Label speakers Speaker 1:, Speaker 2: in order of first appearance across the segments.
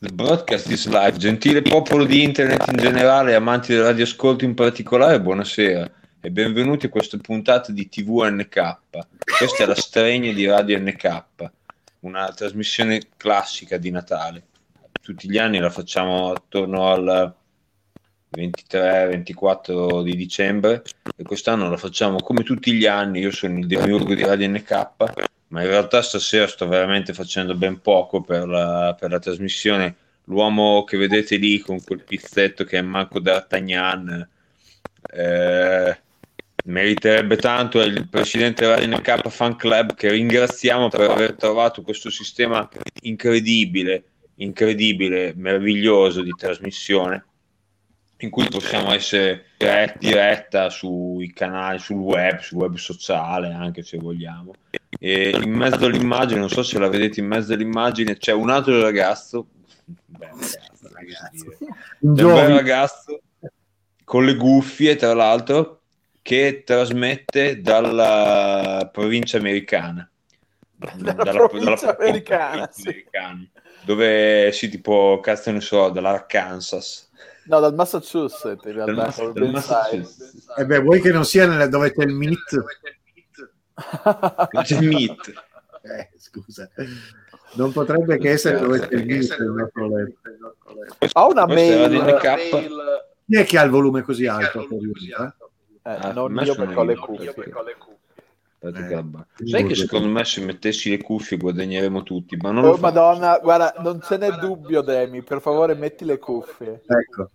Speaker 1: The broadcast is live. Gentile popolo di internet in generale, amanti del radioascolto in particolare, buonasera e benvenuti a questa puntata di TVNK. Questa è la stregna di Radio NK, una trasmissione classica di Natale. Tutti gli anni la facciamo attorno al 23-24 di dicembre e quest'anno la facciamo come tutti gli anni. Io sono il demiurgo di Radio NK ma in realtà stasera sto veramente facendo ben poco per la, per la trasmissione. L'uomo che vedete lì con quel pizzetto che è Marco D'Artagnan eh, meriterebbe tanto, è il presidente Radio NK Fan Club che ringraziamo per aver trovato questo sistema incredibile, incredibile, meraviglioso di trasmissione in cui possiamo essere diretta sui canali, sul web, sul web sociale anche se vogliamo. E in mezzo all'immagine, non so se la vedete in mezzo all'immagine, c'è un altro ragazzo, beh, ragazzo, un, un bel ragazzo con le cuffie, tra l'altro, che trasmette dalla provincia americana.
Speaker 2: Dalla, dalla provincia dalla, americana, dalla sì. americana,
Speaker 1: dove sì, tipo, cazzo ne so, dall'Arkansas
Speaker 2: No, dal Massachusetts in realtà. Dal, dal
Speaker 3: Massachusetts. Eh beh, vuoi che non sia nelle, dove c'è il meat?
Speaker 1: c'è il meat.
Speaker 3: Eh, scusa. Non potrebbe che essere dove c'è il letto.
Speaker 2: Ho una mail.
Speaker 3: Chi è che ha il volume così alto? Così
Speaker 2: alto? Eh, ah, non io perché ho le cuffie.
Speaker 1: Eh, Sai che secondo me se mettessi le cuffie guadagneremo tutti, ma non
Speaker 2: oh, Madonna, guarda, non ce n'è dubbio, Demi, per favore metti le cuffie.
Speaker 3: Ecco.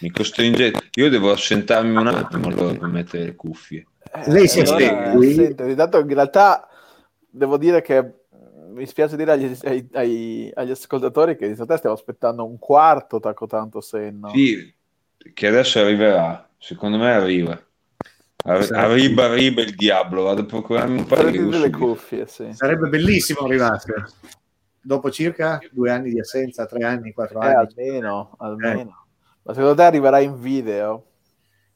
Speaker 1: Mi costringe, io devo assentarmi un attimo allora per mettere le cuffie.
Speaker 3: Eh, Lei si allora,
Speaker 2: assente, intanto in realtà devo dire che mi spiace dire agli, ai, ai, agli ascoltatori che in realtà stiamo aspettando un quarto tacco tanto senno.
Speaker 1: Sì, che adesso arriverà, secondo me arriva. Arriba, arriba il diavolo, vado a procurarmi un paio
Speaker 2: di delle cuffie. Sì.
Speaker 3: Sarebbe bellissimo arrivare dopo circa due anni di assenza, tre anni, quattro eh, anni.
Speaker 2: Almeno, almeno. Eh. Ma secondo te arriverà in video?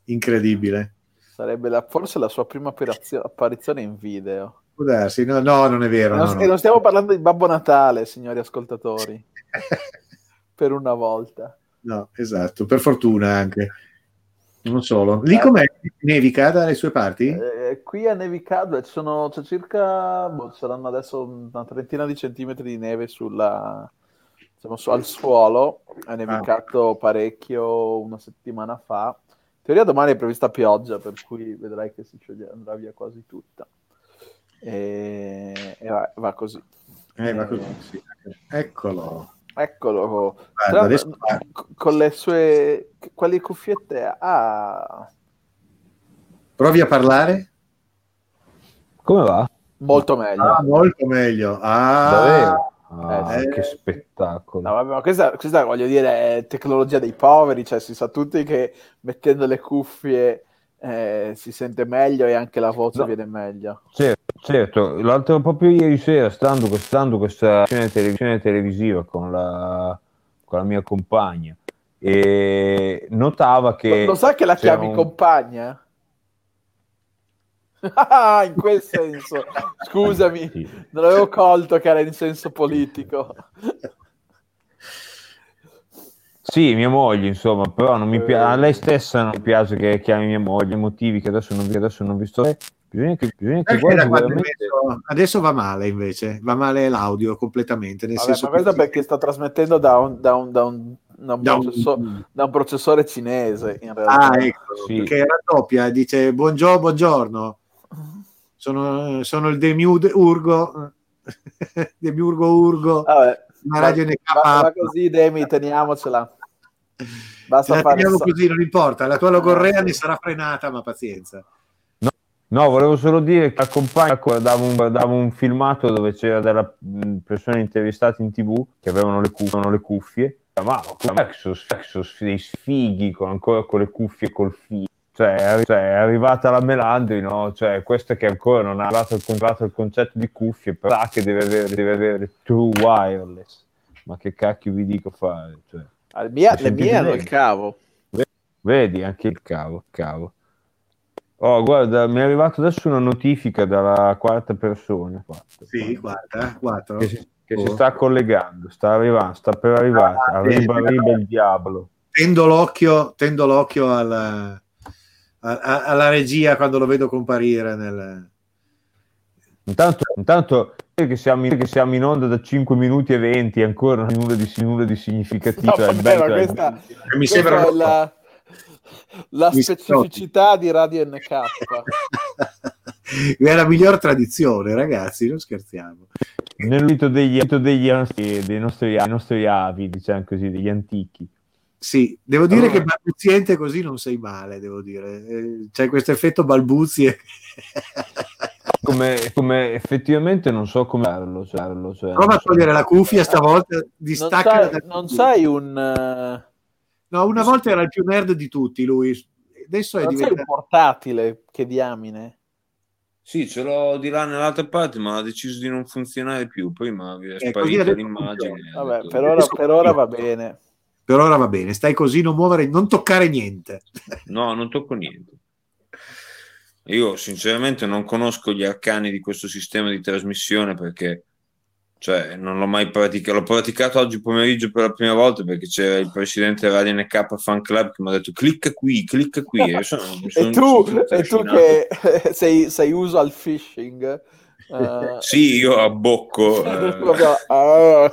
Speaker 3: Incredibile.
Speaker 2: Sarebbe la, forse la sua prima apparizione in video.
Speaker 3: Può darsi, no, no, non è vero.
Speaker 2: Non,
Speaker 3: no, no.
Speaker 2: non stiamo parlando di Babbo Natale, signori ascoltatori. per una volta.
Speaker 3: No, esatto, per fortuna anche. Non solo. Lì com'è? Nevica dalle sue parti?
Speaker 2: Eh, qui è nevicato, ci sono, c'è circa, boh, saranno adesso una trentina di centimetri di neve sulla, diciamo, su, al suolo, è ah. nevicato ah. parecchio una settimana fa. In teoria domani è prevista pioggia, per cui vedrai che si andrà via quasi tutta. E, e va, va, così.
Speaker 3: Eh, va così sì. Eccolo.
Speaker 2: Eccolo, Guarda, adesso... con le sue... Quali cuffiette ha? Ah.
Speaker 3: Provi a parlare?
Speaker 4: Come va?
Speaker 2: Molto meglio.
Speaker 3: Ah, molto meglio. Ah,
Speaker 4: ah eh, che spettacolo.
Speaker 2: No, vabbè, ma questa, questa, voglio dire, è tecnologia dei poveri, cioè si sa tutti che mettendo le cuffie eh, si sente meglio e anche la voce no. viene meglio.
Speaker 4: Certo, certo. L'altro proprio ieri sera, stando, stando questa televisione televisiva con la, con la mia compagna, e notava che...
Speaker 2: Lo, sai che la chiami un... compagna? Ah, in quel senso, scusami, sì. non avevo colto che era in senso politico.
Speaker 4: Sì, mia moglie, insomma, però non mi piace, a lei stessa non piace che chiami mia moglie, motivi che adesso non, adesso non ho visto. Eh, bisogna che, bisogna che veramente...
Speaker 3: adesso va male invece, va male l'audio completamente. Nel
Speaker 2: Vabbè,
Speaker 3: senso
Speaker 2: ma questo che... perché sta trasmettendo da un, da un, da un, da un, da processore, un... da un processore cinese, in realtà.
Speaker 3: Ah, ecco, sì. perché raddoppia, dice buongiorno, buongiorno. Sono, sono il Demiurgo, Demiurgo Urgo.
Speaker 2: Vabbè, ma radio NK. Va così, Demi, teniamocela.
Speaker 3: Basta fare così, non importa. La tua logorrea ne sarà frenata, ma pazienza.
Speaker 4: No, volevo solo dire che accompagna davo un, davo un filmato dove c'era delle persone intervistate in tv che avevano le, cuffie, avevano le cuffie. Ma Exos, dei sfighi con, ancora con le cuffie col filo. Cioè, cioè, è arrivata la Melandri, no? Cioè, questa che ancora non ha arrivato il, il concetto di cuffie, però sa che deve avere, deve avere true wireless. Ma che cacchio vi dico fare? Cioè,
Speaker 2: le mie, le mie hanno il cavo.
Speaker 4: Vedi, anche il cavo, cavo. Oh, guarda, mi è arrivata adesso una notifica dalla quarta persona.
Speaker 3: Quattro, sì, guarda, quattro.
Speaker 4: Che si,
Speaker 5: che si sta collegando, sta arrivando, sta per arrivare,
Speaker 3: Ah,
Speaker 5: arriva,
Speaker 3: bene.
Speaker 5: arriva il diavolo.
Speaker 3: Tendo l'occhio, tendo l'occhio al- a- a- alla regia quando lo vedo comparire nel...
Speaker 5: Intanto, intanto che siamo, in, che siamo in onda da 5 minuti e 20 ancora nulla di, nulla di significativo.
Speaker 2: No,
Speaker 5: è
Speaker 2: vabbè, questa,
Speaker 3: Mi
Speaker 2: questa
Speaker 3: sembra
Speaker 2: è la, la specificità di Radio NK.
Speaker 3: è la miglior tradizione, ragazzi, non scherziamo.
Speaker 5: nell'ambito degli, degli, dei, nostri, dei nostri avi, diciamo così, degli antichi.
Speaker 3: Sì, devo dire
Speaker 4: Allora-
Speaker 3: che balbuziente così non sei male, devo dire. Eh, C'è questo effetto balbuzie.
Speaker 5: Come, come effettivamente non so come farlo. Cioè, cioè,
Speaker 3: Prova
Speaker 5: non
Speaker 3: a
Speaker 5: so.
Speaker 3: togliere la cuffia stavolta,
Speaker 2: Non
Speaker 3: distaccala
Speaker 2: sai, non sai un, eh,
Speaker 3: No, una volta era il più nerd di tutti lui, adesso è
Speaker 2: non sai un
Speaker 3: diventato...
Speaker 2: portatile che diamine.
Speaker 4: Sì, ce l'ho di là nell'altra parte, ma ha deciso di non funzionare più. Prima vi è
Speaker 3: Eh,
Speaker 4: sparita l'immagine.
Speaker 2: Vabbè,
Speaker 4: detto-
Speaker 2: per ora, per ora va bene.
Speaker 3: Per ora va bene, stai così, non muovere, non toccare niente.
Speaker 4: No, non tocco niente. Io sinceramente non conosco gli arcani di questo sistema di trasmissione perché cioè, non l'ho mai praticato. L'ho praticato oggi pomeriggio per la prima volta perché c'era il presidente Radio NK Fan Club che mi ha detto clicca qui, clicca qui. E, sono- mi
Speaker 2: E
Speaker 4: sono-
Speaker 2: tu,
Speaker 4: sono
Speaker 2: e tu che sei, sei uso al phishing, eh,
Speaker 4: Sì, io abbocco. eh,
Speaker 2: proprio, ah,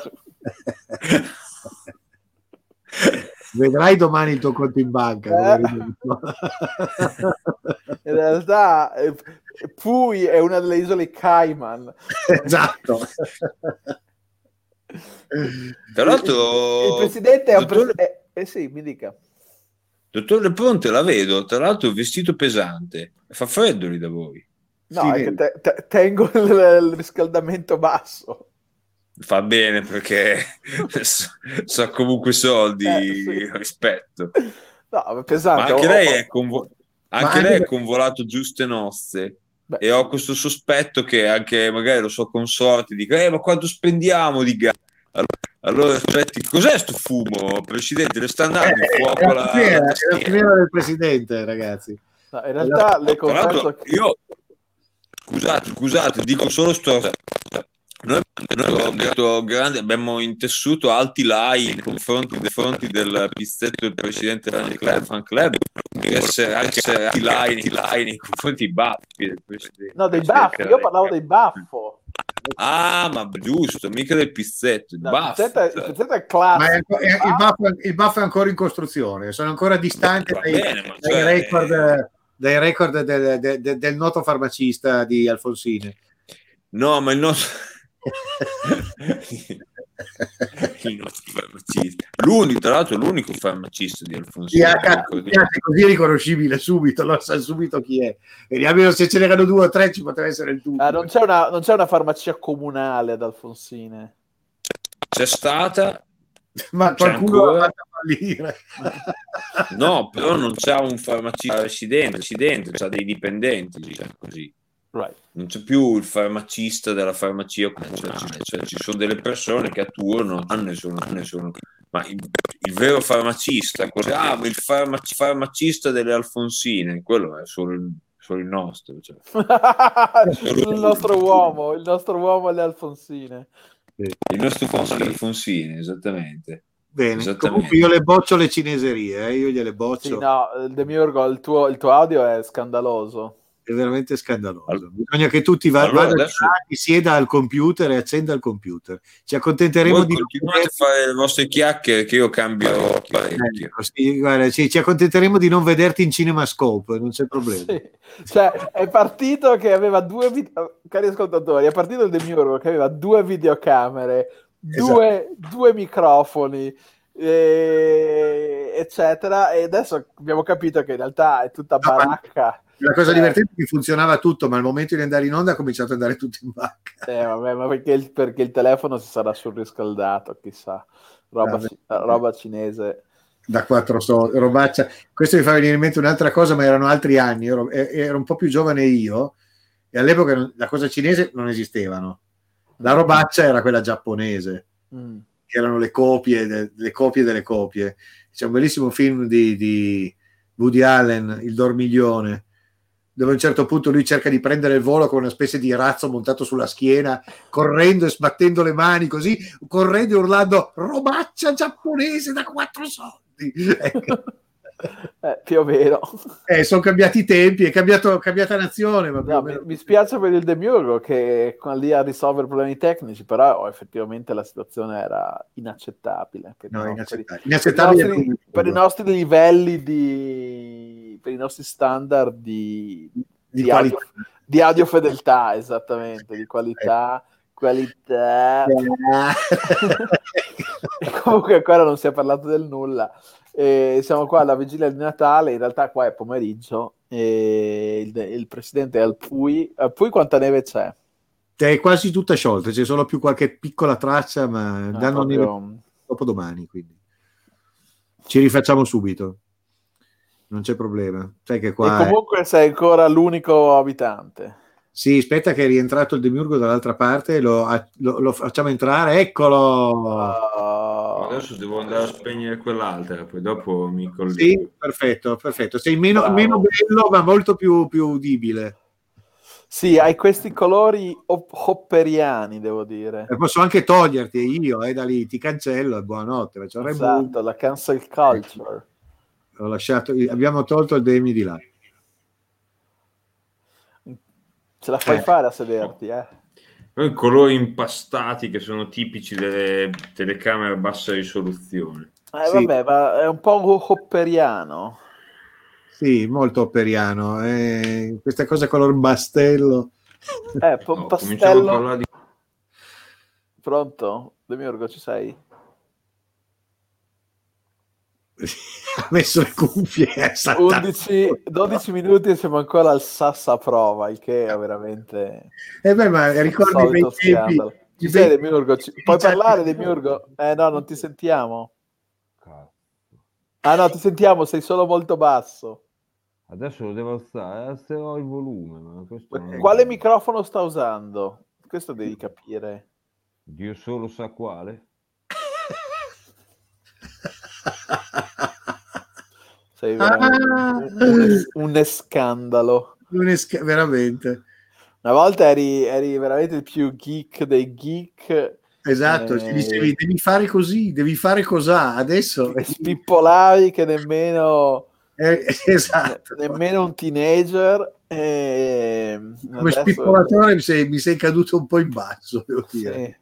Speaker 3: Vedrai domani il tuo conto in banca.
Speaker 2: Eh. in realtà eh, Pui è una delle isole Cayman.
Speaker 3: esatto.
Speaker 4: Tra l'altro,
Speaker 2: il presidente è un
Speaker 4: dottore-
Speaker 2: presidente. Eh, sì, mi dica.
Speaker 4: Dottor Le Ponte la vedo, tra l'altro vestito pesante. Fa freddo lì da voi.
Speaker 2: No,
Speaker 3: Sì,
Speaker 2: è
Speaker 3: vedi.
Speaker 2: che te- te- tengo il, il riscaldamento basso.
Speaker 4: Fa bene perché so, so comunque soldi
Speaker 2: Eh, sì.
Speaker 4: rispetto.
Speaker 2: No, è
Speaker 4: Ma
Speaker 2: pesante.
Speaker 4: anche
Speaker 2: Ho-
Speaker 4: lei
Speaker 2: ho-
Speaker 4: è, convo- anche
Speaker 3: anche
Speaker 4: lei è convolato giuste nozze.
Speaker 2: Beh,
Speaker 4: E ho questo sospetto che anche magari lo so consorte dica, eh, ma quanto spendiamo di gas? Allora, allora aspetti, cos'è sto fumo, Presidente? Le sta andando
Speaker 3: Eh,
Speaker 4: fuoco
Speaker 3: è
Speaker 4: la,
Speaker 3: la
Speaker 4: la
Speaker 3: è la fiera del presidente, ragazzi.
Speaker 2: no, in realtà le
Speaker 4: Tra l'altro,
Speaker 2: confesso che...
Speaker 4: io scusate, scusate, dico solo sto noi, abbiamo detto grande, abbiamo intessuto alti lai nei confronti, nei confronti del pizzetto del presidente del club, fan club, per essere anche alti lai, nei- lai nei confronti dei baffi del presidente.
Speaker 2: No, dei baffi,
Speaker 4: che-
Speaker 2: io parlavo dei baffo.
Speaker 4: Ah, ma giusto, mica del pizzetto, il
Speaker 2: No, il
Speaker 4: baffo.
Speaker 2: pezzetto è- il pezzetto è
Speaker 3: Ma
Speaker 2: classico.
Speaker 3: è- è- il, buff, il buff è ancora in costruzione, sono ancora distante dai,
Speaker 4: bene,
Speaker 3: dai
Speaker 4: cioè-
Speaker 3: record, dai record del, del- del- del noto farmacista di Alfonsine.
Speaker 4: No, ma il nostro... L'unico, tra l'altro, l'unico farmacista di
Speaker 3: Sì,
Speaker 4: Alfonsino.
Speaker 3: ah, così è riconoscibile subito, lo sa subito chi è. Vediamo se ce n'erano due o tre, ci poteva essere il tuo.
Speaker 2: Ah, non, c'è una, non c'è una farmacia comunale ad Alfonsine.
Speaker 4: C'è stata,
Speaker 3: Ma
Speaker 4: c'è
Speaker 3: qualcuno
Speaker 4: ancora?
Speaker 3: l'ha fatto fallire.
Speaker 4: no, però non c'è un farmacista residente, residente c'ha dei dipendenti, diciamo così.
Speaker 2: Right.
Speaker 4: Non c'è più il farmacista della farmacia comunale, cioè, ci sono delle persone che a turno ne sono, ne sono. ma il, il vero farmacista, cos'è? Ah, il farmac- farmacista delle Alfonsine, quello è solo il, solo il nostro. Cioè.
Speaker 2: il nostro uomo, il nostro uomo alle Alfonsine.
Speaker 4: Il nostro Alfonsine, Alfonsine, esattamente.
Speaker 3: Bene,
Speaker 4: Esattamente.
Speaker 3: comunque io le boccio le cineserie, eh, io gliele boccio,
Speaker 2: Sì, no, Demiurgo, il tuo, il tuo audio è scandaloso.
Speaker 3: È veramente scandaloso.
Speaker 4: Allora-
Speaker 3: Bisogna che tutti va-
Speaker 4: Allora,
Speaker 3: vada
Speaker 4: adesso-
Speaker 3: là, sieda al computer e accenda il computer. Ci accontenteremo
Speaker 4: Voi
Speaker 3: di
Speaker 4: continuate a fare le vostre chiacchiere che io cambio parecchio.
Speaker 3: Ecco, sì, guarda, sì, ci accontenteremo di non vederti in CinemaScope, non c'è problema.
Speaker 2: Sì. Cioè, è partito che aveva due video... Cari ascoltatori, è partito il Demiurgo che aveva due videocamere, due, due microfoni, eh, eccetera, e adesso abbiamo capito che in realtà è tutta baracca.
Speaker 3: La cosa divertente è che funzionava tutto, ma al momento di andare in onda ha cominciato ad andare tutto in vacca.
Speaker 2: Eh, vabbè, ma perché il, perché il telefono si sarà surriscaldato, chissà. Roba, ci- roba cinese.
Speaker 3: Da quattro soldi, robaccia. Questo mi fa venire in mente un'altra cosa, ma erano altri anni. Ero, ero un po' più giovane io e all'epoca la cosa cinese non esistevano. La robaccia era quella giapponese,
Speaker 2: Mm.
Speaker 3: che erano le copie, de- le copie delle copie. C'è un bellissimo film di, di Woody Allen, Il Dormiglione, dove a un certo punto lui cerca di prendere il volo con una specie di razzo montato sulla schiena, correndo e sbattendo le mani così, correndo e urlando robaccia giapponese da quattro soldi. Ecco.
Speaker 2: Eh, più o meno.
Speaker 3: Eh, sono cambiati i tempi, è cambiato, cambiata nazione.
Speaker 2: No, mi, mi, spiace per il Demiurgo che è lì a risolvere problemi tecnici, però oh, effettivamente la situazione era inaccettabile. Per,
Speaker 3: no, inaccettabile. inaccettabile
Speaker 2: per, i nostri, per, i nostri, livelli di... per i nostri standard di, di, di, audio, di audio, fedeltà, esattamente, di qualità. Eh. Qualità. comunque ancora non si è parlato del nulla. E siamo qua alla vigilia di Natale, in realtà qua è pomeriggio e il, il presidente è al Pui. Al Pui quanta neve c'è?
Speaker 3: È quasi tutta sciolta, c'è solo più qualche piccola traccia, ma ah, danno proprio... neve dopo domani, quindi ci rifacciamo subito. Non c'è problema. Sai che qua
Speaker 2: e comunque è... sei ancora l'unico abitante.
Speaker 3: Sì, aspetta che è rientrato il demiurgo dall'altra parte, lo, lo, lo facciamo entrare, eccolo!
Speaker 1: Uh, Adesso devo andare a spegnere quell'altra, poi dopo mi collego.
Speaker 3: Sì, perfetto, perfetto. Sei meno, meno bello, ma molto più, più, udibile.
Speaker 2: Sì, hai questi colori hopperiani, devo dire.
Speaker 3: E posso anche toglierti io, eh, da lì, ti cancello e buonanotte.
Speaker 2: Esatto, la cancel culture.
Speaker 3: Ho lasciato, abbiamo tolto il Demi di là.
Speaker 2: Ce la fai eh. fare a sederti, eh?
Speaker 1: Poi colori impastati che sono tipici delle telecamere a bassa risoluzione.
Speaker 2: Eh, sì. vabbè, ma è un po' hopperiano.
Speaker 3: Sì, molto hopperiano. Eh, questa cosa color bastello.
Speaker 2: Eh, no, pastello. Di... Pronto? Demiurgo, ci sei?
Speaker 3: ha messo le cuffie
Speaker 2: 11, 12 minuti e siamo ancora al Sassa prova il che è veramente
Speaker 3: eh beh ma ricordi quei tempi?
Speaker 2: ci sei Demiurgo ci... puoi parlare Demiurgo? eh no non ti sentiamo. Ah no ti sentiamo sei solo molto basso.
Speaker 4: Adesso lo devo alzare alzerò il volume
Speaker 2: quale microfono sta usando? questo devi capire.
Speaker 4: Dio solo sa quale
Speaker 2: Sei ah. un, un, scandalo.
Speaker 3: Un es- veramente.
Speaker 2: Una volta eri, eri, veramente il più geek dei geek.
Speaker 3: Esatto, eh, dicevi devi fare così, devi fare cos'ha. Adesso
Speaker 2: spippolavi che nemmeno,
Speaker 3: eh, esatto.
Speaker 2: nemmeno un teenager. Eh,
Speaker 3: Come spippolatore mi sei, mi sei, caduto un po' in basso, devo dire. Sì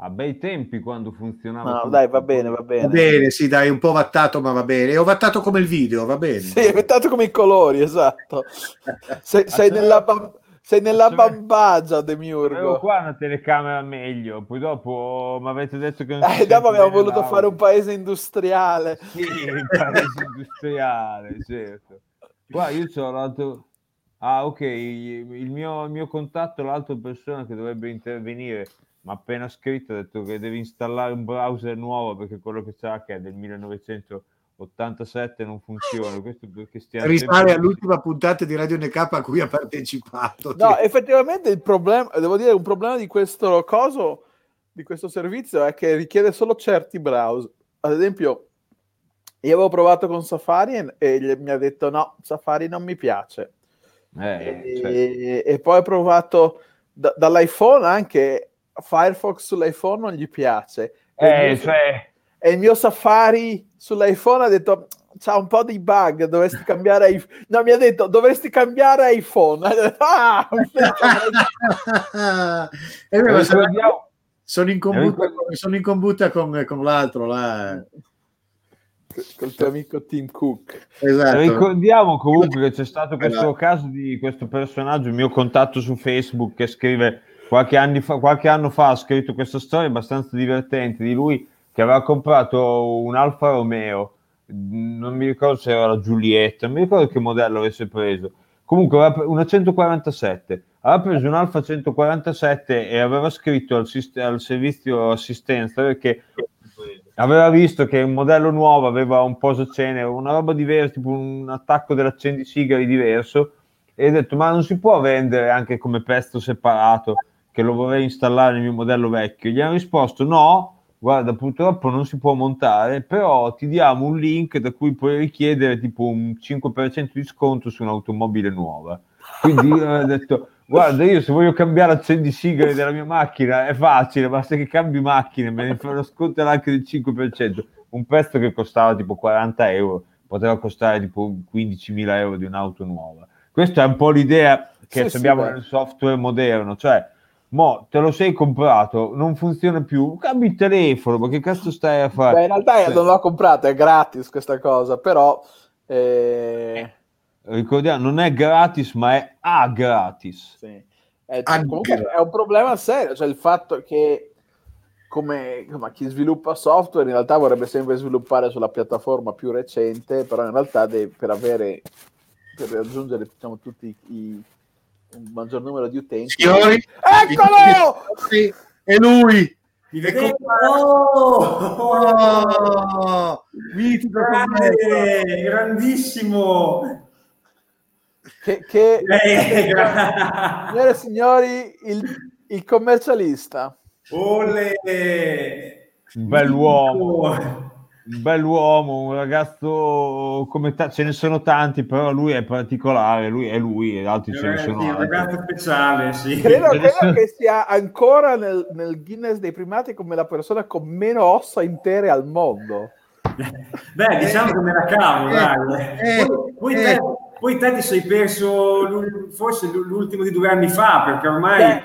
Speaker 4: a bei tempi quando funzionava.
Speaker 2: No, dai, va bene, va bene.
Speaker 3: Va bene, sì, dai, un po' vattato, ma va bene. Ho vattato come il video, va bene.
Speaker 2: Sì, è vattato come i colori, esatto. sei, sei nella, sei nella bambagia, Demiurgo.
Speaker 4: Avevo qua una telecamera meglio, poi dopo mi avete detto che...
Speaker 2: Non eh, dopo abbiamo voluto fare un paese industriale.
Speaker 4: Sì, un paese industriale, certo. Qua io ho l'altro... Ah, ok, il mio, il mio contatto, l'altra persona che dovrebbe intervenire ma appena scritto ha detto che devi installare un browser nuovo perché quello che c'ha che è del 1987 non funziona. Questo perché
Speaker 3: stiamo Risale all'ultima puntata di Radio NK a cui ha partecipato.
Speaker 2: No, effettivamente il problema, devo dire, un problema di questo coso, di questo servizio è che richiede solo certi browser. Ad esempio, io avevo provato con Safari e, e mi ha detto no, Safari non mi piace. Eh, e, certo. e, poi ho provato da, dall'iPhone anche Firefox sull'iPhone non gli piace.
Speaker 4: Eh, e, cioè...
Speaker 2: e il mio Safari sull'iPhone ha detto c'ha un po' di bug, dovresti cambiare iPhone. No, mi ha detto dovresti cambiare iPhone. ah,
Speaker 3: eh, beh, sono, sono, in combutta, sono in combutta con, con l'altro là.
Speaker 2: Col tuo amico Tim Cook.
Speaker 4: Esatto. Ricordiamo comunque che c'è stato questo esatto. caso di questo personaggio, il mio contatto su Facebook, che scrive Qualche, fa, qualche, anno fa ha scritto questa storia abbastanza divertente di lui che aveva comprato un Alfa Romeo, non mi ricordo se era la Giulietta, non mi ricordo che modello avesse preso. Comunque una 147, aveva preso un Alfa 147 e aveva scritto al, al servizio assistenza perché aveva visto che un modello nuovo aveva un posacene, una roba diversa, tipo un attacco dell'accendisigari diverso, e ha detto ma non si può vendere anche come pezzo separato che lo vorrei installare nel mio modello vecchio. Gli hanno risposto no, guarda, purtroppo non si può montare, però ti diamo un link da cui puoi richiedere tipo un 5% di sconto su un'automobile nuova. Quindi io ho detto, guarda, io se voglio cambiare accendisigari della mia macchina è facile, basta che cambi macchina, me ne farò scontare anche del 5%. Un pezzo che costava tipo 40 euro, poteva costare tipo 15.000 euro di un'auto nuova. Questa è un po' l'idea che
Speaker 2: Sì, sì,
Speaker 4: abbiamo
Speaker 2: beh.
Speaker 4: nel software moderno, cioè Mo te lo sei comprato, non funziona più, cambi il telefono, ma che cazzo stai a fare?
Speaker 2: Beh, in realtà
Speaker 4: Cioè,
Speaker 2: non l'ho comprata, è gratis questa cosa, però... eh,
Speaker 4: ricordiamo, non è gratis, ma è a gratis.
Speaker 2: sì. Eh,
Speaker 3: Ah,
Speaker 2: comunque è un problema serio, cioè il fatto che come insomma, chi sviluppa software in realtà vorrebbe sempre sviluppare sulla piattaforma più recente, però in realtà deve- per avere per raggiungere diciamo, tutti i, un maggior numero di utenti.
Speaker 3: Signori,
Speaker 2: Eccolo!
Speaker 3: Sì, è lui.
Speaker 6: Mi
Speaker 3: Ecco qua.
Speaker 6: Oh!
Speaker 3: Oh, mitico.
Speaker 6: Grande, grandissimo.
Speaker 2: Che, che-
Speaker 6: Eh, gra-
Speaker 2: signore e signori, il, il commercialista.
Speaker 6: Ole!
Speaker 4: Un bell'uomo, un bell'uomo, un ragazzo come ta- ce ne sono tanti, però lui è particolare, lui è lui e altri ce ne
Speaker 6: Sì,
Speaker 4: sono
Speaker 6: un
Speaker 4: altri.
Speaker 6: ragazzo speciale, sì.
Speaker 2: Credo, credo che sia ancora nel, nel Guinness dei primati come la persona con meno ossa intere al mondo.
Speaker 6: Beh, diciamo che me la cavo,
Speaker 3: Eh,
Speaker 6: dai.
Speaker 3: eh,
Speaker 6: Poi, poi
Speaker 3: eh.
Speaker 6: te, poi te ti sei perso l'ul- forse l'ultimo di due anni fa, perché ormai...
Speaker 2: Beh,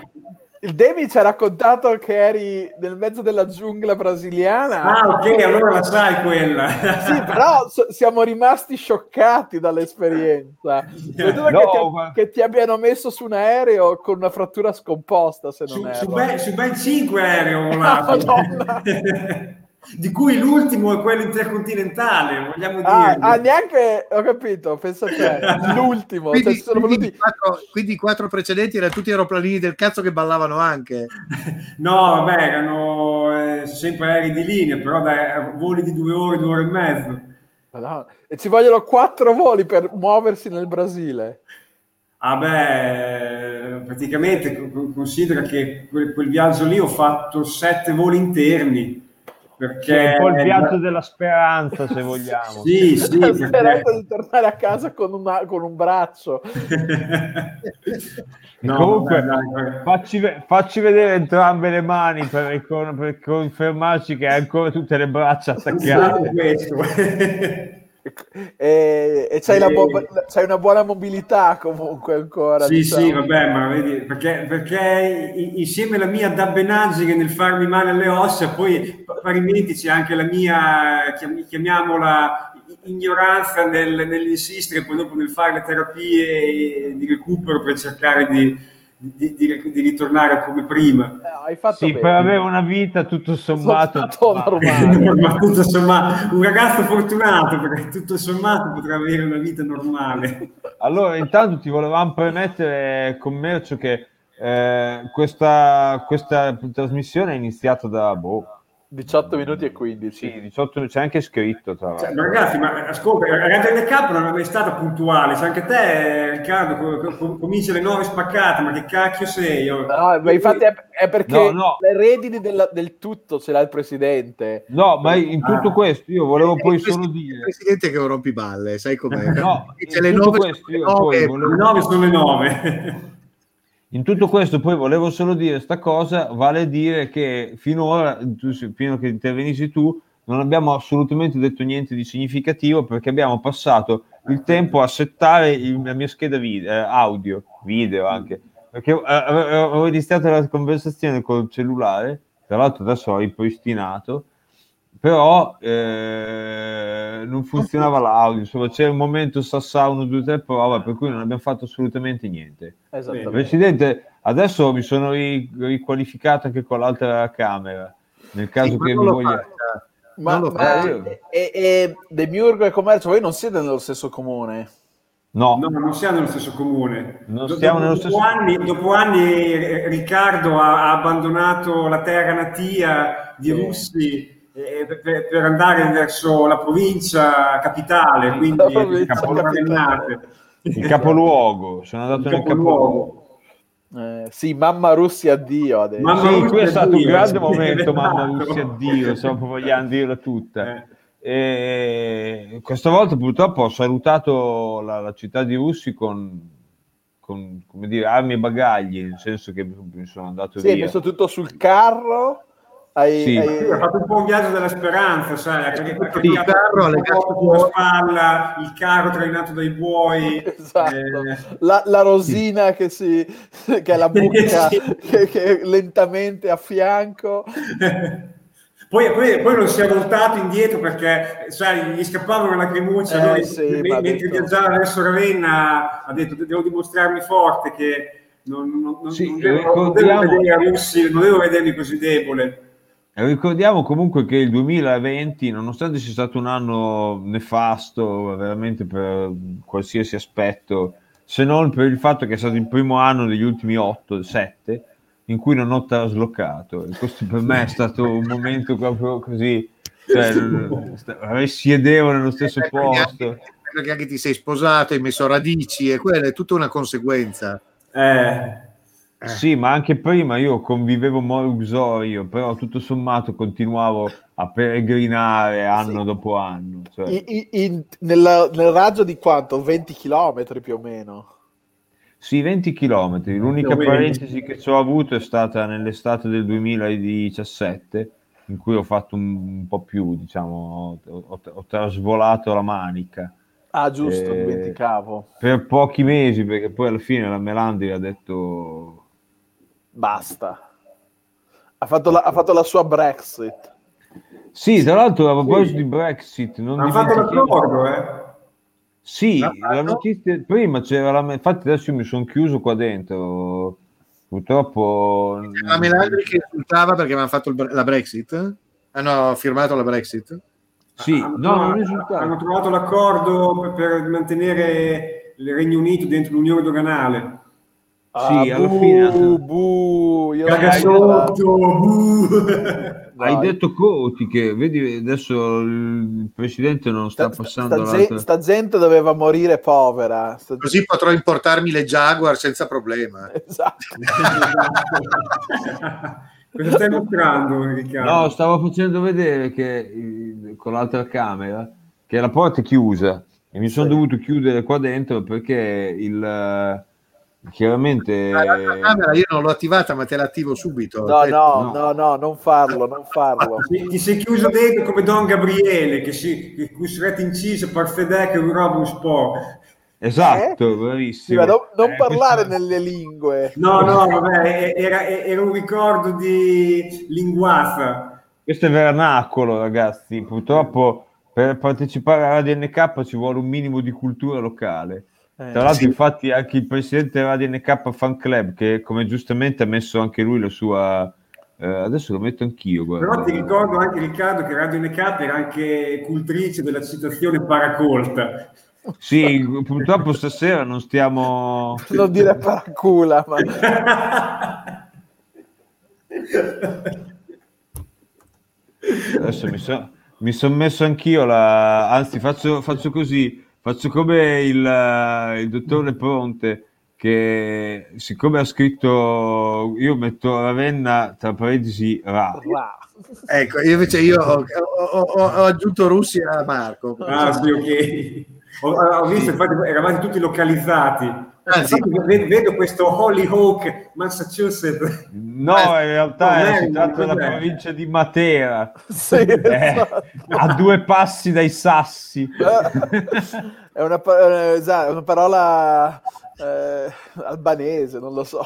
Speaker 2: il Demi ci ha raccontato che eri nel mezzo della giungla brasiliana.
Speaker 6: Ah, ok, allora la sai quella.
Speaker 2: Sì, però so- siamo rimasti scioccati dall'esperienza. Vedo
Speaker 4: No,
Speaker 2: che, ti,
Speaker 4: ma-
Speaker 2: che ti abbiano messo su un aereo con una frattura scomposta, se non
Speaker 6: su,
Speaker 2: erro.
Speaker 6: su ben, su ben cinque aerei ho volato. di cui l'ultimo è quello intercontinentale, vogliamo
Speaker 2: Ah,
Speaker 6: dire.
Speaker 2: ah, neanche ho capito, pensa te, l'ultimo, cioè,
Speaker 3: Quindi,
Speaker 2: ci sono
Speaker 3: quindi quattro, quindi i quattro precedenti erano tutti aeroplanini del cazzo che ballavano anche.
Speaker 6: No, vabbè, erano eh, sempre aerei di linea, però dai, voli di due ore, due ore e mezzo.
Speaker 2: Madonna. E ci vogliono quattro voli per muoversi nel Brasile.
Speaker 6: Ah beh, praticamente co- considera che quel, quel viaggio lì ho fatto sette voli interni. Perché...
Speaker 4: È un po' il viaggio della speranza, se vogliamo.
Speaker 6: Sì, sì,
Speaker 2: Speranza
Speaker 6: perché...
Speaker 2: di tornare a casa con, una- con un braccio.
Speaker 6: No,
Speaker 4: Comunque,
Speaker 6: vabbè, dai,
Speaker 4: facci, facci vedere entrambe le mani per, per confermarci che hai ancora tutte le braccia attaccate.
Speaker 6: questo.
Speaker 2: E, e c'hai, la bo- c'hai una buona mobilità comunque ancora.
Speaker 6: Sì,
Speaker 2: diciamo.
Speaker 6: sì, vabbè, ma vedi, perché, perché insieme alla mia dabbenaggine nel farmi male alle ossa, poi parimenti c'è anche la mia, chiam- chiamiamola, ignoranza nel, nell'insistere poi dopo nel fare le terapie di recupero per cercare di, di- di- di ritornare come prima.
Speaker 2: Eh, hai fatto
Speaker 4: Sì,
Speaker 2: bene.
Speaker 4: per avere una vita tutto sommato
Speaker 2: normale.
Speaker 6: ma tutto sommato, un ragazzo fortunato perché tutto sommato potrà avere una vita normale.
Speaker 4: Allora, intanto ti volevamo premettere, commercio, che eh, questa, questa trasmissione è iniziata da boh,
Speaker 2: 18 minuti e 15.
Speaker 4: sì, 18, c'è anche scritto tra
Speaker 6: Cioè, ragazzi, ma ascolta, Radio NK non è mai stata puntuale. Se anche te, Riccardo, co- co- cominci alle 9 spaccate, ma che cacchio sei? Io-
Speaker 2: No, ma infatti è, è perché
Speaker 4: No, no.
Speaker 2: le redini della- del tutto ce l'ha il presidente.
Speaker 4: No, ma in tutto
Speaker 6: Ah.
Speaker 4: questo io volevo
Speaker 3: È
Speaker 4: poi
Speaker 3: il
Speaker 4: solo
Speaker 3: presidente- il
Speaker 4: dire...
Speaker 3: presidente che è un rompiballe, sai com'è?
Speaker 4: No, in
Speaker 3: le
Speaker 4: tutto
Speaker 3: nove,
Speaker 4: questo
Speaker 3: le
Speaker 4: io
Speaker 3: nove,
Speaker 4: poi
Speaker 6: Le
Speaker 4: volevo...
Speaker 6: 9 sono le 9.
Speaker 4: In tutto questo poi volevo solo dire sta cosa, vale dire che finora, fino a che intervenissi tu, non abbiamo assolutamente detto niente di significativo perché abbiamo passato il tempo a settare il- la mia scheda video, eh, audio, video anche, perché eh, avevo iniziato la conversazione col cellulare, tra l'altro adesso ho ripristinato, però eh, non funzionava l'audio, insomma c'era un momento Sassà 1, 2, 3 prova, per cui non abbiamo fatto assolutamente niente. Presidente, adesso mi sono ri- riqualificato anche con l'altra camera. Nel caso
Speaker 3: Sì,
Speaker 4: che mi voglia.
Speaker 3: faccia.
Speaker 2: Ma,
Speaker 3: Non lo
Speaker 2: ma-
Speaker 4: fa, io.
Speaker 2: e, e Demiurgo e Commercio, voi non siete nello stesso comune?
Speaker 4: No,
Speaker 6: No, non siamo nello stesso comune.
Speaker 4: Non
Speaker 6: Do-
Speaker 4: siamo
Speaker 6: dopo,
Speaker 4: nello
Speaker 6: dopo
Speaker 4: stesso-
Speaker 6: anni, dopo anni, eh, Riccardo ha, ha abbandonato la terra natia di
Speaker 2: Sì.
Speaker 6: Russi eh, per, per andare verso la provincia capitale, quindi
Speaker 2: provincia capitale.
Speaker 4: Il capoluogo. Sono andato
Speaker 6: Il
Speaker 4: nel capoluogo.
Speaker 6: capoluogo.
Speaker 2: Eh, sì, mamma Russia addio adesso.
Speaker 4: Mamma sì,
Speaker 6: Russia,
Speaker 4: qui è stato un
Speaker 6: addio,
Speaker 4: grande
Speaker 6: sì,
Speaker 4: momento,
Speaker 6: esatto.
Speaker 4: mamma Russia, addio, se proprio vogliamo dirla tutta.
Speaker 6: Eh.
Speaker 4: E questa volta purtroppo ho salutato la, la città di Russi con, con, come dire, armi e bagagli, nel senso che mi sono andato
Speaker 2: Sì,
Speaker 4: via.
Speaker 2: messo tutto sul carro. Hai,
Speaker 4: Sì.
Speaker 2: hai-
Speaker 6: Sì, ha fatto un po' un viaggio della speranza, sai, perché
Speaker 3: Sì, il carro legato
Speaker 6: sulla spalla, il carro trainato dai buoi.
Speaker 2: Esatto.
Speaker 6: eh,
Speaker 2: La, la rosina che, si, che è la mucca
Speaker 6: Sì.
Speaker 2: che, che lentamente a fianco.
Speaker 6: Poi, poi, poi non si è voltato indietro perché sai, gli scappavano le lacrimucce.
Speaker 2: Eh, sì, ha
Speaker 6: mentre
Speaker 2: detto-
Speaker 6: viaggiava verso Ravenna ha detto devo dimostrarmi forte che non, non, non,
Speaker 4: Sì,
Speaker 6: non devo, non devo vedermi così debole.
Speaker 4: Ricordiamo comunque che il 2020, nonostante sia stato un anno nefasto veramente per qualsiasi aspetto, se non per il fatto che è stato il primo anno degli ultimi 8, 7, in cui non ho traslocato. E questo per me è stato un momento proprio così, cioè, risiedevo nello stesso
Speaker 3: Eh,
Speaker 4: posto.
Speaker 3: Perché anche ti sei sposato, hai messo radici e quella è tutta una conseguenza.
Speaker 6: Eh,
Speaker 3: Eh.
Speaker 4: Sì, ma anche prima io convivevo moruxorio, però tutto sommato continuavo a peregrinare anno
Speaker 2: Sì.
Speaker 4: dopo anno. cioè.
Speaker 2: I- i- in- nella- nel raggio di quanto? 20 km più o meno.
Speaker 4: Sì, 20 km. L'unica parentesi che ci ho avuto è stata nell'estate del 2017, in cui ho fatto un, un po' più, diciamo, ho, ho- ho trasvolato la manica
Speaker 2: Ah, giusto,
Speaker 4: Eh,
Speaker 2: dimenticavo.
Speaker 4: per pochi mesi, perché poi alla fine la Melandi ha detto
Speaker 2: Basta. Ha fatto, la, ha fatto la sua Brexit.
Speaker 4: Sì, tra l'altro a proposito
Speaker 6: Sì.
Speaker 4: di Brexit, non
Speaker 6: hanno fatto l'accordo, eh.
Speaker 4: Sì, la notizia prima c'era la infatti adesso io mi sono chiuso qua dentro. Purtroppo
Speaker 3: La Melandri che insultava perché avevano fatto il la Brexit? Hanno firmato la Brexit?
Speaker 4: Sì,
Speaker 6: Hanno
Speaker 4: no,
Speaker 6: trovato-
Speaker 4: non risultava.
Speaker 6: hanno trovato l'accordo per, per mantenere il Regno Unito dentro l'Unione doganale.
Speaker 4: Sì,
Speaker 2: Ah,
Speaker 4: alla
Speaker 2: bu,
Speaker 4: fine-
Speaker 2: bu, io
Speaker 6: Caga sotto, buh.
Speaker 4: Hai detto Coti che vedi adesso il presidente non sta,
Speaker 2: Sta,
Speaker 4: passando
Speaker 2: sta, gen- sta gente doveva morire povera. Sta-
Speaker 3: Così potrò importarmi le Jaguar senza problema.
Speaker 2: Esatto.
Speaker 6: Cosa stai mostrando, Riccardo?
Speaker 4: No, stavo facendo vedere che eh, con l'altra camera che la porta è chiusa e mi sono
Speaker 2: Sì.
Speaker 4: dovuto chiudere qua dentro perché il eh, chiaramente
Speaker 3: La camera io non l'ho attivata, ma te l'attivo subito.
Speaker 2: No, no,
Speaker 4: No.
Speaker 2: no, no, non farlo, non farlo.
Speaker 6: Ti, sei chiuso dentro come Don Gabriele, che si che cui sarete inciso per fedè che un roba un po'.
Speaker 4: esatto,
Speaker 2: Sì,
Speaker 4: bravissimo.
Speaker 2: ma non, non
Speaker 4: Eh,
Speaker 2: parlare
Speaker 4: questo-
Speaker 2: nelle lingue.
Speaker 6: No, no, vabbè, era, era un ricordo di linguazza.
Speaker 4: Questo è vernacolo, ragazzi. Purtroppo per partecipare a Radio NK ci vuole un minimo di cultura locale.
Speaker 2: Eh,
Speaker 4: Tra l'altro,
Speaker 3: sì.
Speaker 4: infatti, anche il presidente della Radio NK Fan Club, che come giustamente ha messo anche lui la sua. eh, adesso lo metto anch'io. Guarda.
Speaker 6: Però ti ricordo anche Riccardo che Radio NK era anche cultrice della citazione paracolta.
Speaker 4: Sì, purtroppo stasera non stiamo.
Speaker 2: non dire paracula, ma
Speaker 4: Adesso mi sono son messo anch'io la. Anzi, faccio, faccio così: faccio come il, eh, il dottore Pronte. Che siccome ha scritto io metto Ravenna tra parentesi Ra.
Speaker 2: Ra.
Speaker 3: Ecco, io invece io ho, ho- ho- ho aggiunto Russia a Marco.
Speaker 6: Ah, sì, ok. Ho, ho visto, infatti, eravate tutti localizzati.
Speaker 3: Anzi,
Speaker 6: vedo, vedo questo Hollyhock, Massachusetts.
Speaker 4: No, in realtà era si tratta della provincia di Matera,
Speaker 2: Sì,
Speaker 4: Eh,
Speaker 2: esatto.
Speaker 4: a due passi dai sassi.
Speaker 2: È una, eh, esatto, è una parola eh, albanese, non lo so.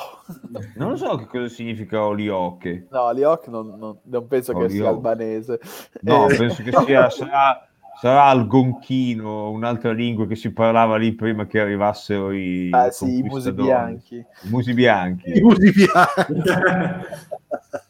Speaker 4: Non lo so che cosa significa Olioche.
Speaker 2: No, Liok non, non- non penso che
Speaker 4: Oh,
Speaker 2: sia albanese.
Speaker 4: No,
Speaker 2: Eh,
Speaker 4: penso che sia, sarà, sarà algonchino, un'altra lingua che si parlava lì prima che arrivassero i
Speaker 2: ah, sì, i musi bianchi,
Speaker 4: I musi bianchi.
Speaker 3: i musi bianchi.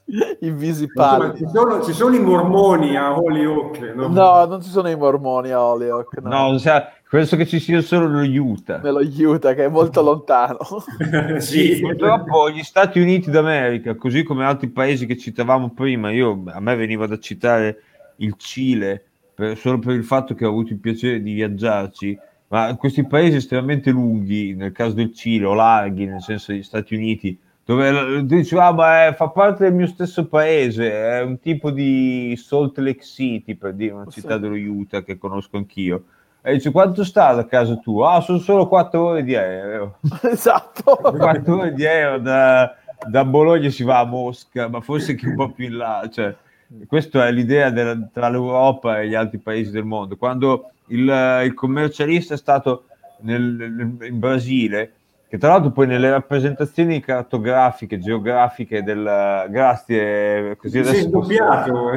Speaker 2: i visi pallidi.
Speaker 6: ci, sono, ci sono i mormoni a Holyoke, no?
Speaker 2: No, non ci sono i mormoni a Holyoke, no.
Speaker 4: No, sa- penso che ci sia solo lo Utah.
Speaker 2: Me lo aiuta che è molto lontano.
Speaker 6: sì.
Speaker 4: Purtroppo gli Stati Uniti d'America, così come altri paesi che citavamo prima, io, a me veniva da citare il Cile per- solo per il fatto che ho avuto il piacere di viaggiarci, ma questi paesi estremamente lunghi, nel caso del Cile, o larghi, nel senso degli Stati Uniti, dove dici, ah, ma è, fa parte del mio stesso paese, è un tipo di Salt Lake City, per dire una città
Speaker 2: Sì.
Speaker 4: dello Utah che conosco anch'io. E dici, quanto sta da casa tua? Ah, sono solo 4 ore di aereo.
Speaker 2: esatto.
Speaker 4: 4 ore di aereo da, da Bologna si va a Mosca, ma forse anche un po' più in là. Cioè, questa è l'idea della- tra l'Europa e gli altri paesi del mondo. Quando il, il commercialista è stato nel- in Brasile, che tra l'altro poi nelle rappresentazioni cartografiche, geografiche del grazie, così
Speaker 6: Si è
Speaker 4: adesso posso,
Speaker 6: sdoppiato.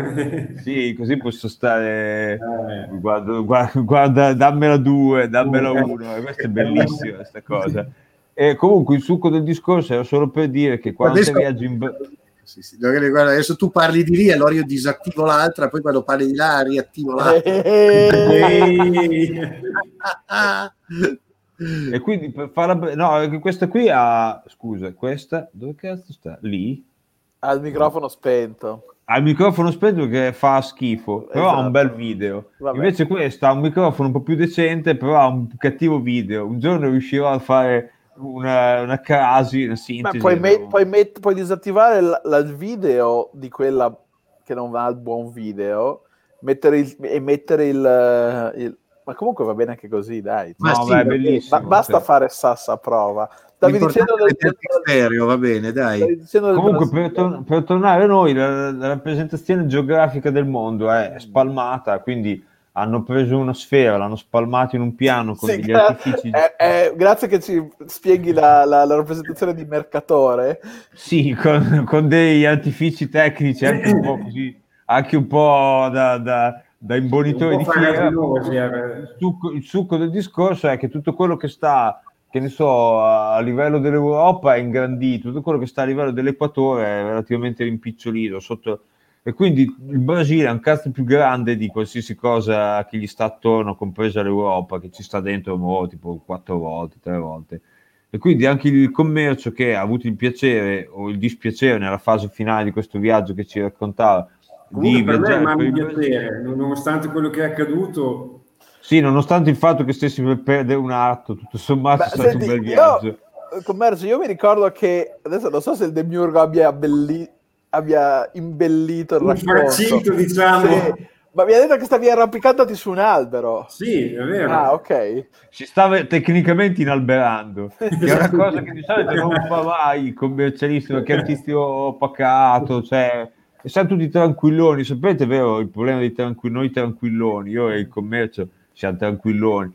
Speaker 4: sì, così posso stare
Speaker 6: Eh.
Speaker 4: guarda, guarda, guarda, dammela due, dammela uno, e questa è bellissima questa cosa. E comunque il succo del discorso era solo per dire che quando
Speaker 3: Adesso-
Speaker 4: viaggi in Bra-
Speaker 3: Sì, sì. Guarda, adesso tu parli di lì, allora io disattivo l'altra, poi quando parli di là riattivo l'altra.
Speaker 4: E quindi per farla bre- no, questa qui ha scusa, questa dove cazzo sta? Lì?
Speaker 2: Al microfono spento.
Speaker 4: Ha il microfono spento che fa schifo, però ha un
Speaker 2: Esatto.
Speaker 4: bel video.
Speaker 2: Vabbè.
Speaker 4: Invece questo ha un microfono un po' più decente, però ha un cattivo video. Un giorno riuscirò a fare una, una crasi, una sintesi.
Speaker 2: puoi, me-
Speaker 4: no?
Speaker 2: puoi met- puoi disattivare la, la video di quella che non va al buon video mettere il- e mettere il, il- Ma comunque va bene anche così, dai.
Speaker 3: Ma
Speaker 4: No,
Speaker 3: sì,
Speaker 4: beh, bellissimo.
Speaker 2: Ba- basta
Speaker 4: cioè.
Speaker 2: fare sassa prova. Stavi dicendo del,
Speaker 3: stereo, va bene, dai.
Speaker 4: Comunque, per, tor- per tornare a noi, la, la rappresentazione geografica del mondo è spalmata, quindi hanno preso una sfera, l'hanno spalmata in un piano con
Speaker 2: Sì,
Speaker 4: degli
Speaker 2: gra-
Speaker 4: artifici.
Speaker 2: eh, eh, grazie che ci spieghi la, la- la rappresentazione di Mercatore.
Speaker 4: Sì, con, con degli artifici tecnici anche un po' così, anche un po' da, da, da imbonitore
Speaker 6: Un
Speaker 4: di fiera.
Speaker 6: eh.
Speaker 4: Il succo, il succo del discorso è che tutto quello che sta, che ne so, a livello dell'Europa è ingrandito, tutto quello che sta a livello dell'Equatore è relativamente rimpicciolito. Sotto... E quindi il Brasile è un cazzo più grande di qualsiasi cosa che gli sta attorno, compresa l'Europa, che ci sta dentro mo, tipo quattro volte, tre volte. E quindi anche il commercio che ha avuto il piacere o il dispiacere nella fase finale di questo viaggio che ci raccontava di
Speaker 6: per me
Speaker 4: viaggiare
Speaker 6: un
Speaker 4: il Brasile.
Speaker 6: piacere, nonostante quello che è accaduto.
Speaker 4: Sì, nonostante il fatto che stessi per perdere un atto, tutto sommato
Speaker 2: Beh,
Speaker 4: è stato
Speaker 2: senti,
Speaker 4: un bel
Speaker 2: io-
Speaker 4: viaggio.
Speaker 2: Commercio, io mi ricordo che adesso non so se il Demiurgo abbia, abbelli- abbia imbellito il
Speaker 6: Un
Speaker 2: racconto.
Speaker 6: farcito, diciamo.
Speaker 2: Sì, ma mi ha detto che stavi arrampicandoti su un albero.
Speaker 6: Sì, è vero.
Speaker 2: Ah, ok.
Speaker 4: Si stava tecnicamente inalberando, che è una cosa che di solito non fa mai il commercialista, perché è un tizio pacato, cioè, e siamo tutti tranquilloni. Sapete, vero, il problema dei tranquill- noi tranquilloni, io e il commercio siamo tranquilloni,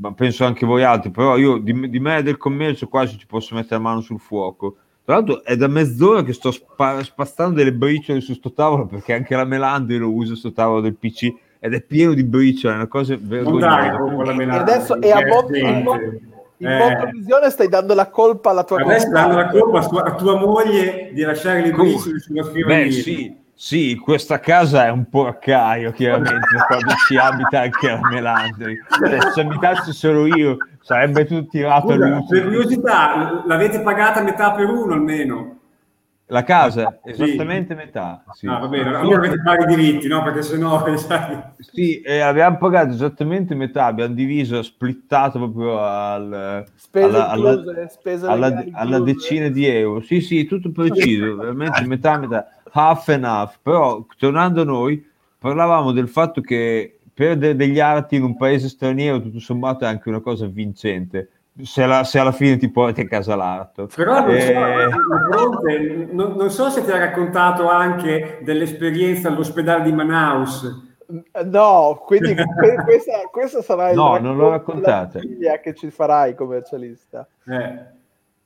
Speaker 4: ma penso anche voi altri, però io di, me- di me e del commercio quasi ci posso mettere la mano sul fuoco. Tra l'altro è da mezz'ora che sto spa- spazzando delle briciole su sto tavolo perché anche la Melandri lo usa sto tavolo del PC ed è pieno di briciole, è una cosa vergognosa.
Speaker 2: E adesso e a
Speaker 6: è
Speaker 2: Botto- in,
Speaker 6: Eh,
Speaker 2: Bottovisione stai dando la colpa alla tua
Speaker 6: Adesso danno la colpa a tua, moglie di lasciare le briciole sulla scrivania.
Speaker 4: Beh, sì, sì, questa casa è un porcaio, chiaramente, quando ci abita anche la Melandri. Cioè, se abitassi solo io, sarebbe tutto tirato a
Speaker 6: Scusa,
Speaker 4: luce.
Speaker 6: per curiosità, l'avete pagata metà per uno almeno?
Speaker 4: La casa, esattamente metà. Sì.
Speaker 6: Ah, va bene, allora avete pagare i diritti, no? Perché sennò.
Speaker 4: Sì, e abbiamo pagato esattamente metà, abbiamo diviso, splittato proprio al,
Speaker 2: Spese
Speaker 4: alla, alla- alla- alla decina di euro. Sì, sì, tutto preciso, veramente metà, metà, half and half. Però, tornando a noi, parlavamo del fatto che perdere degli arti in un paese straniero, tutto sommato, è anche una cosa vincente. Se, la- se alla fine ti porti a casa l'arto.
Speaker 6: Però non so,
Speaker 4: Eh,
Speaker 6: Bronte, non, non so se ti ha raccontato anche dell'esperienza all'ospedale di Manaus.
Speaker 2: No, quindi que- questa, questa sarà il
Speaker 4: No, non l'ho raccontata.
Speaker 2: che ci farai commercialista.
Speaker 6: Eh,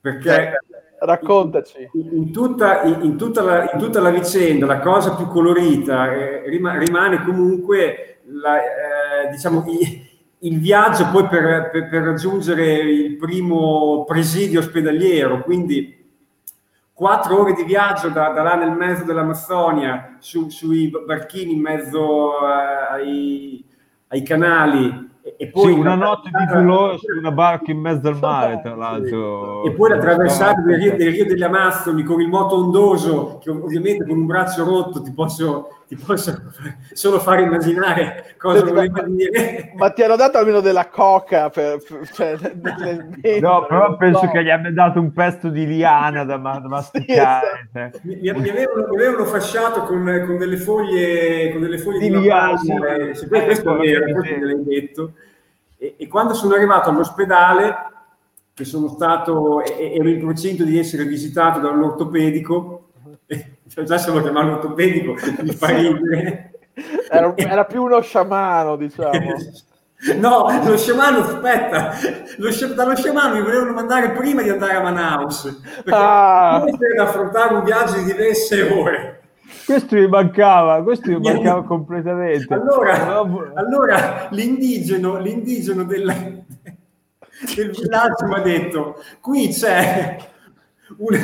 Speaker 6: perché
Speaker 2: Raccontaci.
Speaker 6: in tutta, in- in tutta la, in tutta la vicenda la cosa più colorita eh, rima- rimane comunque la, eh, diciamo, i- il viaggio poi per, per- per raggiungere il primo presidio ospedaliero, quindi quattro ore di viaggio da, da là nel mezzo dell'Amazzonia su- sui barchini in mezzo eh, ai, ai canali e, poi
Speaker 4: sì, una notte di dolore su una barca in mezzo al mare, tra l'altro.
Speaker 6: e poi la traversata del Rio, del Rio delle Amazzoni con il moto ondoso, che ov- ovviamente con un braccio rotto ti posso, ti posso solo far immaginare cosa
Speaker 2: Senti,
Speaker 6: voleva
Speaker 2: ma-
Speaker 6: dire.
Speaker 2: Ma ti hanno dato almeno della coca per, per- cioè, nel- nel-
Speaker 4: No, però penso
Speaker 2: no.
Speaker 4: che gli abbia dato un pezzo di liana da, ma- da masticare. cioè.
Speaker 6: Mi, mi- mi avevano, mi avevano fasciato con, con delle foglie, con delle foglie di,
Speaker 4: Di liana, sì.
Speaker 6: eh, sì, questo è vero, questo me l'hai detto. E, e quando sono arrivato all'ospedale, che sono stato, ero in procinto di essere visitato da un ortopedico, cioè già se lo chiamavo ortopedico mi fa ridere.
Speaker 2: Era, era più uno sciamano, diciamo.
Speaker 6: No, lo sciamano, aspetta, lo dallo sciamano mi volevano mandare prima di andare a Manaus, perché
Speaker 2: Ah.
Speaker 6: da affrontare un viaggio di diverse ore.
Speaker 4: Questo mi mancava, questo mi mancava completamente.
Speaker 6: Allora, allora l'indigeno, l'indigeno del, del villaggio mi ha detto, qui c'è un,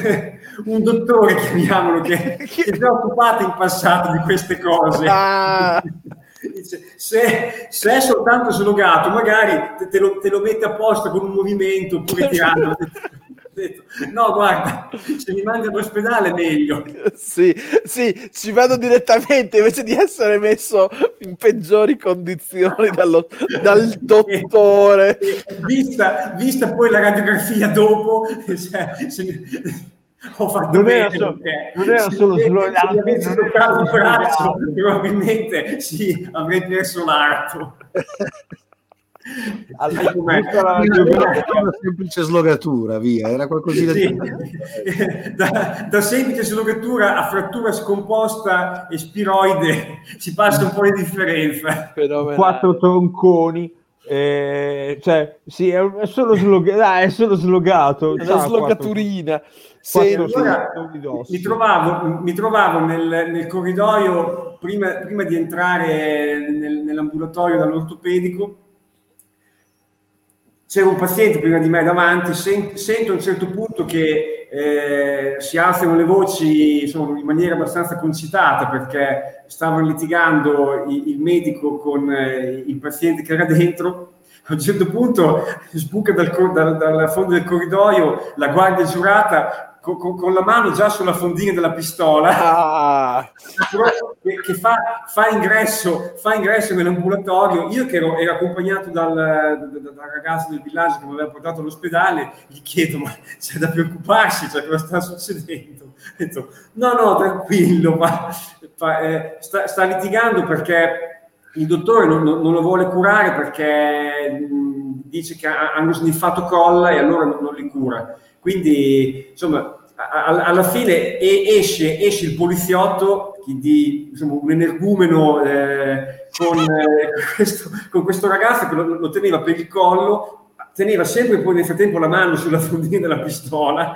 Speaker 6: un dottore, chiamiamolo, che, che si è occupato in passato di queste cose.
Speaker 2: Ah.
Speaker 6: Dice, se, se è soltanto slogato, magari te, te lo, te lo mette a posto con un movimento oppure tirando. Detto, No, guarda, se mi mandi all'ospedale meglio.
Speaker 2: Sì, sì, ci vado direttamente invece di essere messo in peggiori condizioni dallo- dal dottore.
Speaker 6: Vista, vista poi la radiografia dopo, cioè, se- ho fatto
Speaker 4: Non
Speaker 6: bene.
Speaker 4: era solo- non era solo
Speaker 6: se- avessi toccato
Speaker 4: solo
Speaker 6: il braccio, probabilmente sì, avrei perso l'arto.
Speaker 2: Allora,
Speaker 4: era la
Speaker 3: Era
Speaker 4: biografia.
Speaker 3: una semplice slogatura, via, era qualcosina
Speaker 6: Sì.
Speaker 3: di...
Speaker 6: da, da semplice slogatura a frattura scomposta e spiroide si passa un po' di differenza.
Speaker 2: fenomenale.
Speaker 4: quattro tronconi. eh, cioè, sì, è, è solo slogato. Dai, è solo slogato.
Speaker 2: È una
Speaker 4: C'ha
Speaker 2: slogaturina.
Speaker 4: quattro
Speaker 6: Allora, mi trovavo, mi trovavo nel, nel corridoio prima, prima di entrare nel- nell'ambulatorio dall'ortopedico. C'era un paziente prima di me davanti, sen- sento a un certo punto che eh, si alzano le voci insomma, in maniera abbastanza concitata perché stavano litigando i- il medico con eh, il paziente che era dentro. A un certo punto sbuca dal, dal- dal fondo del corridoio la guardia giurata co- co- con la mano già sulla fondina della pistola
Speaker 2: ah,
Speaker 6: che, che fa, fa ingresso, fa ingresso nell'ambulatorio. Io che ero, ero accompagnato dal, da- da- dal ragazzo del villaggio che mi aveva portato all'ospedale, gli chiedo: Ma c'è da preoccuparsi? Cioè, cosa sta succedendo? Detto: No, no, tranquillo, ma fa- eh, sta, sta litigando perché il dottore non, non- non lo vuole curare perché mh, dice che ha- hanno sniffato colla e allora non, non li cura. Quindi, insomma, a- a- alla fine e- esce, esce il poliziotto di insomma, un energumeno eh, con, eh, questo, con questo ragazzo che lo, lo teneva per il collo, teneva sempre poi nel frattempo la mano sulla fondina della pistola.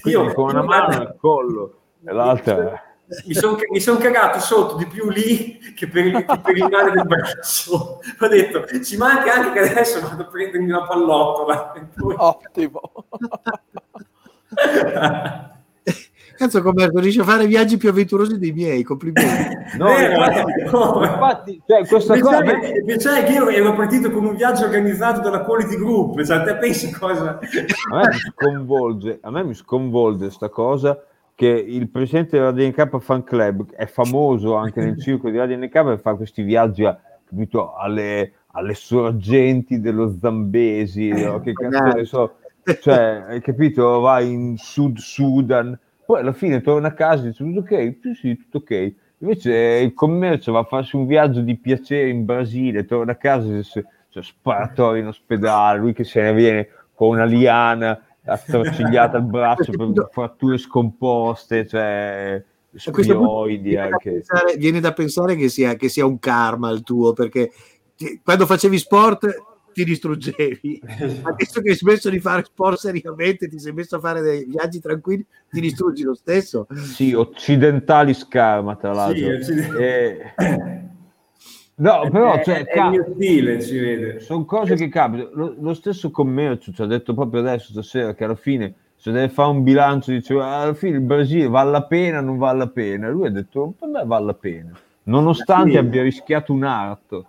Speaker 4: Quindi con una
Speaker 6: io-
Speaker 4: mano al collo e l'altra.
Speaker 6: mi sono son cagato sotto di più lì che per, il, che per il male del braccio. Ho detto, ci manca anche che adesso vado a prendermi una pallottola. Poi-
Speaker 2: ottimo.
Speaker 3: Cazzo, Roberto, riesci a fare viaggi più avventurosi dei miei, complimenti.
Speaker 4: No,
Speaker 6: eh? No.
Speaker 4: infatti, cioè, questa cosa.
Speaker 6: Pensare che io ero partito con un viaggio organizzato dalla Quality Group, cioè, te pensi cosa?
Speaker 4: a me mi sconvolge, a me mi sconvolge sta cosa che il presidente della DNK Fan Club è famoso anche nel circo della DNK per fare questi viaggi a- capito, alle, alle sorgenti dello Zambesi, no? che cazzo ne so, cioè, hai capito, vai in Sud Sudan, poi alla fine torna a casa e dice tutto ok, sì sì, tutto ok. Invece il commercio va a farsi un viaggio di piacere in Brasile, torna a casa e dice, cioè, sparatorio in ospedale, lui che se ne viene con una liana attorcigliata al braccio per fratture scomposte, cioè spioidi
Speaker 3: viene da, pensare, viene da pensare che sia, che sia un karma il tuo, perché ti- quando facevi sport ti distruggevi. Adesso che hai smesso di fare sport seriamente, ti sei messo a fare dei viaggi tranquilli, ti distruggi lo stesso.
Speaker 4: Sì, occidentali scarma tra l'altro.
Speaker 6: Sì, occidentali.
Speaker 4: Eh, no, però
Speaker 6: è,
Speaker 4: cioè,
Speaker 6: è il mio stile, si vede.
Speaker 4: sono cose che capitano. Lo, lo stesso commercio ci ha detto proprio adesso, stasera, che alla fine se deve fare un bilancio, dice alla fine il Brasile vale la pena o non vale la pena. Lui ha detto, per me vale la pena, nonostante
Speaker 6: Sì.
Speaker 4: abbia rischiato un arto.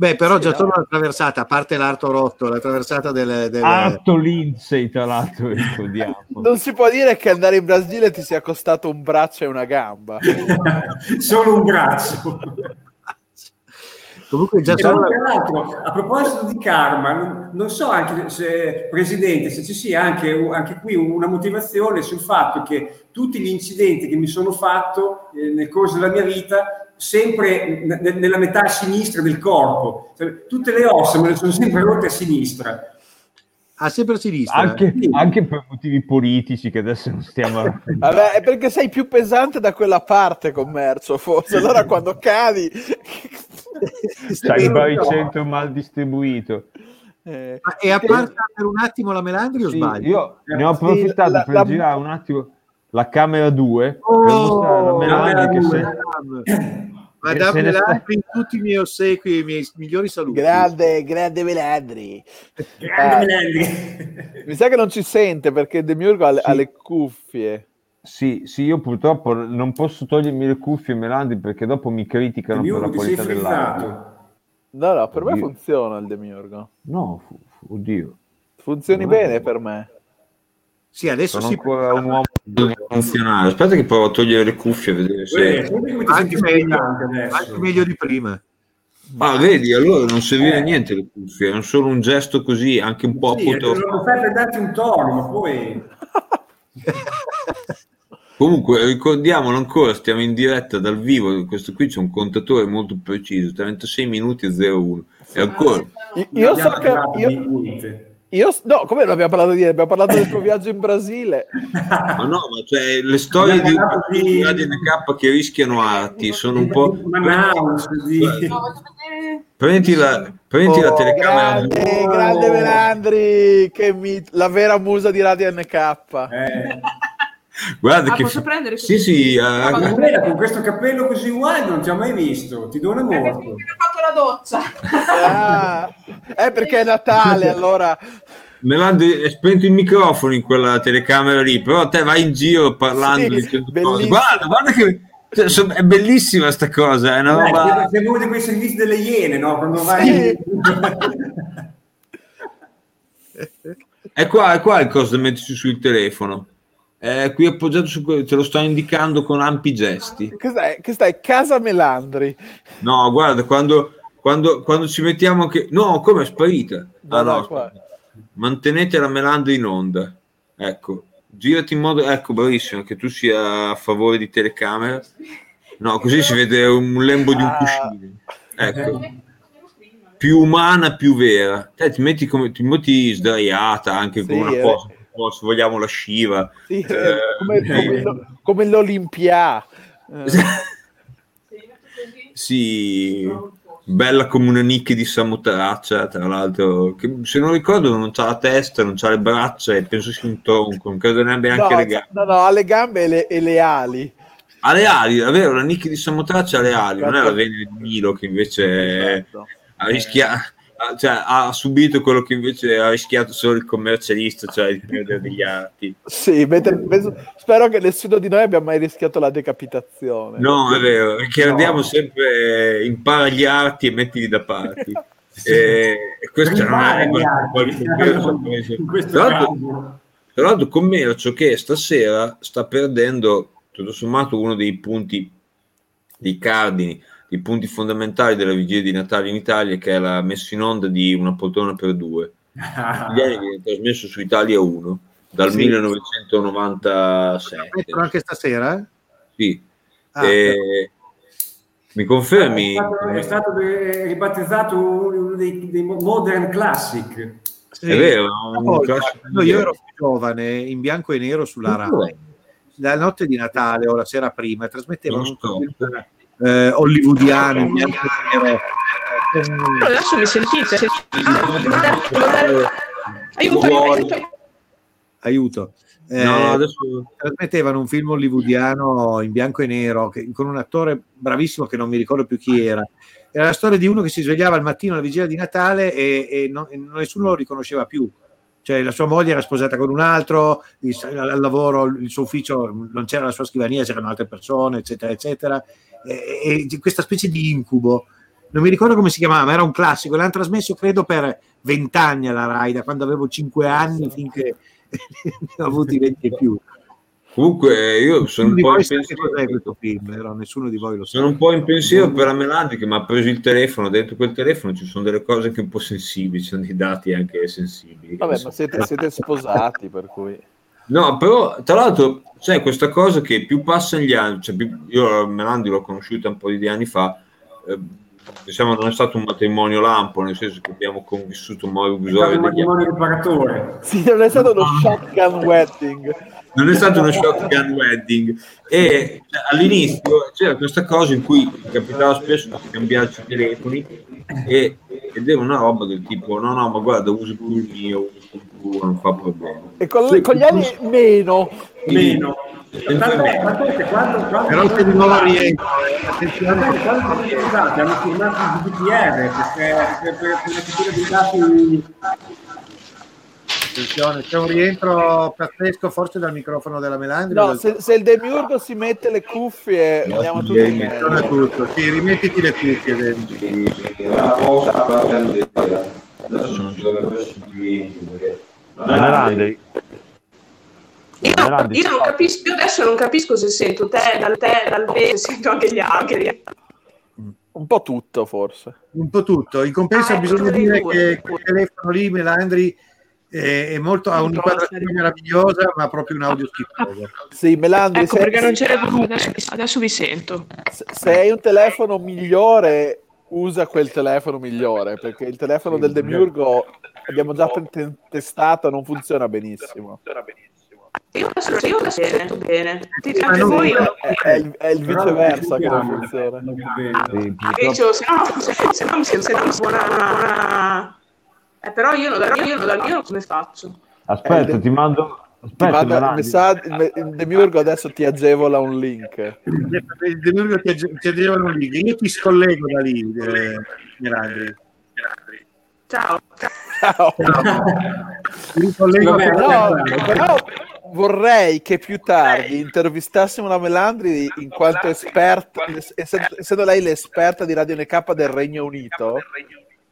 Speaker 3: Beh, però
Speaker 2: Sì,
Speaker 3: già
Speaker 2: no.
Speaker 3: torno alla traversata, a parte l'arto rotto, la traversata delle... delle-
Speaker 7: Arto Lindsay, tra l'altro, ricordiamo.
Speaker 2: Non si può dire che andare in Brasile ti sia costato un braccio e una gamba.
Speaker 6: Solo un braccio.
Speaker 3: Comunque già solo...
Speaker 6: l'altro, a proposito di karma, non, non so anche se, Presidente, se ci sia anche, anche qui una motivazione sul fatto che tutti gli incidenti che mi sono fatto eh, nel corso della mia vita, sempre ne- nella metà sinistra del corpo, Cioè, tutte le ossa me le sono sempre rotte a sinistra.
Speaker 3: Ah, sempre a sinistra.
Speaker 7: Anche, anche per motivi politici che adesso non stiamo a...
Speaker 2: Vabbè, è perché sei più pesante da quella parte, commercio, forse. Allora quando cadi...
Speaker 7: C'hai il
Speaker 3: Eh,
Speaker 7: baricentro mal distribuito.
Speaker 2: Eh,
Speaker 3: Ma è apparsa per un attimo la Melandri o
Speaker 7: Sì,
Speaker 3: sbaglio?
Speaker 7: io ne ho approfittato
Speaker 2: Sì, la-
Speaker 7: per
Speaker 2: la-
Speaker 7: girare un attimo la camera 2 per
Speaker 3: Oh,
Speaker 7: mostrare alla Melania che se...
Speaker 3: Madame,
Speaker 7: ne
Speaker 3: Melandri, in tutti i miei ossequi e i miei migliori saluti.
Speaker 2: grande, grande Melandri.
Speaker 6: Grande
Speaker 2: Eh,
Speaker 6: Melandri.
Speaker 2: mi sa che non ci sente perché Demiurgo ha, le-
Speaker 7: Sì.
Speaker 2: ha le cuffie.
Speaker 7: Sì, sì, io purtroppo non posso togliermi le cuffie Melandi perché dopo mi criticano per la
Speaker 6: sei
Speaker 7: qualità dell'audio.
Speaker 2: No, no, per me
Speaker 7: Oddio.
Speaker 2: funziona il Demiurgo.
Speaker 7: No, fu- fu- oddio.
Speaker 2: Funzioni
Speaker 7: No.
Speaker 2: bene per me.
Speaker 3: Sì, adesso
Speaker 7: Sono
Speaker 3: sì.
Speaker 7: ancora un uomo
Speaker 4: funzionare. Aspetta che provo a togliere le cuffie a vedere
Speaker 6: Eh,
Speaker 4: se...
Speaker 6: ti
Speaker 3: Anche meglio, anche meglio di prima.
Speaker 4: Ah, vedi, allora non serviva
Speaker 6: Eh.
Speaker 4: a niente le cuffie, è solo un gesto così, anche un po'
Speaker 6: Sì,
Speaker 4: foto-
Speaker 6: lo fai per darti un tono, ma poi...
Speaker 4: Comunque, ricordiamolo ancora, stiamo in diretta dal vivo, questo qui c'è un contatore molto preciso, 36 minuti e 01. E ancora,
Speaker 2: Io, io so che... Io. Io- no, come non abbiamo parlato di niente? Abbiamo parlato del tuo viaggio in Brasile.
Speaker 4: ma no, ma cioè, le storie di,
Speaker 6: di-
Speaker 4: ADNK che rischiano arti sono un po'...
Speaker 6: Manaus, di...
Speaker 4: Prendi la, prendi la
Speaker 2: Oh,
Speaker 4: telecamera.
Speaker 2: grande, grande Melandri, che mi- la vera musa di Radio NK.
Speaker 6: Eh,
Speaker 4: Guarda
Speaker 8: Ah,
Speaker 4: che...
Speaker 8: posso prendere?
Speaker 4: Sì, sì, eh,
Speaker 8: Ah,
Speaker 6: quella con questo cappello così uguale non ti ho mai visto, ti do una
Speaker 8: Perché
Speaker 6: morto.
Speaker 8: ho fatto la doccia.
Speaker 2: Ah, è perché è Natale, allora.
Speaker 4: Melandi, è spento il microfono in quella telecamera lì, però te vai in giro parlando
Speaker 2: Sì, bellissimo.
Speaker 4: Guarda, guarda che cioè, è bellissima sta cosa, è una roba...
Speaker 6: sembra uno di quei servizi delle iene, no? Quando vai...
Speaker 2: Sì.
Speaker 4: È qua, è qua il coso da mettersi sul telefono. È qui appoggiato su quello, te lo sto indicando con ampi gesti.
Speaker 2: Cos'è? Questa è Casa Melandri.
Speaker 4: No, guarda, quando, quando, quando ci mettiamo che... No, come è sparita? Ah,
Speaker 2: No.
Speaker 4: Mantenete la Melandri in onda. Ecco, girati in modo... Ecco, bravissimo, che tu sia a favore di telecamera. No, così si vede un lembo di un
Speaker 2: Ah.
Speaker 4: cuscino. Ecco. Più umana, più vera. Te ti metti come ti metti sdraiata anche con
Speaker 2: Sì,
Speaker 4: una
Speaker 2: eh.
Speaker 4: cosa, po', se vogliamo la sciva.
Speaker 2: Sì,
Speaker 4: Eh,
Speaker 2: come, come lo- come l'Olimpia.
Speaker 4: Sì, bella come una nicchia di Samotraccia, tra l'altro, che se non ricordo non c'ha la testa, non c'ha le braccia e penso sia un tronco, non credo ne abbia
Speaker 2: no,
Speaker 4: neanche le gambe.
Speaker 2: no, no, ha le gambe e le, e le ali.
Speaker 4: Ha le ali, è vero, la nicchia di Samotraccia ha le ali, non è la Venere di Milo che invece
Speaker 2: Esatto.
Speaker 4: ha rischiato... Cioè, ha subito quello che invece ha rischiato solo il commercialista, cioè di perdere degli arti.
Speaker 2: Sì, mentre- penso- spero che nessuno di noi abbia mai rischiato la decapitazione.
Speaker 4: No, è vero, perché
Speaker 6: No.
Speaker 4: andiamo sempre impara gli arti e mettili da parte. e, e è preso.
Speaker 6: In questo
Speaker 4: Tra l'altro,
Speaker 6: caso.
Speaker 4: tra l'altro commercio che stasera sta perdendo tutto sommato uno dei punti dei cardini i punti fondamentali della vigilia di Natale in Italia che è la messa in onda di una poltrona per due viene trasmesso su Italia 1 dal
Speaker 3: Sì.
Speaker 4: 1997
Speaker 3: Mettono anche stasera?
Speaker 4: sì.
Speaker 3: Ah,
Speaker 4: E- mi
Speaker 6: È
Speaker 4: confermi
Speaker 6: stato, è stato eh, ribattezzato uno dei, dei modern classic.
Speaker 3: sì.
Speaker 4: è vero
Speaker 3: volta, quando io ero più giovane, in bianco e nero sulla Rai, la notte di Natale o la sera prima, trasmettevano un film eh, hollywoodiano in bianco e nero.
Speaker 8: Adesso mi sentite? Aiuto, aiuto.
Speaker 3: Eh,
Speaker 4: no, no, adesso
Speaker 3: trasmettevano un film hollywoodiano in bianco e nero che- con un attore bravissimo che non mi ricordo più chi era. Era la storia di uno che si svegliava al mattino alla vigilia di Natale e, e non- e nessuno lo riconosceva più. Cioè, la sua moglie era sposata con un altro, il- al lavoro, il suo ufficio non c'era la sua scrivania, c'erano altre persone, eccetera, eccetera. E, e questa specie di incubo non mi ricordo come si chiamava, ma era un classico. L'hanno trasmesso credo per vent'anni alla Rai, da quando avevo cinque anni finché ne ho avuti 20 e più.
Speaker 1: Comunque io sono
Speaker 3: Nessuno
Speaker 1: un po' in pensiero,
Speaker 3: questo film, però nessuno di voi lo sa.
Speaker 1: sono un po' in pensiero per Amelandi che mi ha preso il telefono, dentro quel telefono ci sono delle cose anche un po' sensibili, ci sono dei dati anche sensibili.
Speaker 2: Vabbè, ma siete, siete sposati, per cui...
Speaker 1: No, però tra l'altro c'è questa cosa che più passano gli anni, cioè, più- io Melandi l'ho conosciuta un po' di anni fa, eh, diciamo non è stato un matrimonio lampo, nel senso che abbiamo convissuto un modo usuale
Speaker 6: un matrimonio riparatore.
Speaker 2: Sì, non è stato uno shotgun wedding.
Speaker 1: Non è stato uno shotgun wedding e cioè, all'inizio c'era questa cosa in cui capitava spesso di cambiarci i telefoni e, ed era una roba del tipo no no ma guarda uso più il mio, non fa problema.
Speaker 2: E con, con gli anni meno.
Speaker 6: Meno. Tant'è, tant'è che quando, quando,
Speaker 3: Però se di nuovo rientro, eh, attenzione,
Speaker 6: quando scusate, hanno firmato il GDPR perché per, per, per la chiusura dei dati
Speaker 3: attenzione, c'è un rientro pazzesco forse dal microfono della Melandri.
Speaker 2: No, se, se il demiurgo si mette le cuffie, andiamo tutti in
Speaker 3: Attenzione a tutto, sì, rimettiti le cuffie. Deni.
Speaker 1: Adesso non ci dovrebbero essere clienti perché
Speaker 4: Melandi,
Speaker 8: Io, io non capisco, io adesso non capisco se sento te dal te, dal te, se sento anche gli altri.
Speaker 2: Un po' tutto, forse.
Speaker 3: Un po' tutto. In compenso
Speaker 8: Ah,
Speaker 3: bisogna
Speaker 8: tutte e
Speaker 3: dire
Speaker 8: due.
Speaker 3: che quel telefono lì, Melandri, è, è molto, ha un'inquadratura meravigliosa, ma proprio un audio schifoso.
Speaker 2: Sì, Melandri,
Speaker 8: Ecco perché non c'era adesso, adesso vi sento.
Speaker 2: se- se hai un telefono migliore, usa quel telefono migliore, perché il telefono del demiurgo abbiamo già te- testato, non funziona benissimo.
Speaker 8: Io adesso, io adesso sento bene. Anche
Speaker 3: non-
Speaker 8: voi. io-
Speaker 2: È, è il, è il viceversa che non funziona.
Speaker 4: Sì,
Speaker 8: Io se no, se, no mi sento. Eh, però io, io non- dal mio come faccio?
Speaker 4: Aspetta,
Speaker 2: Eh,
Speaker 4: ti mando.
Speaker 2: Ti
Speaker 4: Aspetta,
Speaker 2: manda il,
Speaker 4: Melandi.
Speaker 2: messaggio, il, demiurgo adesso ti agevola un link.
Speaker 3: Il demiurgo ti ag- ti agevano un link. Io ti scollego da lì, eh, Melandri.
Speaker 8: Ciao.
Speaker 2: Ciao.
Speaker 3: Ti ricollego
Speaker 6: Vabbè,
Speaker 2: No,
Speaker 6: Eh,
Speaker 2: però vorrei che più tardi intervistassimo la Melandri in quanto esperta, essendo, lei l'esperta di Radio NK del Regno Unito.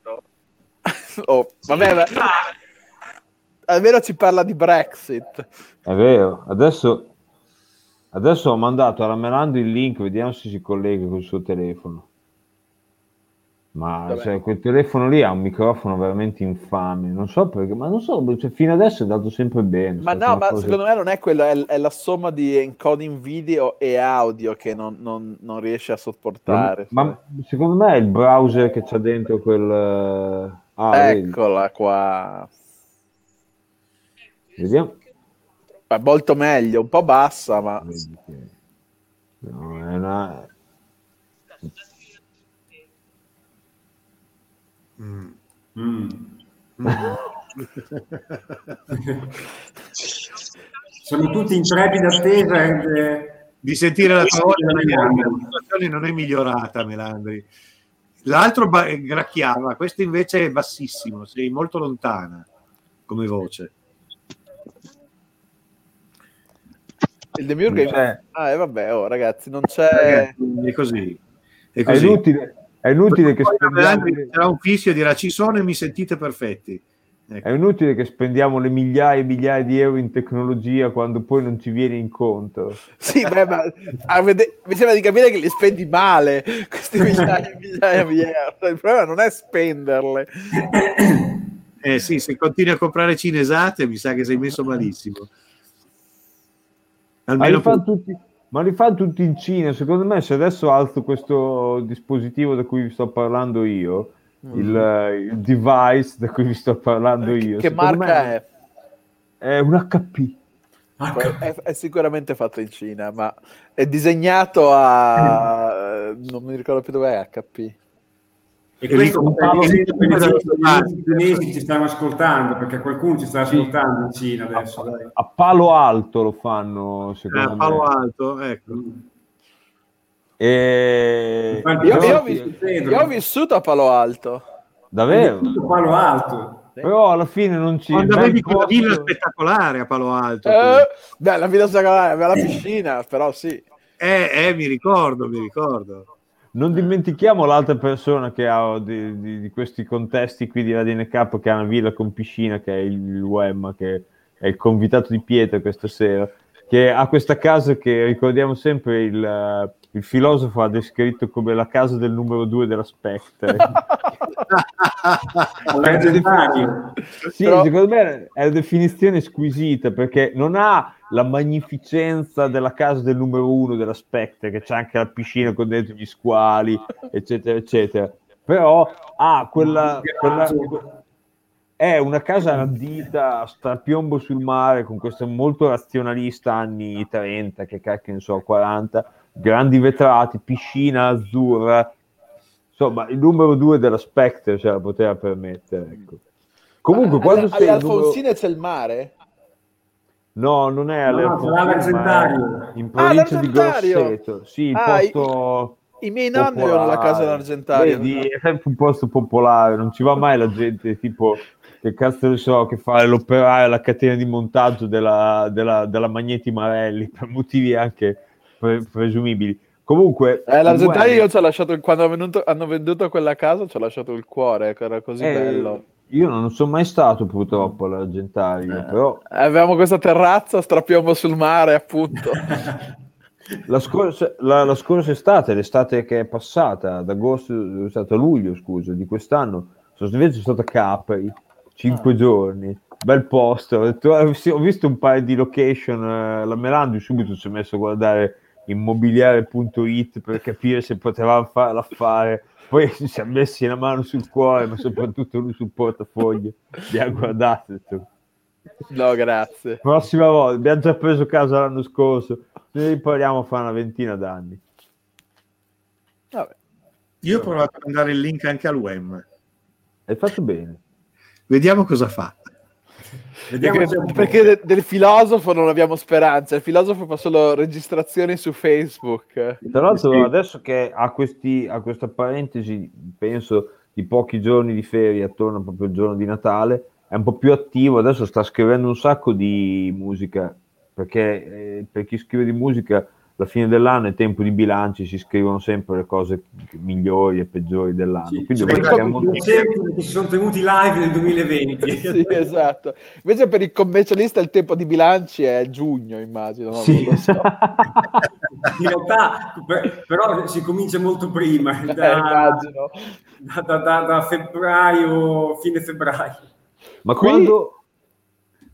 Speaker 2: Oh, vabbè, ma- almeno ci parla di Brexit.
Speaker 4: È vero, adesso, adesso ho mandato alla Melando il link, vediamo se si collega col suo telefono. Ma cioè, quel telefono lì ha un microfono veramente infame, non so perché, ma non so, cioè, fino adesso è andato sempre bene.
Speaker 2: Ma no, ma
Speaker 4: cosa-
Speaker 2: secondo me non è quello, è, è la somma di encoding video e audio che non, non- non riesce a sopportare.
Speaker 4: Ma secondo me è il browser che c'ha dentro quel... eh, Ah, vedi?
Speaker 2: Eccola qua.
Speaker 4: Vediamo.
Speaker 2: È molto meglio, un po' bassa, ma
Speaker 4: No, è una...
Speaker 3: Mm.
Speaker 6: Mm. Sono tutti in trepida attesa eh,
Speaker 3: Di sentire la tua voce, la situazione non è migliorata, Melandri. L'altro ba- gracchiava, questo invece è bassissimo, sei molto lontana come voce.
Speaker 2: Il demiurgo è... Ah, e vabbè, oh, ragazzi, non c'è...
Speaker 3: Ragazzi, È così. È
Speaker 4: è
Speaker 3: così.
Speaker 4: inutile, è inutile che spendiamo...
Speaker 3: Sarà un fischio e dirà ci sono e mi sentite perfetti. Ecco.
Speaker 4: È inutile che spendiamo le migliaia e migliaia di euro in tecnologia quando poi non ci viene incontro.
Speaker 2: Sì, beh, ma vede- mi sembra di capire che li spendi male, questi migliaia e migliaia di euro. Il problema non è spenderle.
Speaker 3: Eh sì, se continui a comprare cinesate mi sa che sei messo malissimo.
Speaker 4: Ma
Speaker 3: Almeno
Speaker 4: li, fanno
Speaker 3: per-
Speaker 4: tutti, ma li fanno tutti in Cina. Secondo me, se adesso alzo questo dispositivo da cui vi sto parlando io, il, eh, il device da cui vi sto parlando io,
Speaker 2: che marca è?
Speaker 4: È un HP.
Speaker 2: È, è sicuramente fatto in Cina, ma è disegnato a... non mi ricordo più dov'è HP.
Speaker 6: Esempio,
Speaker 3: lì-
Speaker 6: gli cinesi ci stanno ascoltando perché qualcuno ci sta ascoltando in Cina adesso.
Speaker 4: A palo alto lo fanno,
Speaker 3: eh,
Speaker 4: secondo
Speaker 3: a Palo
Speaker 4: me.
Speaker 3: Alto, ecco.
Speaker 4: E...
Speaker 6: Infatti,
Speaker 2: Io, io ho, vis- io ho vissuto a Palo Alto.
Speaker 4: Davvero?
Speaker 6: Tutto Palo Alto.
Speaker 4: Però alla fine non ci...
Speaker 3: Quando avevi quella
Speaker 4: posto-
Speaker 3: villa spettacolare a Palo Alto.
Speaker 2: Eh, beh, la secolare aveva la piscina, però sì.
Speaker 3: Eh, eh, mi ricordo, mi ricordo.
Speaker 4: Non dimentichiamo l'altra persona che ha di, di, di questi contesti qui di Radine Cup che ha una villa con piscina, che è il UEM, che è il convitato di pietra questa sera, che ha questa casa che ricordiamo sempre il, il filosofo ha descritto come la casa del numero due della Spectre. Sì,
Speaker 2: Però-
Speaker 4: secondo me è una definizione squisita perché non ha la magnificenza della casa del numero uno della Spectre, che c'è anche la piscina con dentro gli squali, eccetera, eccetera. Però ha quella, quella- è una casa ardita, a strapiombo sul mare, con questo molto razionalista anni 30, che cacchio ne so, 40, grandi vetrati, piscina azzurra. Insomma, il numero due della Spectre ce la poteva permettere. Ecco. Comunque, quando
Speaker 2: alle,
Speaker 4: sei
Speaker 2: alle
Speaker 4: il numero-
Speaker 2: Alfonsine c'è il mare?
Speaker 4: No, non è alle
Speaker 6: No,
Speaker 4: Alfonsine,
Speaker 6: sarà
Speaker 4: ma
Speaker 6: l'Argentario.
Speaker 4: è in
Speaker 2: Ah,
Speaker 4: provincia di
Speaker 2: l'Argentario!
Speaker 4: Grosseto. Sì, il
Speaker 2: Ah, i-
Speaker 4: posto
Speaker 2: I miei nonni avevano la casa
Speaker 4: popolare.
Speaker 2: all'Argentario.
Speaker 4: Vedi, è sempre un posto popolare, non ci va mai la gente tipo che cazzo ne so, che fa l'operaio alla catena di montaggio della, della, della Magneti Marelli per motivi anche pre- presumibili. Comunque,
Speaker 2: Eh, l'Argentario
Speaker 4: Guerra-
Speaker 2: io ci ho lasciato, quando hanno venduto, hanno venduto quella casa ci ho lasciato il cuore, che era così
Speaker 4: eh,
Speaker 2: bello.
Speaker 4: Io non sono mai stato purtroppo all'Argentario,
Speaker 2: Eh,
Speaker 4: però
Speaker 2: Avevamo questa terrazza, strapiombo sul mare, appunto.
Speaker 4: La scorsa, la, la scorsa estate, l'estate che è passata, ad agosto, è stato a luglio, scusa, di quest'anno, sono invece stato a Capri, cinque
Speaker 2: Ah.
Speaker 4: giorni, bel posto, ho, detto, "Ah, ho visto un paio di location, eh, la Melandi subito si è messo a guardare immobiliare.it per capire se potevamo fare l'affare, poi si è messi la mano sul cuore, ma soprattutto lui sul portafoglio, li ha detto,
Speaker 2: No, grazie.
Speaker 4: prossima volta, abbiamo già preso casa l'anno scorso, noi ripariamo fra una ventina d'anni.
Speaker 2: Vabbè.
Speaker 3: Io ho provato a mandare il link anche al web.
Speaker 4: Hai fatto bene.
Speaker 3: Vediamo cosa fa.
Speaker 2: Perché,
Speaker 6: se
Speaker 2: perché de- del filosofo non abbiamo speranza. Il filosofo fa solo registrazioni su Facebook.
Speaker 4: Tra l'altro,
Speaker 3: Sì.
Speaker 4: adesso che ha, questi, ha questa parentesi, penso, di pochi giorni di ferie attorno proprio al giorno di Natale, è un po' più attivo. Adesso sta scrivendo un sacco di musica, perché eh, per chi scrive di musica, alla fine dell'anno è tempo di bilanci, si scrivono sempre le cose migliori e peggiori dell'anno.
Speaker 6: Sì,
Speaker 4: Quindi siamo molto-
Speaker 6: che si sono tenuti live nel 2020.
Speaker 2: sì, esatto. Invece per il commercialista il tempo di bilanci è giugno, immagino. no?
Speaker 4: Sì.
Speaker 2: Non lo so.
Speaker 6: In realtà, per- però si comincia molto prima,
Speaker 2: Eh,
Speaker 6: da,
Speaker 2: immagino.
Speaker 6: da- da- da- da febbraio, fine febbraio.
Speaker 4: Ma
Speaker 2: Qui-
Speaker 4: quando...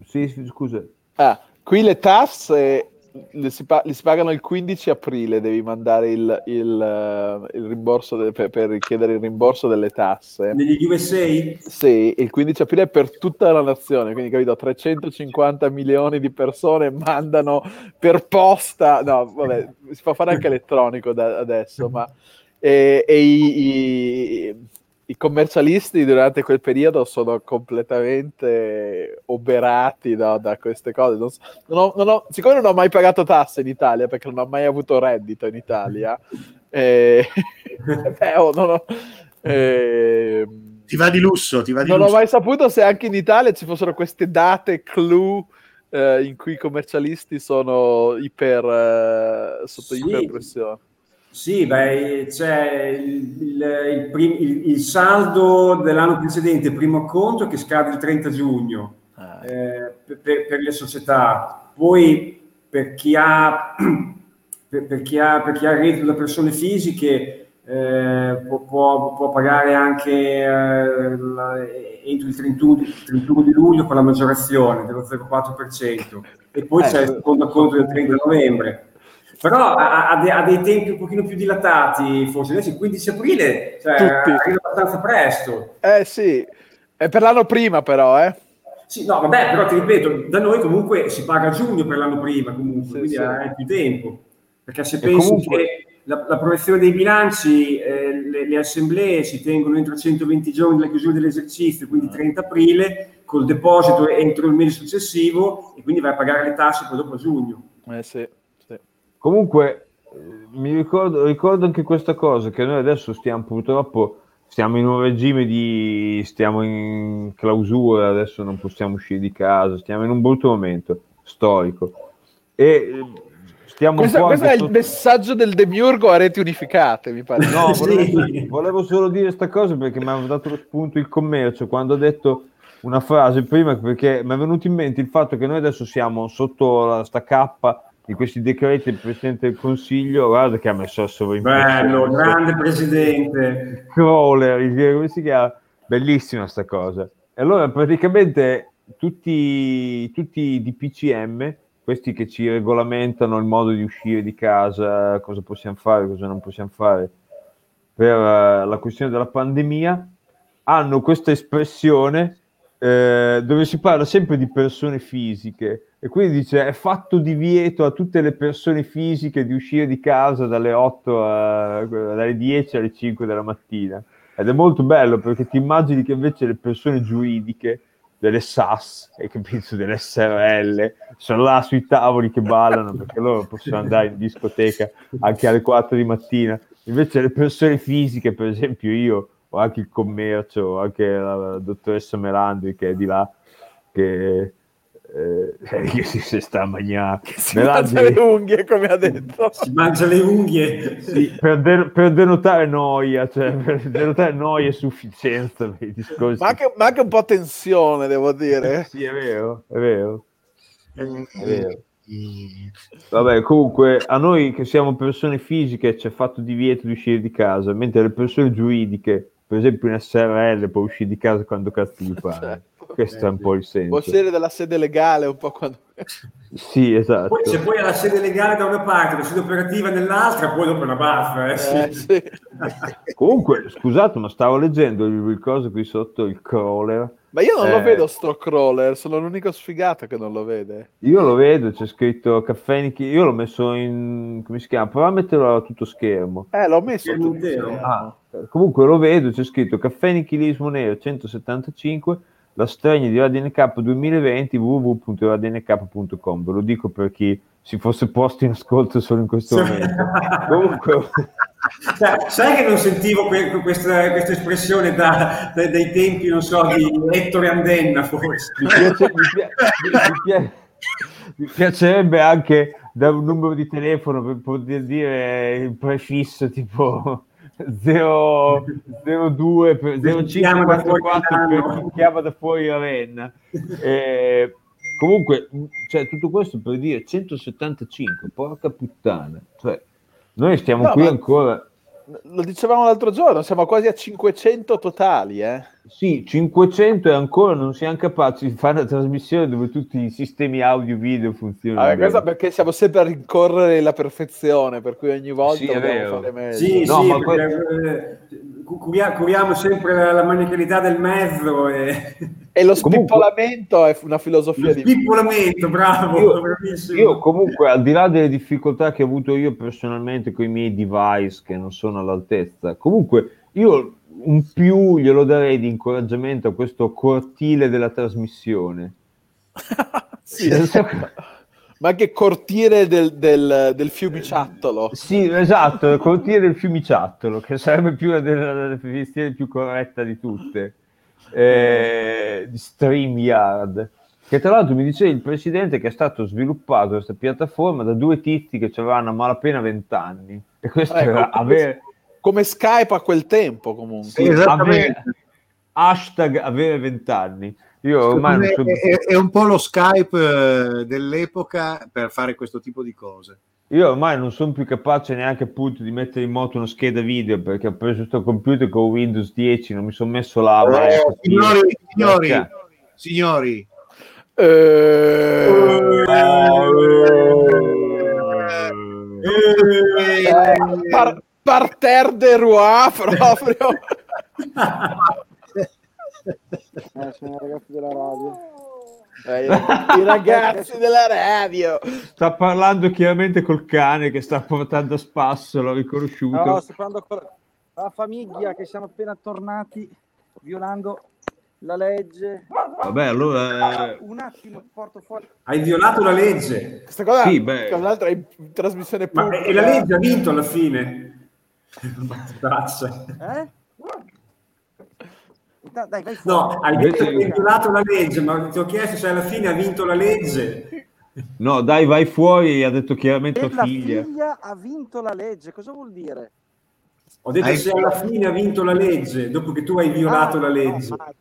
Speaker 4: Sì, sì, scusa.
Speaker 2: Ah, qui le tasse le si, pa- li si pagano il 15 aprile, devi mandare il, il, eh, il rimborso de- per, per richiedere il rimborso delle tasse.
Speaker 6: Negli USA
Speaker 2: Sì, il 15 aprile è per tutta la nazione, quindi capito, 350 milioni di persone mandano per posta, no, vabbè, si può fare anche elettronico da- adesso, ma e, e i, i- i commercialisti durante quel periodo sono completamente oberati da, da queste cose. Non so- non ho- non ho- siccome non ho mai pagato tasse in Italia, perché non ho mai avuto reddito in Italia, eh, beh, oh, non ho- ehm,
Speaker 3: Ti va di lusso, ti va di
Speaker 2: non ho
Speaker 3: lusso.
Speaker 2: mai saputo se anche in Italia ci fossero queste date clou eh, in cui i commercialisti sono iper eh, sotto
Speaker 6: Sì.
Speaker 2: iperpressione.
Speaker 6: Sì, beh, c'è il, il- il il- saldo dell'anno precedente, primo conto che scade il 30 giugno eh, per, per- le società. Poi per chi ha, per, per chi ha, per chi ha reddito da persone fisiche eh, può, può- può pagare anche eh, la- entro il 31, il 31 di luglio con la maggiorazione dello 0,4% e poi
Speaker 2: Eh,
Speaker 6: c'è il secondo conto del 30 novembre. Però ha, ha de- ha dei tempi un pochino più dilatati, forse adesso il 15 aprile cioè, arriva abbastanza presto.
Speaker 2: Eh sì, è per l'anno prima però, eh.
Speaker 6: Sì, no, vabbè, però ti ripeto, da noi comunque si paga a giugno per l'anno prima, comunque,
Speaker 2: Sì,
Speaker 6: quindi
Speaker 2: sì.
Speaker 6: hai più tempo. Perché se
Speaker 4: E
Speaker 6: pensi
Speaker 4: comunque-
Speaker 6: che la, l'approvazione dei bilanci, eh, le, le assemblee si tengono entro 120 giorni dalla chiusura dell'esercizio, quindi 30 aprile, col deposito entro il mese successivo e quindi vai a pagare le tasse poi dopo a giugno.
Speaker 2: Eh sì.
Speaker 4: Comunque, mi ricordo, ricordo anche questa cosa, che noi adesso stiamo purtroppo, stiamo in un regime di, stiamo in clausura, adesso non possiamo uscire di casa, stiamo in un brutto momento storico e stiamo
Speaker 2: Questo,
Speaker 4: un po'
Speaker 2: questo è il messaggio del demiurgo a reti unificate, mi pare.
Speaker 4: No,
Speaker 6: Sì.
Speaker 4: volevo, volevo solo dire questa cosa perché mi aveva dato lo spunto il commercio quando ho detto una frase prima perché mi è venuto in mente il fatto che noi adesso siamo sotto la sta cappa di questi decreti del Presidente del Consiglio, guarda che ha messo a sovraimpressione.
Speaker 6: Bello, grande presidente.
Speaker 4: crawler, come si chiama? Bellissima sta cosa. E allora praticamente tutti, tutti i DPCM, questi che ci regolamentano il modo di uscire di casa, cosa possiamo fare, cosa non possiamo fare per eh, la questione della pandemia, hanno questa espressione eh, dove si parla sempre di persone fisiche e quindi dice è fatto divieto a tutte le persone fisiche di uscire di casa dalle 8 a, dalle 10 alle 5 della mattina ed è molto bello perché ti immagini che invece le persone giuridiche delle SAS, hai capito, delle SRL, sono là sui tavoli che ballano perché loro possono andare in discoteca anche alle 4 di mattina. Invece le persone fisiche, per esempio io, o anche il commercio, o anche la dottoressa Melandri che è di là, che, eh, che si, si sta a mangiare.
Speaker 2: Si mangia le unghie, come ha detto.
Speaker 6: Si mangia le unghie.
Speaker 4: Sì, per, de- per denotare noia, cioè per denotare noia e sufficienza discorsi.
Speaker 2: Ma anche, ma anche un po' tensione, devo dire.
Speaker 4: Sì, è vero, è vero. È vero. Vabbè, comunque a noi che siamo persone fisiche ci è fatto divieto di uscire di casa, mentre le persone giuridiche, per esempio in SRL, può uscire di casa quando cazzo gli pare. Questo è un po' il senso.
Speaker 2: Può uscire dalla sede legale un po' quando...
Speaker 4: Sì, esatto.
Speaker 6: Poi se poi la sede legale da una parte, la sede operativa nell'altra, poi dopo è una baffa. Eh, sì.
Speaker 2: Eh, sì.
Speaker 4: Comunque, scusate, ma stavo leggendo il, il coso qui sotto, il crawler.
Speaker 2: Ma io non lo
Speaker 4: Eh.
Speaker 2: vedo sto crawler, sono l'unico sfigato che non lo vede.
Speaker 4: Io lo vedo, c'è scritto caffè Nichi- io l'ho messo in, come si chiama? Prova a metterlo a tutto schermo.
Speaker 2: Eh, l'ho messo
Speaker 6: Schermo
Speaker 2: tutto insieme.
Speaker 4: Ah, comunque lo vedo, c'è scritto caffè nichilismo nero 175, la stregna di Radio NK 2020 www.radionk.com. Ve lo dico per chi si fosse posto in ascolto solo in questo momento. comunque,
Speaker 6: Sai, sai che non sentivo que- questa, questa espressione da- da- dai tempi, non so, di Ettore Andenna, forse.
Speaker 4: mi, piace- mi pia- mi pia- mi piacerebbe anche da un numero di telefono per poter dire il prefisso tipo 0, 02 per-
Speaker 6: Chiama da fuori
Speaker 4: 0544
Speaker 6: Milano.
Speaker 4: per chi chiama da fuori Ravenna Eh, comunque cioè, tutto questo per dire 175 porca puttana cioè, noi stiamo
Speaker 2: No,
Speaker 4: qui ancora
Speaker 2: Lo dicevamo l'altro giorno, siamo quasi a 500 totali, eh.
Speaker 4: Sì, 500 e ancora non siamo capaci di fare una trasmissione dove tutti i sistemi audio video funzionano. Bene.
Speaker 2: questo perché siamo sempre a rincorrere la perfezione, per cui ogni volta
Speaker 4: Sì, è
Speaker 2: dobbiamo
Speaker 4: vero.
Speaker 2: fare meglio.
Speaker 6: Sì,
Speaker 4: No,
Speaker 6: sì,
Speaker 4: ma
Speaker 6: perché, eh, cu- curia- curiamo sempre la, la manicalità del mezzo e
Speaker 2: E lo
Speaker 4: Comunque-
Speaker 2: spippolamento è una filosofia
Speaker 6: lo
Speaker 2: di...
Speaker 6: spippolamento, bravo,
Speaker 4: Io, io comunque, al di là delle difficoltà che ho avuto io personalmente con i miei device che non sono all'altezza, comunque io un più glielo darei di incoraggiamento a questo cortile della trasmissione.
Speaker 2: Sì, ma anche cortiere del, del, del fiumiciattolo.
Speaker 4: Sì, esatto, il cortile del fiumiciattolo, che sarebbe più la definizione più corretta di tutte, eh, di StreamYard. Che tra l'altro mi diceva il presidente che è stato sviluppato questa piattaforma da due tizi che avevano a malapena 20 anni. E questo
Speaker 2: Ecco,
Speaker 4: era avere,
Speaker 2: Come Skype a quel tempo, comunque.
Speaker 3: Sì, esattamente.
Speaker 4: hashtag avere 20 anni. Io ormai non
Speaker 3: Secondo me
Speaker 4: so,
Speaker 3: è, è un po' lo Skype eh, dell'epoca per fare questo tipo di cose.
Speaker 4: io ormai non sono più capace neanche appunto di mettere in moto una scheda video perché ho preso questo computer con Windows 10, non mi sono messo là. ma-
Speaker 3: Eh, signori, signori,
Speaker 4: Perché?
Speaker 3: signori,
Speaker 2: Eh, eh, par- parterre de roi proprio.
Speaker 9: Eh, sono i ragazzi della radio.
Speaker 2: Eh, I ragazzi della radio.
Speaker 4: Sta parlando chiaramente col cane che sta portando a spasso, l'ho riconosciuto.
Speaker 9: No, sto parlando con la famiglia che siamo appena tornati violando la legge.
Speaker 4: Vabbè, allora... eh,
Speaker 9: Un attimo, porto fuori.
Speaker 6: Hai violato la legge,
Speaker 2: Questa cosa
Speaker 4: Sì,
Speaker 2: è in trasmissione
Speaker 6: ma
Speaker 2: pubblica.
Speaker 6: e la legge ha vinto alla fine.
Speaker 9: Eh? Dai, dai, vai
Speaker 6: No, hai detto che hai violato la legge, ma ti ho chiesto se alla fine ha vinto la legge.
Speaker 4: No, dai, vai fuori, ha detto chiaramente
Speaker 9: E la
Speaker 4: figlia.
Speaker 9: figlia ha vinto la legge. Cosa vuol dire?
Speaker 6: Ho detto
Speaker 3: Hai-
Speaker 6: se alla fine ha vinto la legge, dopo che tu hai violato
Speaker 9: Ah,
Speaker 6: la
Speaker 9: no,
Speaker 6: legge.
Speaker 9: mai.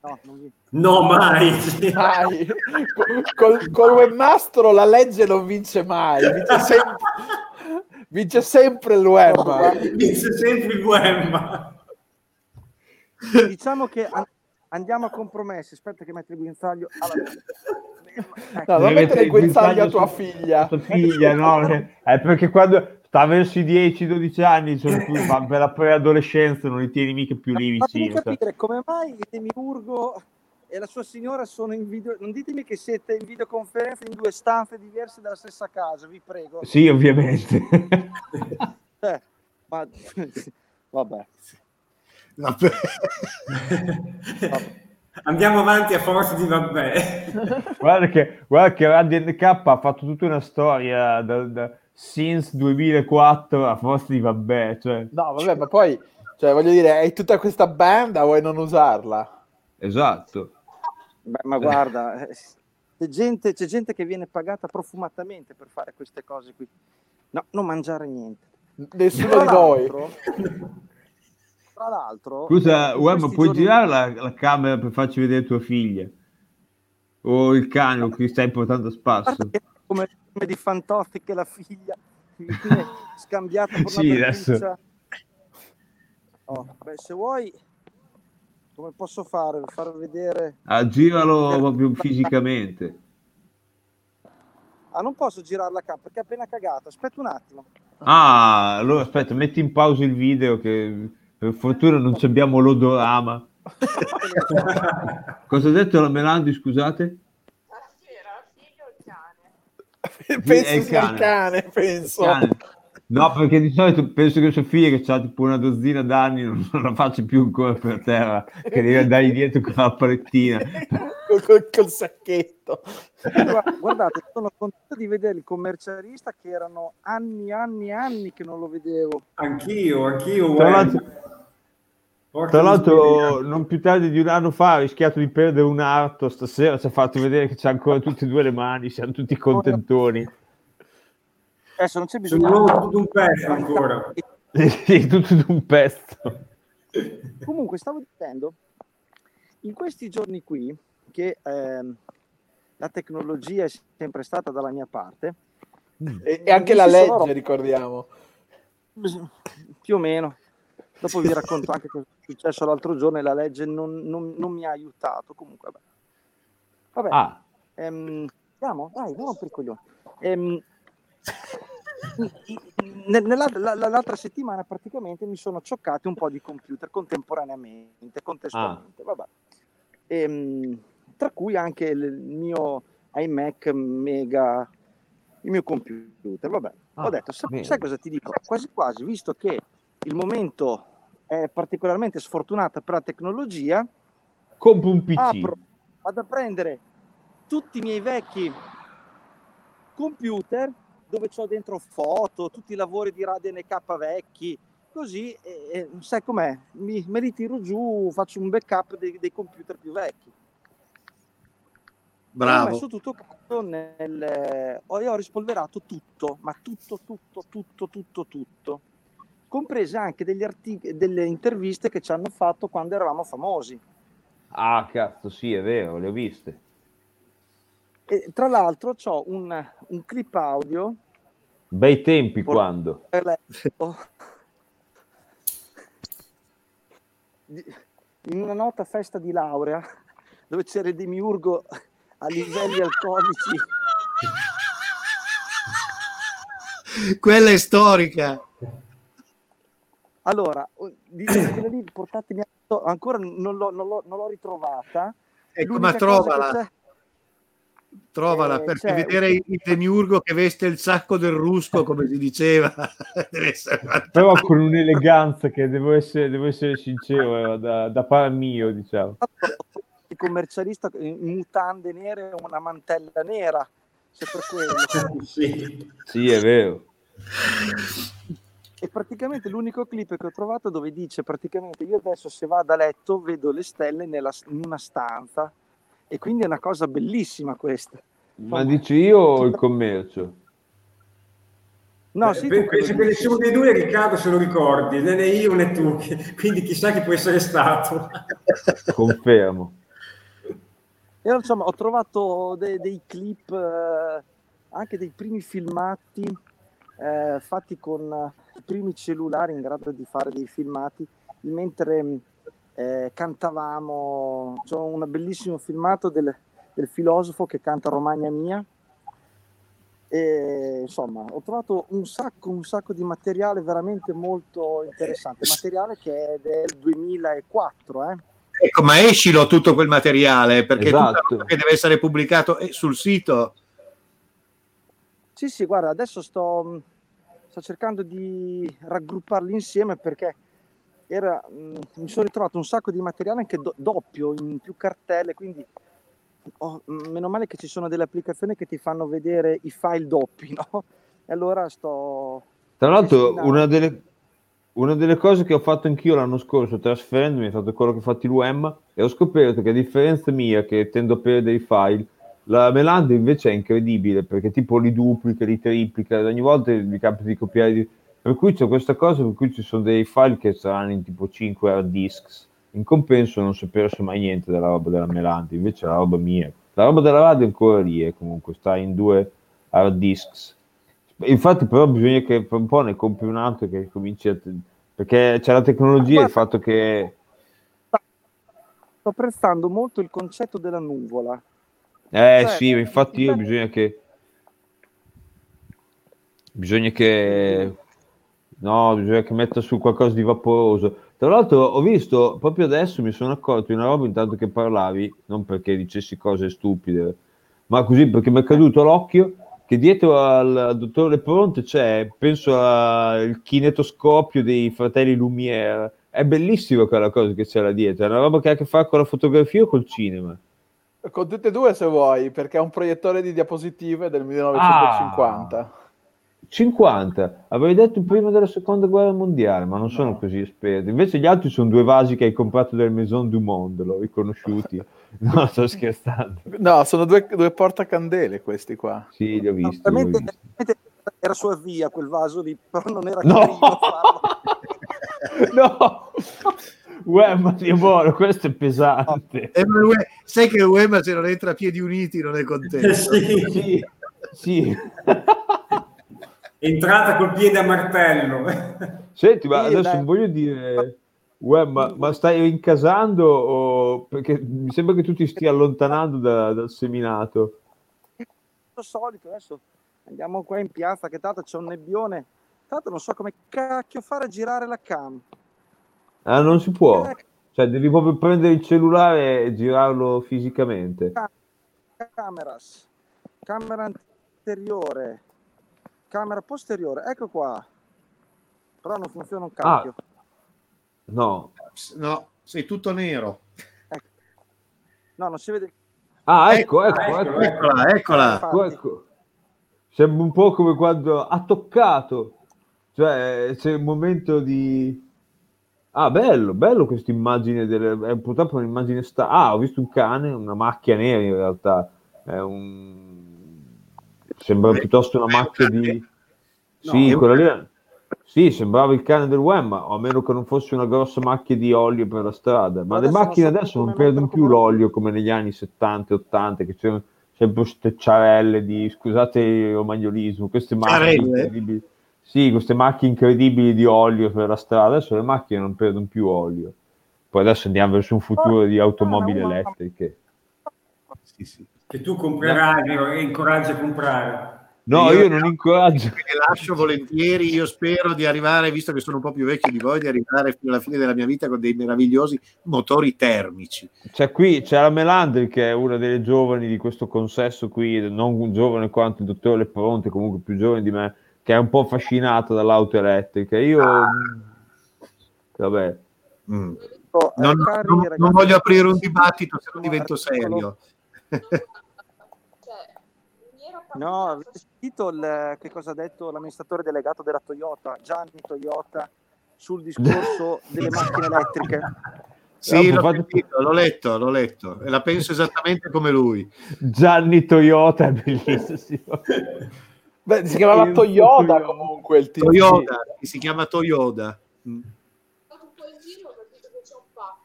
Speaker 9: No, non vi-
Speaker 6: No, mai.
Speaker 2: Mai. Col, col, col webmastro la legge non vince mai, vince sempre, vince sempre il web.
Speaker 6: Vince sempre il Wemma.
Speaker 9: Diciamo che an- andiamo a compromessi. Aspetta che metto il guinzaglio. alla- Ecco.
Speaker 2: No, non
Speaker 4: Deve
Speaker 2: mettere il guinzaglio a
Speaker 4: su-
Speaker 2: tua figlia.
Speaker 4: Tua figlia, no? È perché quando sta verso i 10-12 anni, sono più, ma per la preadolescenza non li tieni mica più lì vicino. sai.
Speaker 9: capire come mai il demiurgo e la sua signora sono in video. Non ditemi che siete in videoconferenza in due stanze diverse dalla stessa casa, vi prego.
Speaker 4: Sì, ovviamente.
Speaker 9: Eh, ma... Vabbè.
Speaker 3: Vabbè.
Speaker 6: Andiamo avanti a forza di vabbè.
Speaker 4: guarda che, guarda che Radio NK ha fatto tutta una storia da, da- since 2004 a forza di vabbè, cioè,
Speaker 2: No, vabbè, ma poi, cioè, voglio dire, hai tutta questa banda, vuoi non usarla?
Speaker 4: esatto.
Speaker 9: Beh, ma guarda, eh, c'è gente, c'è gente che viene pagata profumatamente per fare queste cose qui. No, non mangiare niente.
Speaker 2: Nessuno
Speaker 9: Tra
Speaker 2: di noi.
Speaker 9: tra l'altro,
Speaker 4: Scusa,
Speaker 9: questi
Speaker 4: puoi
Speaker 9: giorni-
Speaker 4: girare la, la camera per farci vedere tua figlia? O il cane o chi stai portando a spasso?
Speaker 9: Come, come di Fantozzi che la figlia scambiata per una
Speaker 4: Sì, adesso-.
Speaker 9: Oh, beh, se vuoi, come posso fare? Far vedere...
Speaker 4: Ah, giralo proprio fisicamente.
Speaker 9: Ah, non posso girare la camera perché è appena cagato. Aspetta un attimo.
Speaker 4: Ah, allora aspetta, metti in pausa il video che per fortuna non ci abbiamo l'odorama. Cosa ha detto la Melandi, scusate?
Speaker 2: penso
Speaker 4: È il
Speaker 2: sia il
Speaker 4: cane.
Speaker 2: cane, penso.
Speaker 4: Cane. No, perché di solito penso che Sofia, che ha tipo una dozzina d'anni, non, non la faccia più ancora per terra, che deve andare dietro con la palettina.
Speaker 2: Col, col- col sacchetto.
Speaker 9: Guarda- Guardate, sono contento di vedere il commercialista che erano anni, anni, anni che non lo vedevo.
Speaker 6: Anch'io, anch'io.
Speaker 4: Tra l'altro, tra l'altro, non più tardi di un anno fa ha rischiato di perdere un arto, stasera ci ha fatto vedere che c'ha ancora tutte e due le mani, siamo tutti contentoni.
Speaker 9: Adesso non c'è
Speaker 6: Sono
Speaker 9: bisogno.
Speaker 6: nuovo tutto un pezzo ancora.
Speaker 4: Sì, tutto d'un pezzo.
Speaker 9: Comunque, stavo dicendo, in questi giorni qui, che ehm, la tecnologia è sempre stata dalla mia parte,
Speaker 2: E, e anche la
Speaker 9: sono
Speaker 2: legge,
Speaker 9: robe-
Speaker 2: ricordiamo.
Speaker 9: più o meno. Dopo vi racconto anche cosa è successo l'altro giorno e la legge non, non- non mi ha aiutato. Comunque, vabbè. Vabbè,
Speaker 4: Ah,
Speaker 9: ehm, andiamo, dai, andiamo per i coglioni. Ehm, nella- la- la- l'altra settimana praticamente mi sono cioccati un po' di computer contemporaneamente, contestualmente, vabbè. Ehm, tra cui anche il mio iMac mega, il mio computer, vabbè. Ho
Speaker 4: Ah,
Speaker 9: detto, sa-
Speaker 4: bene.
Speaker 9: sai cosa ti dico? Quasi quasi, visto che il momento è particolarmente sfortunato per la tecnologia,
Speaker 4: compra un PC.
Speaker 9: apro, vado a prendere tutti i miei vecchi computer dove ho dentro foto, tutti i lavori di Radio NK vecchi, così, e, e sai com'è, mi, me li tiro giù, faccio un backup dei, dei computer più vecchi. Ho
Speaker 3: Bravo.
Speaker 9: messo tutto quanto nel... Ho, ho rispolverato tutto, ma tutto, tutto, tutto, tutto, tutto. Comprese anche degli artic- delle interviste che ci hanno fatto quando eravamo famosi.
Speaker 4: Ah, cazzo, sì, è vero, le ho viste.
Speaker 9: E tra l'altro ho un, un clip audio.
Speaker 4: Bei tempi
Speaker 9: Por-
Speaker 4: quando.
Speaker 9: di- in una nota festa di laurea dove c'era il demiurgo a livelli alcolici.
Speaker 3: Quella è storica.
Speaker 9: allora quella lì portatemi a- ancora non l'ho, non l'ho- non l'ho ritrovata.
Speaker 3: Ecco,
Speaker 9: L'unica
Speaker 3: ma
Speaker 9: cosa che
Speaker 3: trovala,
Speaker 9: c'è-
Speaker 3: trovala
Speaker 9: Eh,
Speaker 3: perché
Speaker 9: c'è-
Speaker 3: vedere il demiurgo che veste il sacco del rusco, come si diceva, deve essere
Speaker 4: Però con un'eleganza che devo essere, devo essere sincero, era da, da par mio, diciamo.
Speaker 9: il commercialista in mutande nere e una mantella nera se per quello
Speaker 6: Sì.
Speaker 4: Sì, è vero.
Speaker 9: E praticamente l'unico clip che ho trovato dove dice praticamente io adesso se vado a letto vedo le stelle nella- in una stanza e quindi è una cosa bellissima questa.
Speaker 4: Ma dici io o il commercio?
Speaker 9: No,
Speaker 6: Eh,
Speaker 9: sì,
Speaker 6: pe-
Speaker 9: tu
Speaker 6: penso che nessuno dei due Riccardo se lo ricordi, né né io né tu, quindi chissà chi può essere stato.
Speaker 4: Confermo.
Speaker 9: E insomma, ho trovato de- dei clip, eh, anche dei primi filmati eh, fatti con eh, i primi cellulari in grado di fare dei filmati mentre mh, eh, cantavamo. C'è un bellissimo filmato del, del filosofo che canta Romagna Mia. E insomma, ho trovato un sacco, un sacco di materiale veramente molto interessante. Materiale che è del 2004, eh.
Speaker 3: Ecco, ma escilo tutto quel materiale perché
Speaker 4: Esatto.
Speaker 3: che deve essere pubblicato è sul sito.
Speaker 9: Sì, sì, guarda, adesso sto, sto cercando di raggrupparli insieme perché era, mh, mi sono ritrovato un sacco di materiale anche do- doppio, in più cartelle, quindi oh, meno male che ci sono delle applicazioni che ti fanno vedere i file doppi, no? E allora sto...
Speaker 4: Tra l'altro, una delle, una delle cose che ho fatto anch'io l'anno scorso, trasferendomi, è stato quello che ho fatto il UEM, e ho scoperto che a differenza mia, che tendo a perdere i file, la Melanda invece è incredibile, perché tipo li duplica, li triplica, ogni volta mi capita di copiare. di- Per cui c'è questa cosa, per cui ci sono dei file che saranno in tipo 5 hard disks. In compenso non si è perso mai niente della roba della Melanda, invece la roba mia. La roba della radio è ancora lì, e comunque sta in due hard disks. Infatti, però, bisogna che per un po' ne compri un altro che cominci a. Perché c'è la tecnologia e il fatto che.
Speaker 9: sto apprezzando molto il concetto della nuvola.
Speaker 4: Eh
Speaker 9: Cioè,
Speaker 4: sì, infatti io bisogna che. Bisogna che. No, bisogna che metta su qualcosa di vaporoso. Tra l'altro, ho visto proprio adesso mi sono accorto di una roba intanto che parlavi, non perché dicessi cose stupide, ma così perché mi è caduto l'occhio che dietro al, al dottor Lepronte c'è, penso al kinetoscopio dei fratelli Lumière. È bellissima quella cosa che c'è là dietro, è una roba che ha a che fare con la fotografia o col cinema.
Speaker 2: Con tutte e due se vuoi, perché è un proiettore di diapositive del 1950.
Speaker 4: 50, avrei detto prima della seconda guerra mondiale, ma non sono
Speaker 2: No.
Speaker 4: così esperto. Invece gli altri sono due vasi che hai comprato del Maison du Monde, l'ho riconosciuti. No, sto scherzando.
Speaker 2: No, sono due, due portacandele questi qua.
Speaker 4: Sì, li ho visti. li ho
Speaker 9: Veramente,
Speaker 4: visti.
Speaker 9: veramente era sua via quel vaso lì, però non era
Speaker 4: No!
Speaker 9: carino farlo.
Speaker 4: no! Uè, ma Dio buono, questo è pesante.
Speaker 3: E il Ue- sai che Uema se non entra a piedi uniti non è contento.
Speaker 6: Eh sì,
Speaker 4: Sì, sì.
Speaker 6: Entrata col piede a martello.
Speaker 4: Senti, ma
Speaker 9: Sì,
Speaker 4: adesso non voglio dire... Uè, ma, ma stai rincasando o... Perché mi sembra che tu ti stia allontanando da- dal seminato.
Speaker 9: Lo solito, adesso andiamo qua in piazza, che tanto c'è un nebbione. Tanto non so come cacchio fare a girare la cam.
Speaker 4: Ah, non si può.
Speaker 9: Eh,
Speaker 4: Cioè, devi proprio prendere il cellulare e girarlo fisicamente.
Speaker 9: Cameras, camera anteriore, camera posteriore, ecco qua. Però non funziona un cacchio.
Speaker 4: No.
Speaker 3: No, sei tutto nero.
Speaker 9: No, non si vede.
Speaker 4: Ah, ecco, ecco,
Speaker 6: Ah,
Speaker 4: ecco.
Speaker 6: ecco,
Speaker 3: Eccola, eccola.
Speaker 4: Ecco, ecco. Sembra un po' come quando ha toccato. Cioè, c'è un momento di... Ah, bello, bello questa immagine. Delle... È purtroppo un'immagine sta... Ah, ho visto un cane, una macchia nera in realtà. È un... Sembra piuttosto una macchia di... Sì,
Speaker 3: è un-
Speaker 4: quella lì... Sì, sembrava il cane del Wem, ma a meno che non fosse una grossa macchia di olio per la strada. Ma le
Speaker 9: Adesso non
Speaker 4: macchine
Speaker 9: so
Speaker 4: adesso non perdono più l'olio come negli anni 70 e 80, che c'erano sempre queste ciarelle di, scusate il romagnolismo, queste
Speaker 3: Ciarelle?
Speaker 4: incredibili. Sì, queste macchie incredibili di olio per la strada. Adesso le macchine non perdono più olio. Poi adesso andiamo verso un futuro di automobili
Speaker 9: ma-
Speaker 4: elettriche.
Speaker 3: Sì, sì.
Speaker 6: Che tu comprerai e incoraggi a comprare.
Speaker 4: No,
Speaker 3: Io-
Speaker 4: io non incoraggio.
Speaker 3: Lascio volentieri. Io spero di arrivare, visto che sono un po' più vecchio di voi, di arrivare fino alla fine della mia vita con dei meravigliosi motori termici.
Speaker 4: C'è qui, c'è la Melandri che è una delle giovani di questo consesso qui, non giovane quanto il dottore Lepronte, comunque più giovane di me, che è un po' affascinata dall'auto elettrica. Io, mh, vabbè,
Speaker 3: Mm.
Speaker 9: Oh, eh,
Speaker 3: Non,
Speaker 9: cari
Speaker 3: non- non voglio aprire un dibattito se non
Speaker 9: no,
Speaker 3: divento serio.
Speaker 9: No, avete sentito il- che cosa ha detto l'amministratore delegato della Toyota, Gianni Toyota, sul discorso delle macchine elettriche?
Speaker 3: Sì, l'ho, sentito, l'ho letto, l'ho letto e la penso esattamente come lui.
Speaker 4: Gianni Toyota è bellissimo.
Speaker 2: Beh, si chiamava Toyota comunque il tizio.
Speaker 3: Toyota, si chiama Toyota.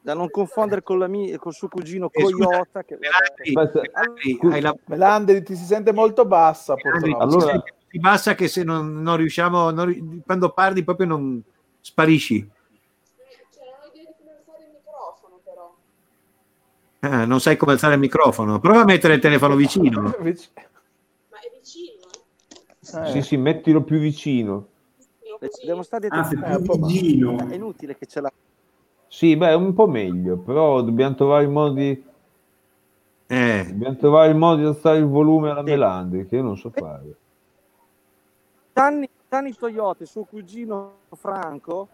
Speaker 9: Da non confondere con, la mia, col suo cugino
Speaker 3: Eh,
Speaker 9: Coyota. Che.
Speaker 3: Melandi,
Speaker 4: Aspetta,
Speaker 3: Melandi, la
Speaker 2: ti si sente molto bassa purtroppo.
Speaker 4: Allora-
Speaker 3: allora si bassa che se non, non riusciamo non quando parli proprio non sparisci Ah, non sai come alzare il microfono prova a mettere il telefono vicino
Speaker 2: Vic-
Speaker 8: Ma è vicino?
Speaker 2: eh.
Speaker 4: Sì, sì, mettilo più vicino.
Speaker 9: Devo stare dietro.
Speaker 2: Eh, po'
Speaker 6: più vicino.
Speaker 9: È inutile che ce l'ha.
Speaker 4: Sì, beh, un po' meglio, però dobbiamo trovare il modo di,
Speaker 3: eh,
Speaker 4: dobbiamo trovare il modo di alzare il volume alla. Melandri, che io non so fare.
Speaker 9: Gianni, Gianni Toyota suo cugino Franco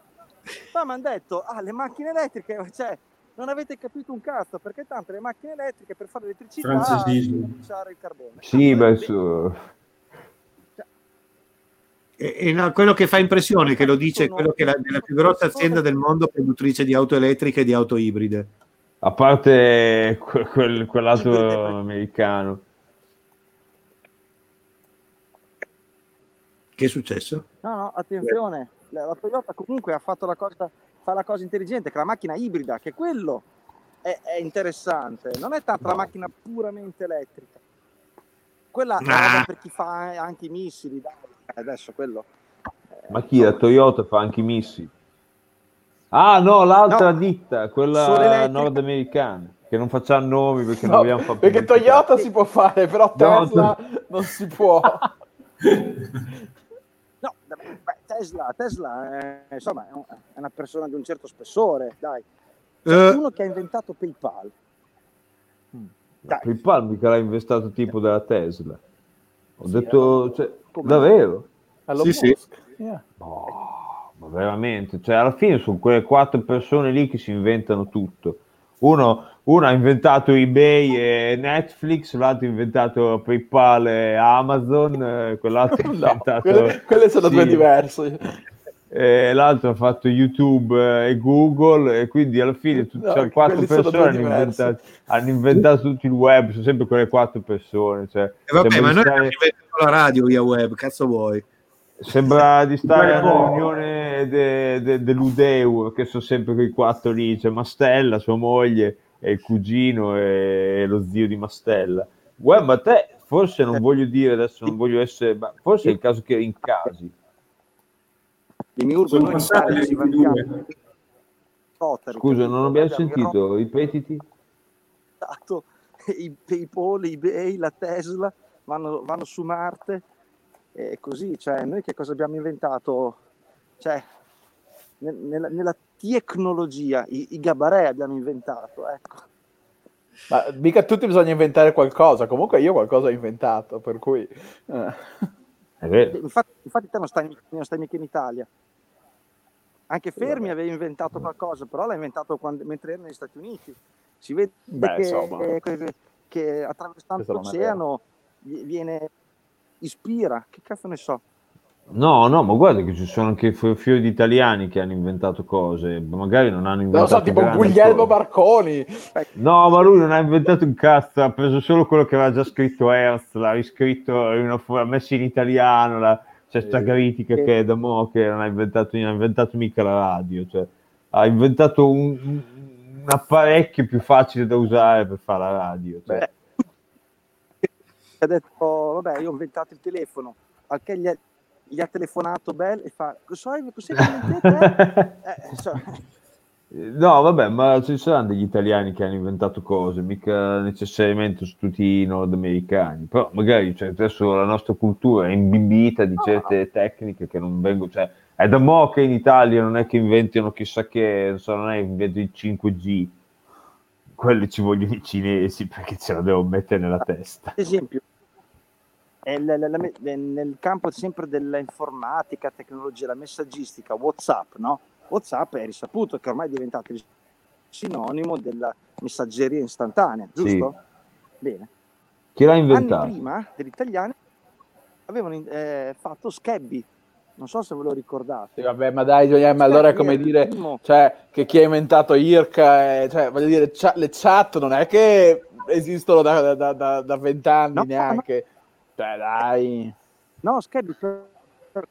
Speaker 9: ma mi hanno detto ah le macchine elettriche cioè non avete capito un cazzo perché tanto le macchine elettriche per fare elettricità devi usare il carbone
Speaker 4: Sì, beh,
Speaker 9: beh,
Speaker 4: su-
Speaker 3: e- e no, quello che fa impressione che lo dice è quello che è la, è la più grossa azienda del mondo produttrice di auto elettriche e di auto ibride
Speaker 4: a parte que- quel- quell'altro americano.
Speaker 3: che è successo?
Speaker 9: no no attenzione la, la Toyota comunque ha fatto la cosa fa la cosa intelligente che è la macchina ibrida che quello è, è interessante non è tanto la macchina puramente elettrica quella è
Speaker 3: Ah.
Speaker 9: per chi fa anche i missili dai. Adesso quello eh,
Speaker 4: Ma chi? La Toyota fa anche i missili. Ah, no, l'altra
Speaker 9: No.
Speaker 4: ditta, quella nordamericana, che non facciamo nomi perché
Speaker 2: No,
Speaker 4: non vogliamo fare
Speaker 2: perché. Toyota si può fare, però
Speaker 4: No,
Speaker 2: Tesla non si può.
Speaker 9: No, beh, Tesla, Tesla è, insomma, è un- è una persona di un certo spessore, dai. C'è
Speaker 3: Eh,
Speaker 9: uno che ha inventato PayPal. Dai,
Speaker 4: PayPal mica l'ha investato tipo della Tesla. Ho
Speaker 9: Sì,
Speaker 4: detto,
Speaker 9: eh,
Speaker 4: cioè,
Speaker 9: come-
Speaker 4: davvero?
Speaker 2: Elon
Speaker 3: Sì, sì.
Speaker 2: Yeah.
Speaker 4: Oh, ma veramente, cioè alla fine sono quelle quattro persone lì che si inventano tutto. Uno, uno ha inventato eBay e Netflix, l'altro ha inventato PayPal e Amazon, eh, quell'altro ha
Speaker 2: No,
Speaker 4: inventato...
Speaker 2: quelle, quelle sono
Speaker 4: sì,
Speaker 2: due diverse.
Speaker 4: E l'altro ha fatto YouTube eh, e Google e quindi alla fine tu-
Speaker 2: No,
Speaker 4: cioè, quattro persone hanno inventato, hanno inventato tutto il web, sono sempre quelle quattro persone. Cioè,
Speaker 3: e vabbè, ma noi
Speaker 4: stare-
Speaker 3: abbiamo inventato la radio via web, cazzo vuoi?
Speaker 4: Sembra di stare a
Speaker 6: Beh,
Speaker 4: una
Speaker 6: po'.
Speaker 4: riunione de- de- dell'Udeu, che sono sempre quei quattro lì, c'è Mastella, sua moglie, e il cugino e lo zio di Mastella. Uè, ma te, forse non voglio dire adesso, non voglio essere, ma forse è il caso che incasi.
Speaker 9: Demiurgo,
Speaker 6: Sono passate le
Speaker 9: ci
Speaker 6: 22.
Speaker 9: vantiamo Rotary,
Speaker 4: Scusa,
Speaker 9: capito?
Speaker 4: non abbiamo sentito, ripetiti.
Speaker 9: inventato I PayPal, eBay, la Tesla, vanno, vanno su Marte e così, cioè, noi che cosa abbiamo inventato? Cioè, nel- nella, nella tecnologia, i, i gabarè abbiamo inventato, ecco.
Speaker 2: Ma mica a tutti bisogna inventare qualcosa. Comunque io qualcosa ho inventato, per cui... eh.
Speaker 4: È vero.
Speaker 9: Infatti, infatti te non stai, non stai mica in Italia. Anche Fermi aveva inventato qualcosa, però l'ha inventato quando- mentre era negli Stati Uniti. Si vede
Speaker 2: Beh,
Speaker 9: che,
Speaker 2: insomma.
Speaker 9: che, che attraversando l'oceano vi- viene ispira, che cazzo ne so.
Speaker 4: No, no, ma guarda che ci sono anche fi- fiori di italiani che hanno inventato cose, magari non hanno
Speaker 2: Non
Speaker 4: inventato
Speaker 2: lo so, tipo Guglielmo
Speaker 4: cose.
Speaker 2: Marconi.
Speaker 4: No, ma lui non ha inventato un cazzo, ha preso solo quello che aveva già scritto Ernst, l'ha riscritto, l'ha messo in italiano, la- c'è sta critica che è da mo' che non ha inventato, non ha inventato mica la radio, cioè, ha inventato un, un- apparecchio più facile da usare per fare la radio. cioè.
Speaker 9: Beh, ha detto, vabbè, io ho inventato il telefono, al che gli ha, gli ha telefonato Bell e fa, cosa hai cosa hai inventato? Eh, insomma,
Speaker 4: No, vabbè, ma ci saranno degli italiani che hanno inventato cose, mica necessariamente su tutti i nordamericani, però magari cioè, adesso la nostra cultura è imbibita di certe tecniche che non vengono, cioè è da mo' che in Italia non è che inventino chissà che, non so, non è che inventano il 5G, quelli ci vogliono i cinesi perché ce la devo mettere nella testa.
Speaker 9: esempio, la- la- la- nel campo sempre dell'informatica, tecnologia, la messaggistica, WhatsApp, no? WhatsApp è risaputo che ormai è diventato il sinonimo della messaggeria istantanea, giusto? Bene.
Speaker 4: Chi l'ha
Speaker 9: Anni
Speaker 4: inventato?
Speaker 9: prima degli italiani avevano eh, fatto Scabby. Non so se ve lo ricordate.
Speaker 2: Sì, vabbè, ma dai, Giuliano, ma allora è come dire cioè, che chi ha inventato IRCA, è- cioè, voglio dire, le chat non è che esistono da, da, da, da vent'anni
Speaker 9: No,
Speaker 2: neanche. Cioè, dai.
Speaker 9: No, Skype per-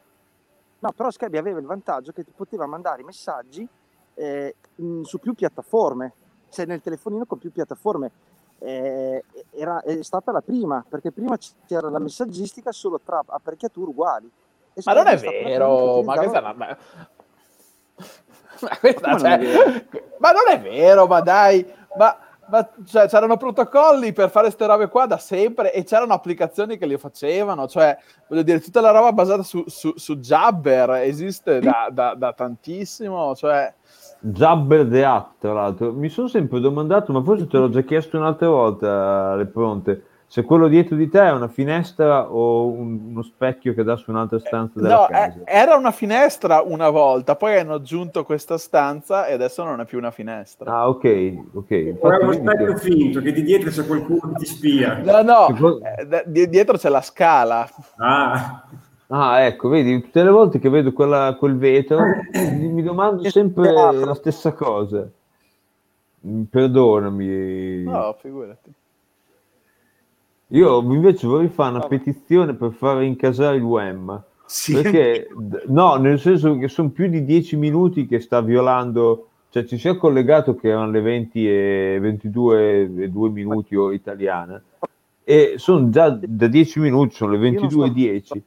Speaker 9: no, però Skype aveva il vantaggio che ti poteva mandare i messaggi eh, in- su più piattaforme, cioè nel telefonino con più piattaforme. Eh, era, è stata la prima, perché prima c'era la messaggistica solo tra apparecchiature uguali.
Speaker 2: Ma non è vero, ma questa,
Speaker 9: utilizzava-
Speaker 2: ma, ma questa,
Speaker 9: non
Speaker 2: cioè,
Speaker 9: è vero?
Speaker 2: ma non è vero, ma dai, ma, ma, cioè, c'erano protocolli per fare queste robe qua da sempre e c'erano applicazioni che le facevano, cioè, voglio dire, tutta la roba basata su, su, su Jabber esiste da, da, da tantissimo, cioè,
Speaker 4: Jabber the App, tra l'altro. Mi sono sempre domandato, ma forse te l'ho già chiesto un'altra volta, le pronte, se quello dietro di te è una finestra o un- uno specchio che dà su un'altra stanza della
Speaker 2: no,
Speaker 4: casa.
Speaker 2: eh, era una finestra una volta, poi hanno aggiunto questa stanza e adesso non è più una finestra.
Speaker 4: Ah, ok, ok.
Speaker 6: O è
Speaker 4: Infatti,
Speaker 6: uno specchio
Speaker 4: che-
Speaker 6: finto che di dietro c'è qualcuno che ti spia.
Speaker 2: No, no, eh, di- dietro c'è la scala.
Speaker 6: Ah,
Speaker 4: Ah, ecco, vedi, tutte le volte che vedo quella- quel vetro mi, domando sempre la stessa cosa. Perdonami.
Speaker 2: No, figurati.
Speaker 4: Io invece vorrei fare una petizione per far incasare il WEM.
Speaker 3: Sì,
Speaker 4: Perché, no, nel senso che sono più di 10 minuti che sta violando, cioè ci si è collegato che erano le 20 e 22 e 2 minuti ora italiana e sono già da 10 minuti, sono le
Speaker 9: Io non
Speaker 4: 22 e
Speaker 9: sto-
Speaker 4: 10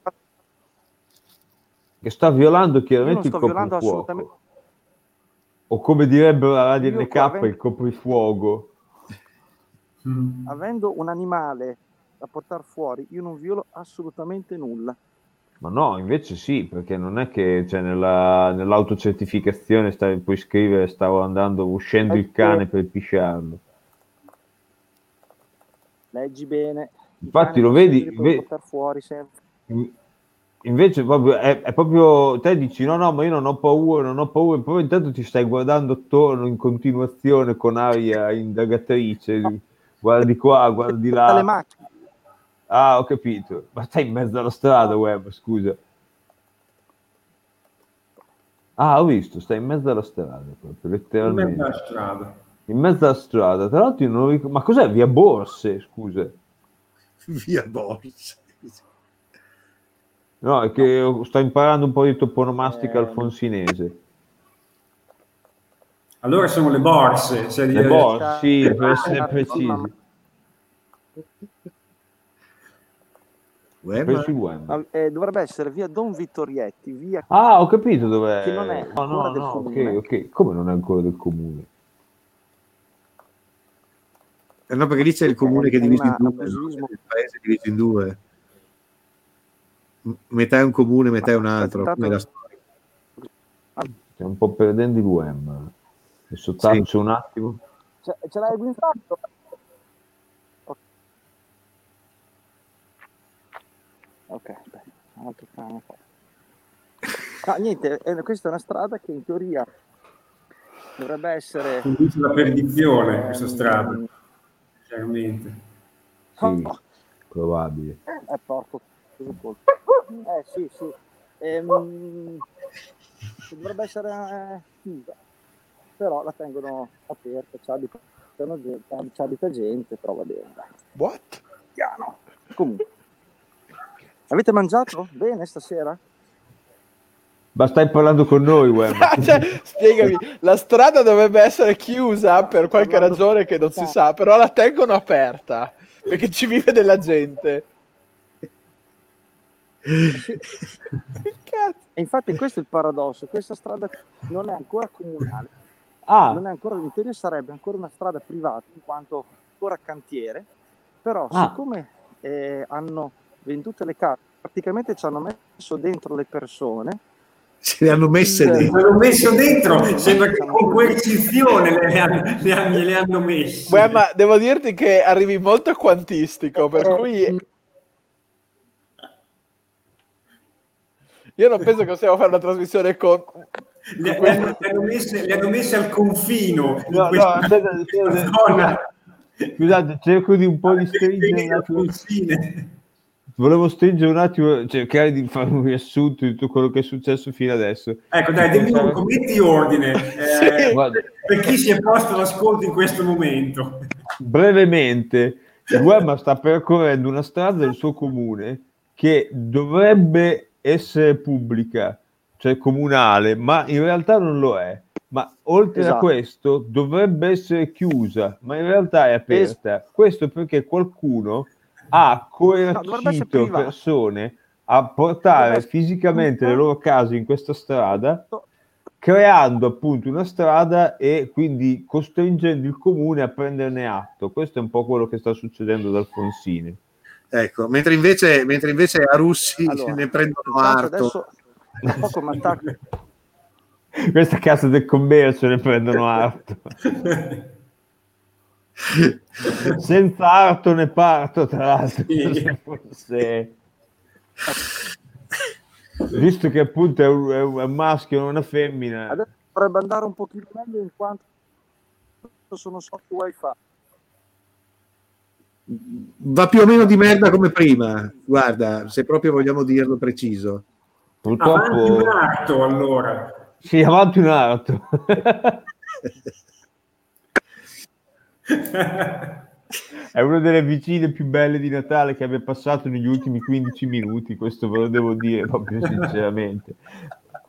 Speaker 4: che sta violando chiaramente il
Speaker 9: sto violando
Speaker 4: coprifuoco
Speaker 9: assolutamente.
Speaker 4: o come direbbero la Radio
Speaker 9: Io
Speaker 4: NK
Speaker 9: avendo-
Speaker 4: il coprifuoco
Speaker 6: mm.
Speaker 9: Avendo un animale da portare fuori, io non violo assolutamente nulla.
Speaker 4: Ma no, invece sì, perché non è che cioè, nella, nell'autocertificazione stavi, puoi scrivere stavo andando, uscendo il cane per pisciarlo.
Speaker 9: Leggi bene. Il
Speaker 4: Infatti lo vedi, ve-
Speaker 9: fuori sempre.
Speaker 4: In- Invece proprio, è, è proprio, te dici no, no, ma io non ho paura, non ho paura, poi intanto ti stai guardando attorno in continuazione con aria indagatrice, guarda di qua, guarda di
Speaker 9: Dalle
Speaker 4: là.
Speaker 9: macchine.
Speaker 4: Ah, ho capito, ma stai in mezzo alla strada, web, scusa. Ah, ho visto, stai in mezzo alla strada, proprio,
Speaker 6: in
Speaker 4: letteralmente.
Speaker 6: mezzo alla strada.
Speaker 4: In mezzo alla strada, tra l'altro io non ric- ma cos'è via Borse, scusa?
Speaker 3: via Boris.
Speaker 4: No, è che sto imparando un po' di toponomastica
Speaker 9: Eh,
Speaker 4: alfonsinese.
Speaker 6: Allora sono le borse. se-
Speaker 4: Le Borse, sì, per essere
Speaker 9: Ah,
Speaker 4: precisi. Web.
Speaker 9: Ah, eh, dovrebbe essere via Don Vittorietti, via
Speaker 4: Ah, ho capito dov'è.
Speaker 9: Che non è
Speaker 4: No, no,
Speaker 9: ancora del
Speaker 4: no,
Speaker 9: comune.
Speaker 4: ok, ok. Come non è ancora del comune?
Speaker 3: Eh no, perché lì c'è il comune che è diviso in due, il paese è diviso in due. Metà è un comune, metà è un altro. La storia.
Speaker 4: Stiamo un po' perdendo il web. Adesso taccio un attimo.
Speaker 9: Ce, ce l'hai guinzato? Ok, beh, altro cane. No, niente, eh, questa è una strada che in teoria dovrebbe essere...
Speaker 6: Conduce alla perdizione questa strada, chiaramente.
Speaker 4: Sì,
Speaker 9: oh,
Speaker 4: probabile.
Speaker 9: eh, porco, cosa colpo. Eh, sì, sì. Ehm, dovrebbe essere eh, chiusa, però la tengono aperta, ci abita, abita gente, però va bene.
Speaker 2: What?
Speaker 9: Piano. Comunque. Avete mangiato? Bene stasera?
Speaker 4: Ma stai parlando con noi, web.
Speaker 2: Cioè, spiegami, la strada dovrebbe essere chiusa per qualche ragione che non si sa, però la tengono aperta perché ci vive della gente. Cazzo.
Speaker 9: E infatti questo è il paradosso, questa strada non è ancora comunale,
Speaker 4: Ah,
Speaker 9: non è ancora in teoria sarebbe ancora una strada privata in quanto ancora cantiere, però
Speaker 4: Ah.
Speaker 9: siccome eh, hanno vendute le carte, praticamente ci hanno messo dentro le persone,
Speaker 3: Se le hanno messe
Speaker 9: Sì.
Speaker 3: dentro.
Speaker 6: L'hanno messo dentro, sembra che con coercizione le, hanno- le hanno- hanno messe.
Speaker 2: Beh, ma devo dirti che arrivi molto quantistico, per cui io non penso che possiamo fare una trasmissione con...
Speaker 6: le, le hanno, le hanno messe, le hanno messe al confino in
Speaker 4: No, no, aspetta, aspetta,
Speaker 6: zona.
Speaker 4: scusate, cerco di un po' di stringere
Speaker 6: del confine.
Speaker 4: Volevo stringere un attimo, cercare di fare un riassunto di tutto quello che è successo fino adesso.
Speaker 6: Ecco, dai, dimmi un metti ordine. Eh, per chi si è posto l'ascolto in questo momento.
Speaker 4: Brevemente, il Webma sta percorrendo una strada del suo comune che dovrebbe essere pubblica, cioè comunale, ma in realtà non lo è. Ma oltre esatto. a questo dovrebbe essere chiusa, ma in realtà è aperta. Es- questo perché qualcuno ha coercito no, persone a portare fisicamente le loro case in questa strada, creando appunto una strada e quindi costringendo il comune a prenderne atto. Questo è un po' quello che sta succedendo ad Alfonsine.
Speaker 3: Ecco, mentre invece, mentre invece a Russi allora, ne prendono arto.
Speaker 4: Adesso, Questa casa del commercio ne prendono arto. Senza arto ne parto, tra l'altro. Sì. Forse... Visto che appunto è un, è un maschio, non una femmina.
Speaker 9: Adesso dovrebbe andare un pochino meglio in quanto sono sotto wifi.
Speaker 3: Va più o meno di merda come prima, guarda, se proprio vogliamo dirlo preciso.
Speaker 6: Purtroppo... Avanti un arto allora.
Speaker 4: Sì, avanti un arto. È una delle vicine più belle di Natale che abbia passato negli ultimi 15 minuti, questo ve lo devo dire proprio sinceramente.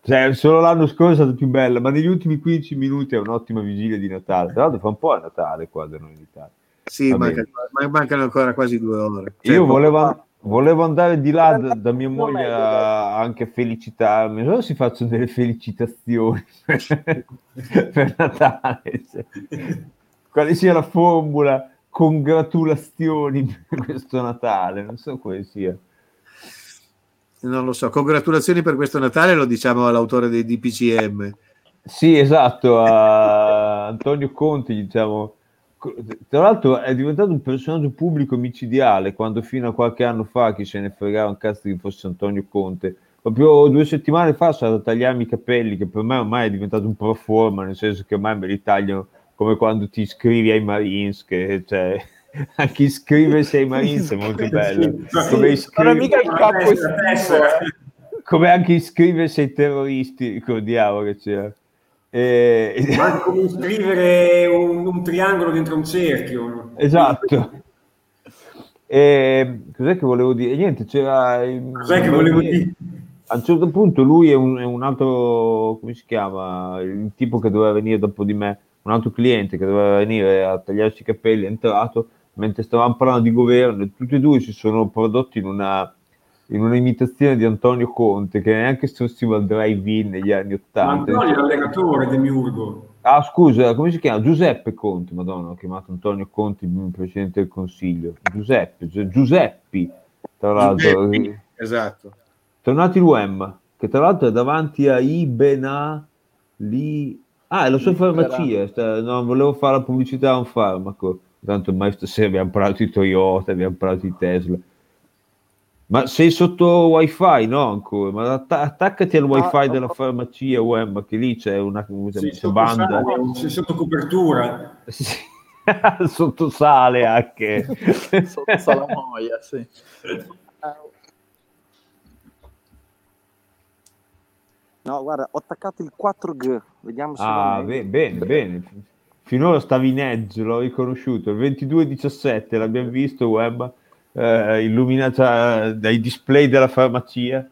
Speaker 4: Cioè, solo l'anno scorso è stata più bella, ma negli ultimi 15 minuti è un'ottima vigilia di Natale. Tra l'altro fa un po' a Natale qua da noi in Italia.
Speaker 3: Sì, mancano, mancano, ancora quasi due ore.
Speaker 4: Cioè, Io volevo, volevo, andare di là da, da mia moglie a anche felicitarmi, solo si faccio delle felicitazioni per Natale. Cioè quale sia la formula congratulazioni per questo Natale, non so quale sia.
Speaker 3: Non lo so, congratulazioni per questo Natale lo diciamo all'autore dei DPCM.
Speaker 4: Sì, esatto, a Antonio Conti, diciamo. Tra l'altro è diventato un personaggio pubblico micidiale quando fino a qualche anno fa chi se ne fregava un cazzo che fosse Antonio Conte. Proprio due settimane fa sono andato a tagliarmi i capelli, che per me ormai è diventato un pro forma, nel senso che ormai me li tagliano come quando ti iscrivi ai Marines, che cioè, anche iscriversi ai Marines è molto bello. Come, iscriver... mica il capo come anche iscriversi ai terroristi, ricordiamo che c'era.
Speaker 6: E... Ma come iscrivere un, un, triangolo dentro un cerchio.
Speaker 4: Esatto. E, cos'è che volevo dire? Niente, c'era... Il...
Speaker 6: Cos'è che volevo dire?
Speaker 4: A un certo punto lui è un, è un altro, come si chiama, il tipo che doveva venire dopo di me, un altro cliente che doveva venire a tagliarsi i capelli è entrato mentre stavamo parlando di governo e tutti e due si sono prodotti in una, in una imitazione di Antonio Conte che neanche sostivo al drive-in negli anni Ottanta.
Speaker 6: Antonio è l'allenatore di Miurgo.
Speaker 4: Ah, scusa, come si chiama? Giuseppe Conte, madonna, ho chiamato Antonio Conte, il Presidente del Consiglio. Giuseppe, Giuseppi, tra l'altro. Giuseppi,
Speaker 3: esatto.
Speaker 4: Tornati l'UEM, che tra l'altro è davanti a Ibena lì Ah, è la sua farmacia. Sta, no, volevo fare la pubblicità a un farmaco. Tanto mai stasera abbiamo parlato di Toyota, abbiamo parlato di Tesla. Ma sei sotto wifi, no? Ancora, ma att- attaccati al wifi ah, della farmacia UEM, che lì c'è una, una
Speaker 6: sì, banda. sei sotto copertura.
Speaker 4: sotto sale anche.
Speaker 2: sotto salamoia, sì.
Speaker 9: No, guarda, ho attaccato il 4G, vediamo se
Speaker 4: Ah, be- bene, bene. Finora stavi in edge, l'ho riconosciuto. Il 22-17 l'abbiamo visto, web, eh, illuminata dai display della farmacia.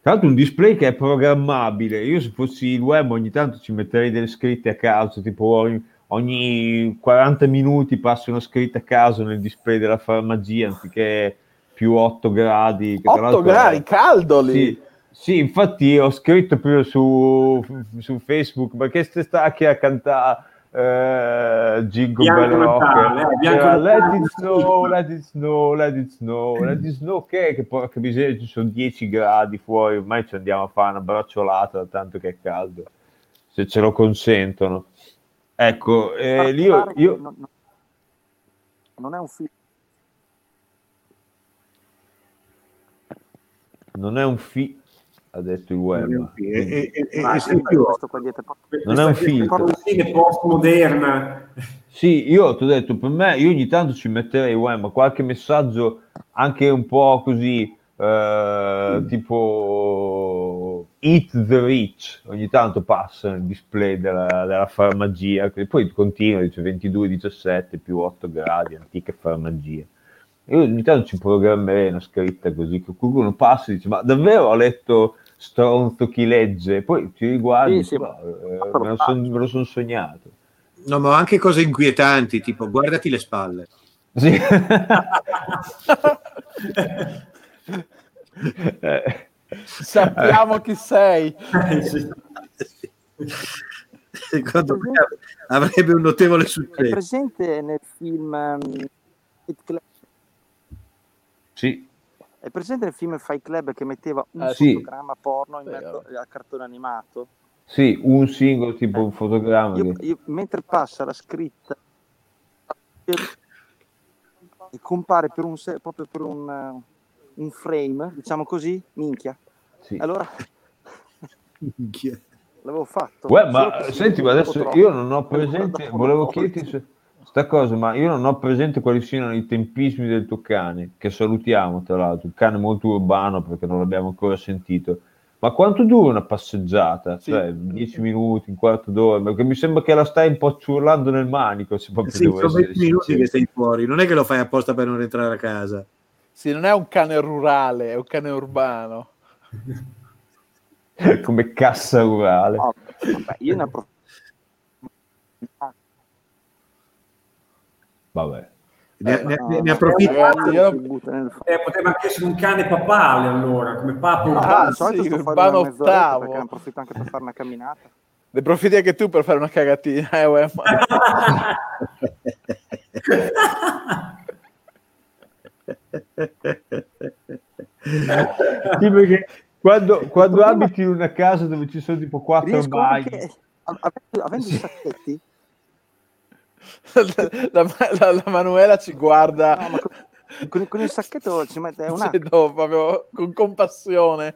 Speaker 4: Tra l'altro un display che è programmabile. Io se fossi il web ogni tanto ci metterei delle scritte a caso, tipo ogni, ogni 40 minuti passa una scritta a caso nel display della farmacia, anziché più 8 gradi.
Speaker 2: 8 gradi, caldo lì! Sì,
Speaker 4: sì, infatti ho scritto proprio su, su Facebook perché ste stacchi a cantare uh, Jingle Bell Rock? Eh, Let it snow, let it snow, let it snow, let it snow che, che porca miseria ci sono 10 gradi fuori ormai ci andiamo a fare una bracciolata tanto che è caldo se ce lo consentono. Ecco, eh, io, io...
Speaker 9: non è un film
Speaker 4: non è un film ha detto il web. Non
Speaker 6: è un filtro. Non è un film postmoderna.
Speaker 4: Sì, io ti ho detto, per me, io ogni tanto ci metterei Wem, qualche messaggio anche un po' così, eh, tipo Eat the Rich, ogni tanto passa nel display della, della farmagia, che poi continua, dice 22-17 più 8 gradi, antica farmagia. Io ogni tanto ci programmerei una scritta così, che qualcuno passa e dice, ma davvero ho letto stronzo chi legge? Poi ti riguardi,
Speaker 9: Sì, sì,
Speaker 4: ma, eh, me lo sono son sognato.
Speaker 3: No, ma anche cose inquietanti, tipo guardati le spalle.
Speaker 4: Sì. Eh,
Speaker 2: Sappiamo chi sei.
Speaker 6: Eh, sì.
Speaker 3: Secondo me avrebbe un notevole
Speaker 9: È
Speaker 3: successo.
Speaker 9: presente nel film um, Fight Club?
Speaker 4: sì,
Speaker 9: È presente nel film Fight Club che metteva un
Speaker 2: Eh,
Speaker 4: sì.
Speaker 9: fotogramma porno in mezzo
Speaker 2: vabbè.
Speaker 9: al cartone animato?
Speaker 4: sì, un singolo tipo un fotogramma.
Speaker 9: Io, io- mentre passa la scritta e compare per un proprio per un, eh, un frame, diciamo così, minchia.
Speaker 4: sì.
Speaker 9: Allora
Speaker 3: Minchia.
Speaker 9: l'avevo fatto.
Speaker 4: Uè, ma senti, ma adesso io non ho presente, volevo chiederti se- sta cosa, ma io non ho presente quali siano i tempismi del tuo cane, che salutiamo tra l'altro, un cane molto urbano perché non l'abbiamo ancora sentito. Ma quanto dura una passeggiata?
Speaker 2: Sì.
Speaker 4: Cioè, 10 minuti, un quarto d'ora? Perché mi sembra che la stai un po' ciurlando nel manico, se proprio
Speaker 3: Sì,
Speaker 4: devo
Speaker 3: sono
Speaker 4: essere
Speaker 3: 20 minuti che sei fuori, non è che lo fai apposta per non entrare a casa.
Speaker 2: Sì, non è un cane rurale, è un cane urbano.
Speaker 4: Come cassa rurale.
Speaker 9: No, vabbè, io ne approfitto.
Speaker 4: Vabbè.
Speaker 3: Ne, ne-
Speaker 9: no,
Speaker 3: ne
Speaker 9: no,
Speaker 3: approfitto.
Speaker 2: Eh, io-
Speaker 6: Eh, poteva anche essere un cane papale allora, come papo
Speaker 2: Ah,
Speaker 9: solito
Speaker 2: sì,
Speaker 9: una mezz'oretta
Speaker 2: ottavo.
Speaker 9: perché ne approfitto anche per fare una camminata.
Speaker 2: Ne approfitti anche tu per fare una cagatina, eh, uè, ma-
Speaker 4: Sì, perché quando, quando abiti in una casa dove ci sono tipo quattro bagni,
Speaker 9: avendo i sacchetti,
Speaker 2: la, la- la Manuela ci guarda
Speaker 9: no, ma con, con- con il sacchetto ci mette un
Speaker 2: proprio con compassione.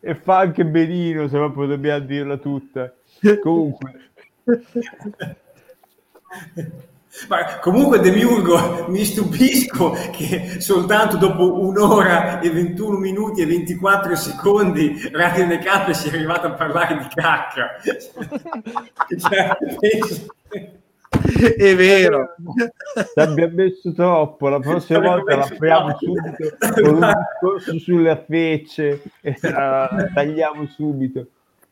Speaker 4: e fa anche benino se proprio dobbiamo dirla tutta. Comunque,
Speaker 6: Ma comunque Demiurgo mi stupisco che soltanto dopo un'ora e 21 minuti e 24 secondi Radio NK sia arrivato a parlare di cacca. Cioè, penso-
Speaker 3: È vero.
Speaker 4: ci abbiamo messo troppo. La prossima volta l'apriamo
Speaker 6: troppo.
Speaker 4: subito con un discorso sulle fecce e la la tagliamo subito.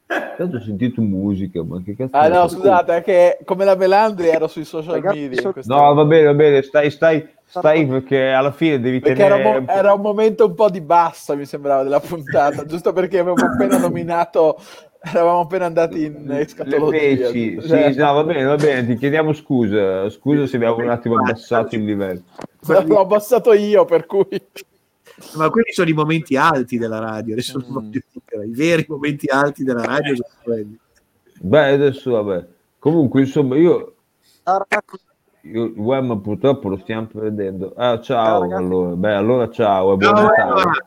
Speaker 4: Tanto ho sentito musica, ma che cazzo
Speaker 2: Ah
Speaker 4: è?
Speaker 2: no, scusate, è che come la Melandri ero sui social
Speaker 9: Ragazzi,
Speaker 2: media.
Speaker 4: No, va bene, va bene, stai, stai, stai perché alla fine devi
Speaker 2: Perché era
Speaker 4: tenere...
Speaker 2: un, mo- era un momento un po' di bassa, mi sembrava, della puntata, giusto perché avevamo appena nominato, eravamo appena andati in
Speaker 4: le
Speaker 2: escatologia.
Speaker 4: feci,
Speaker 2: Cioè,
Speaker 4: sì, no, va bene, va bene, ti chiediamo scusa, scusa se abbiamo un attimo abbassato il livello.
Speaker 2: L'ho abbassato io, per cui...
Speaker 3: Ma quelli sono i momenti alti della radio, adesso non
Speaker 2: Mm.
Speaker 3: voglio dire, i veri momenti alti della radio sono quelli.
Speaker 4: Beh, adesso vabbè. Comunque, insomma, io, io il web purtroppo lo stiamo perdendo. Ah, ciao,
Speaker 9: Ciao,
Speaker 4: allora. Beh, allora ciao e buon
Speaker 3: Ciao,
Speaker 4: Natale.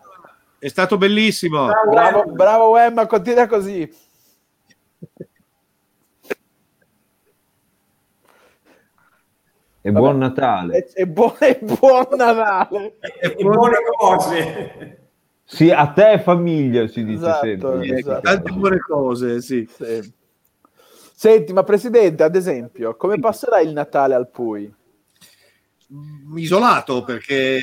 Speaker 3: È stato bellissimo.
Speaker 2: Bravo, bravo Emma, continua così.
Speaker 4: E buon Natale.
Speaker 2: E, buon, buon Natale.
Speaker 6: e buone cose.
Speaker 4: Sì, a te e famiglia si dice
Speaker 2: Esatto,
Speaker 4: sempre.
Speaker 2: esatto.
Speaker 3: Tante buone cose, sì.
Speaker 2: Sì. Senti, ma Presidente, ad esempio, come passerà il Natale al Pui?
Speaker 3: Mm, Isolato perché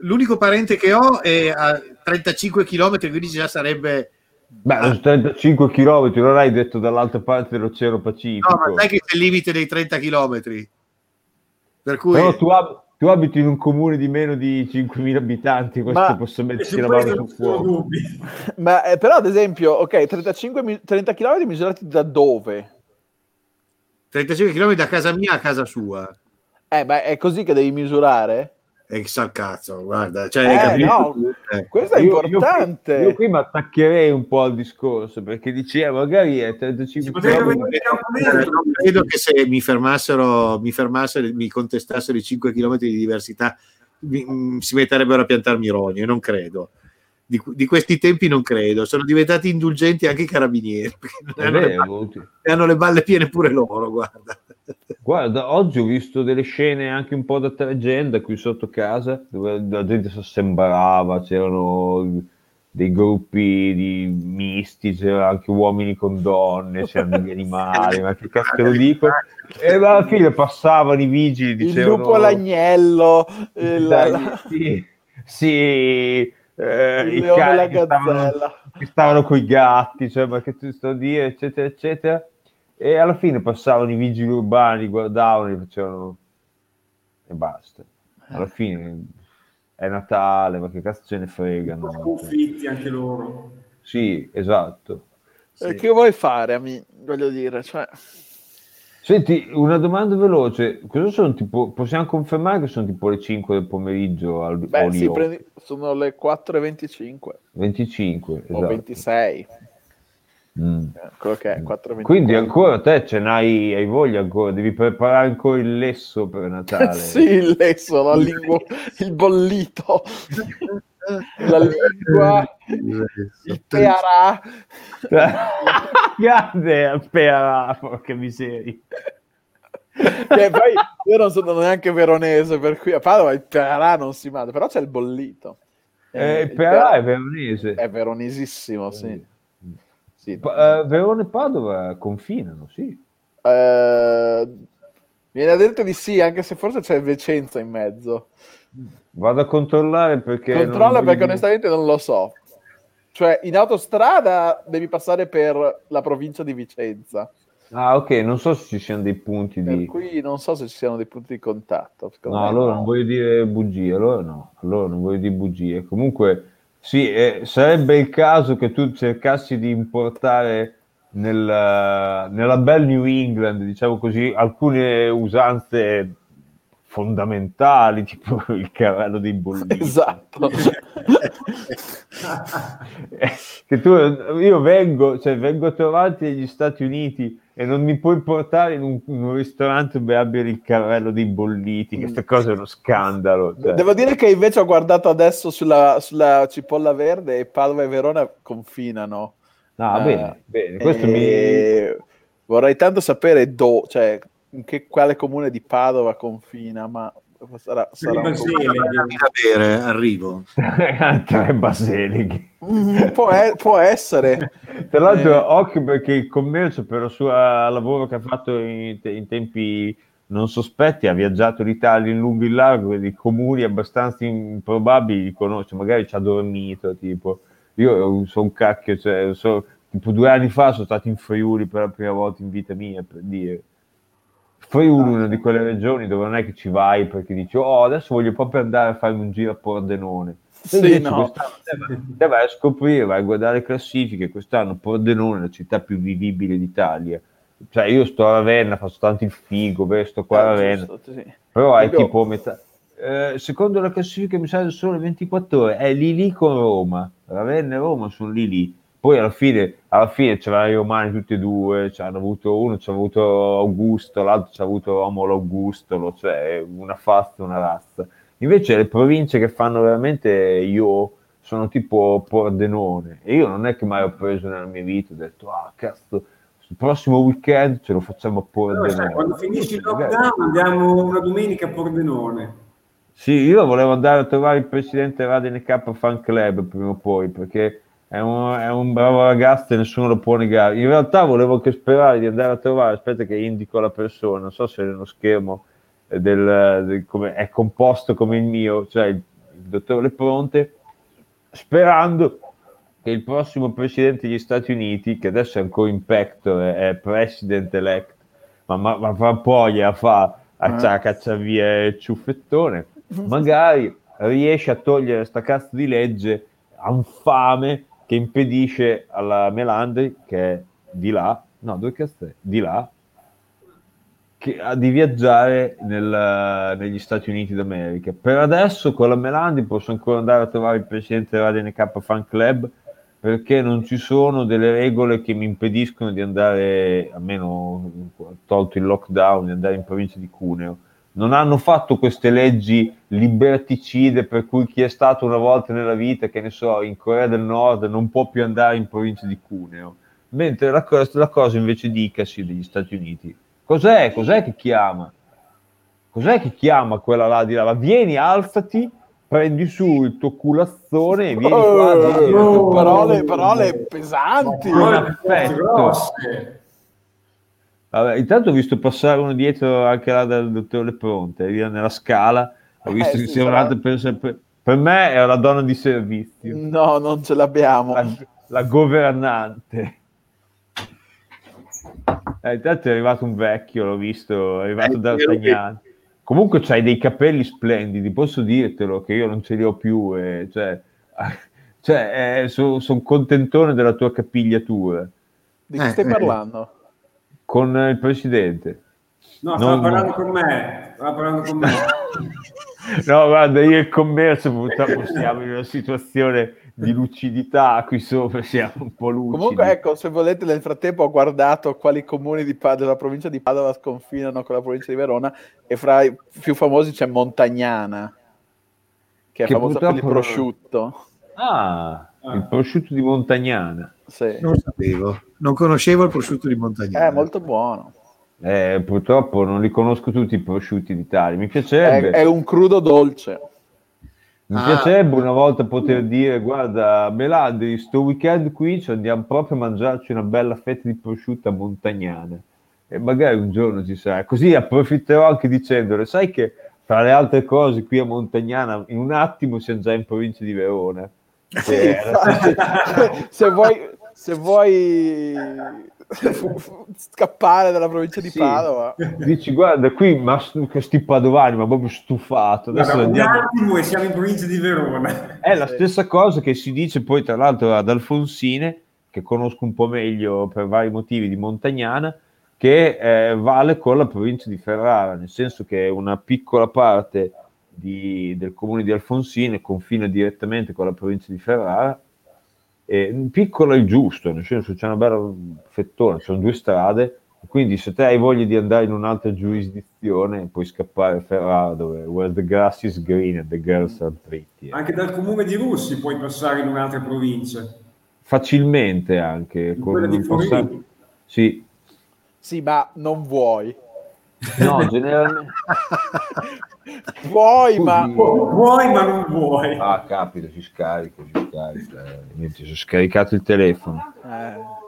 Speaker 3: l'unico parente che ho è a 35 km, quindi già sarebbe.
Speaker 4: Beh, sono 35 km, non hai detto dall'altra parte dell'Oceano Pacifico.
Speaker 3: No, ma sai che c'è il limite dei 30 km. Per cui
Speaker 4: Però tu, ab- tu abiti in un comune di meno di 5.000 abitanti, questo
Speaker 2: Ma-
Speaker 4: posso metterci la mano sul fuoco.
Speaker 2: Ma eh, però, ad esempio, ok, 35 mi- 30 km misurati da dove?
Speaker 3: 35 km da casa mia a casa sua.
Speaker 2: Eh, ma è così che devi misurare?
Speaker 3: E sa il cazzo, guarda, cioè,
Speaker 2: Eh, no.
Speaker 3: Eh.
Speaker 2: Questo è
Speaker 4: Io- io
Speaker 2: importante.
Speaker 4: qui- Io, qui mi attaccherei un po' al discorso perché diceva magari è 35
Speaker 3: Eh,
Speaker 6: Camponeto.
Speaker 3: non credo che se mi fermassero, mi fermassero, mi contestassero i 5 km di diversità, mi- mm, si metterebbero a piantarmi rogne, non credo. Di, di questi tempi non credo. Sono diventati indulgenti anche i carabinieri.
Speaker 4: È
Speaker 3: Hanno le,
Speaker 4: vero,
Speaker 3: balle, hanno le balle piene pure loro, guarda.
Speaker 4: Guarda, oggi ho visto delle scene anche un po' da tregenda qui sotto casa, dove la gente si assembrava, c'erano dei gruppi di misti, c'erano anche uomini con donne, c'erano degli animali, ma che cazzo lo dico? E alla fine passavano i vigili, dicevano...
Speaker 2: Il lupo l'agnello, il,
Speaker 4: Dai,
Speaker 2: la-
Speaker 4: sì, sì, eh,
Speaker 2: il
Speaker 4: i
Speaker 2: leone e
Speaker 4: che stavano,
Speaker 2: gazzella.
Speaker 4: che stavano con i gatti, cioè, ma che ti sto a dire, eccetera, eccetera. E alla fine passavano i vigili urbani, guardavano e facevano e basta. Alla fine è Natale, ma che cazzo ce ne fregano?
Speaker 6: Sconfitti anche loro.
Speaker 4: Sì, esatto.
Speaker 2: Eh, Che vuoi fare, ami? Voglio dire, cioè...
Speaker 4: Senti, una domanda veloce. Cosa sono tipo, possiamo confermare che sono tipo le 5 del pomeriggio al
Speaker 2: Beh, sì, prendi- sono le 4.25
Speaker 4: 25,
Speaker 2: o
Speaker 4: esatto.
Speaker 2: 26,
Speaker 4: Mm.
Speaker 2: eh, quello che è, 4.24.
Speaker 4: Quindi ancora te ce n'hai, hai voglia ancora, devi preparare ancora il lesso per Natale.
Speaker 2: sì, il lesso, la lingua, il bollito, la lingua, il tearà.
Speaker 4: Grande Pearà, porca miseria.
Speaker 2: Che poi io non sono neanche veronese, per cui a Padova il tearà non si mangia, però c'è il bollito.
Speaker 4: Eh,
Speaker 2: il
Speaker 4: Pearà
Speaker 2: tearà
Speaker 4: è veronese.
Speaker 2: è veronesissimo, sì. Sì.
Speaker 4: Pa- eh, Verona e Padova confinano, sì.
Speaker 2: Eh, viene a dirti di sì, anche se forse c'è Vicenza in mezzo.
Speaker 4: Vado a controllare perché... non
Speaker 2: Controlla
Speaker 4: voglio
Speaker 2: perché onestamente non lo so. Cioè, in autostrada devi passare per la provincia di Vicenza,
Speaker 4: Ah, ok, non so se ci siano dei punti
Speaker 2: per
Speaker 4: di...
Speaker 2: cui non so se ci siano dei punti di contatto.
Speaker 4: No, allora
Speaker 2: no.
Speaker 4: non voglio dire bugie, allora no, allora non voglio dire bugie. Comunque, sì, eh, sarebbe il caso che tu cercassi di importare nel- nella bel New England, diciamo così, alcune usanze fondamentali, tipo il carrello dei bolliti.
Speaker 2: Esatto.
Speaker 4: Eh, che tu, io vengo, cioè, vengo a trovarti negli Stati Uniti e non mi puoi portare in un, in un ristorante dove abbia il carrello dei bolliti. Questa cosa è uno scandalo. cioè.
Speaker 2: Devo dire che invece ho guardato adesso sulla, sulla cipolla verde e Padova e Verona confinano.
Speaker 4: No,
Speaker 2: Eh,
Speaker 4: bene, bene. Questo
Speaker 2: e Vorrei tanto sapere do, cioè, in che, quale comune di Padova confina, ma sarà, sarà un
Speaker 6: Basile.
Speaker 3: da bere, arrivo.
Speaker 4: Tre baselighi.
Speaker 2: Mm, può, e- può essere.
Speaker 4: Tra l'altro,
Speaker 2: Eh.
Speaker 4: occhio perché il commercio, per il suo lavoro che ha fatto in, in tempi non sospetti, ha viaggiato l'Italia in lungo e in largo, quindi comuni abbastanza improbabili li conosce, magari ci ha dormito, tipo. Io sono un cacchio, cioè, so- tipo due anni fa sono stato in Friuli per la prima volta in vita mia, per dire. È una di quelle regioni dove non è che ci vai perché dici, oh, adesso voglio proprio andare a fare un giro a Pordenone.
Speaker 2: Sì, no.
Speaker 4: te vai- a scoprire, vai a guardare le classifiche, quest'anno Pordenone è la città più vivibile d'Italia. Cioè io sto a Ravenna, faccio tanto il figo, sto qua a
Speaker 2: Ah,
Speaker 4: Ravenna,
Speaker 2: giusto, sì.
Speaker 4: però è tipo metà... eh, secondo la classifica mi sa sole 24 ore, è lì lì con Roma, Ravenna e Roma sono lì lì. Poi alla fine, alla fine c'erano i romani tutti e due, ci hanno avuto uno, ci ha avuto Augusto, l'altro ci ha avuto Romolo Augustolo, cioè una fasta, una razza. Invece le province che fanno veramente io sono tipo Pordenone e io non è che mai ho preso nella mia vita, ho detto ah cazzo, il prossimo weekend ce lo facciamo a
Speaker 6: Però, sai,
Speaker 4: Pordenone.
Speaker 6: quando finisce il lockdown andiamo una domenica a Pordenone.
Speaker 4: Sì, io volevo andare a trovare il presidente Radene K Fan Club prima o poi perché è un, è un bravo ragazzo e nessuno lo può negare. In realtà volevo anche sperare di andare a trovare, aspetta che indico la persona, non so se è nello schermo del, del- come, è composto come il mio, cioè il, il dottore Pronte, sperando che il prossimo presidente degli Stati Uniti, che adesso è ancora in pectore, è president elect, ma, ma, ma fra poi a fa a
Speaker 2: Ah.
Speaker 4: caccia via il ciuffettone, magari riesce a togliere sta cazzo di legge infame che impedisce alla Melandri, che è di là, no, dove cazzo è? Di là, che, di viaggiare nel- negli Stati Uniti d'America. Per adesso con la Melandri posso ancora andare a trovare il presidente della DNK Fan Club perché non ci sono delle regole che mi impediscono di andare, almeno tolto il lockdown, di andare in provincia di Cuneo. Non hanno fatto queste leggi liberticide per cui chi è stato una volta nella vita, che ne so, in Corea del Nord non può più andare in provincia di Cuneo. Mentre la, cosa, la cosa invece dicasi degli Stati Uniti. Cos'è? Cos'è che chiama? Cos'è che chiama quella là di là? Vieni, alzati, prendi su il tuo culazzone e vieni qua.
Speaker 2: Oh, parole, parole pesanti.
Speaker 4: Perfetto. Vabbè, intanto ho visto passare uno dietro anche là dal dottore Lepronte, via nella scala. Ho visto
Speaker 2: Eh,
Speaker 4: che
Speaker 2: sì, però-
Speaker 4: un'altra per, per- per me è la donna di servizio,
Speaker 2: No, non ce l'abbiamo.
Speaker 4: la, la governante. Eh, intanto è arrivato un vecchio, l'ho visto, è arrivato
Speaker 3: Eh,
Speaker 4: D'Artagnan. Comunque c'hai dei capelli splendidi, posso dirtelo che io non ce li ho più, eh, cioè, cioè sono contentone della tua capigliatura
Speaker 2: Di che
Speaker 3: Eh,
Speaker 2: stai
Speaker 3: eh.
Speaker 2: parlando?
Speaker 4: Con il presidente.
Speaker 6: No, stava
Speaker 4: Non-
Speaker 6: parlando con me. Stava parlando con me.
Speaker 4: No, guarda, io e il commercio purtroppo siamo in una situazione di lucidità qui sopra, siamo un po' lucidi.
Speaker 2: Comunque, ecco, se volete, nel frattempo ho guardato quali comuni di Pa- della provincia di Padova sconfinano con la provincia di Verona e fra i più famosi c'è Montagnana, che è
Speaker 4: Che
Speaker 2: famosa per il prosciutto.
Speaker 4: Ah,
Speaker 6: Ah.
Speaker 4: il prosciutto di Montagnana.
Speaker 2: Sì.
Speaker 3: Non sapevo, non conoscevo il prosciutto di Montagnana.
Speaker 2: È molto buono.
Speaker 4: Eh, purtroppo non li conosco tutti i prosciutti d'Italia. Mi
Speaker 2: È,
Speaker 4: piacerebbe,
Speaker 2: è un crudo dolce.
Speaker 4: mi
Speaker 3: Ah.
Speaker 4: piacerebbe una volta poter dire: Guarda, Melandri, sto weekend qui ci andiamo proprio a mangiarci una bella fetta di prosciutto a Montagnana. E magari un giorno ci sarà. Così approfitterò anche dicendole: Sai che tra le altre cose qui a Montagnana, in un attimo siamo già in provincia di Verona.
Speaker 2: Sì, se vuoi, se vuoi scappare dalla provincia di
Speaker 4: Sì.
Speaker 2: Padova,
Speaker 4: Dici, guarda, qui ma questi padovani, ma proprio stufato. Adesso
Speaker 6: Guarda, un
Speaker 4: andiamo.
Speaker 6: attimo e siamo in provincia di Verona.
Speaker 4: È la stessa cosa che si dice poi, tra l'altro, ad Alfonsine, che conosco un po' meglio per vari motivi di Montagnana, che eh, vale con la provincia di Ferrara, nel senso che una piccola parte di- del comune di Alfonsine confina direttamente con la provincia di Ferrara. E, piccolo è il giusto, nel senso c'è una bella fettona, ci sono due strade, quindi se te hai voglia di andare in un'altra giurisdizione puoi scappare a Ferrara dove where the grass is green and the girls are pretty.
Speaker 6: Anche dal comune di Russi puoi passare in un'altra provincia.
Speaker 4: Facilmente anche.
Speaker 6: In quella di
Speaker 4: un passa-
Speaker 6: Forlì.
Speaker 4: Sì,
Speaker 2: sì, ma non vuoi.
Speaker 4: no, generalmente...
Speaker 2: Vuoi, ma
Speaker 6: Vuoi ma non vuoi.
Speaker 4: Ah, capita, si scarica, si scarica. eh, niente, si è scaricato il telefono.
Speaker 2: eh,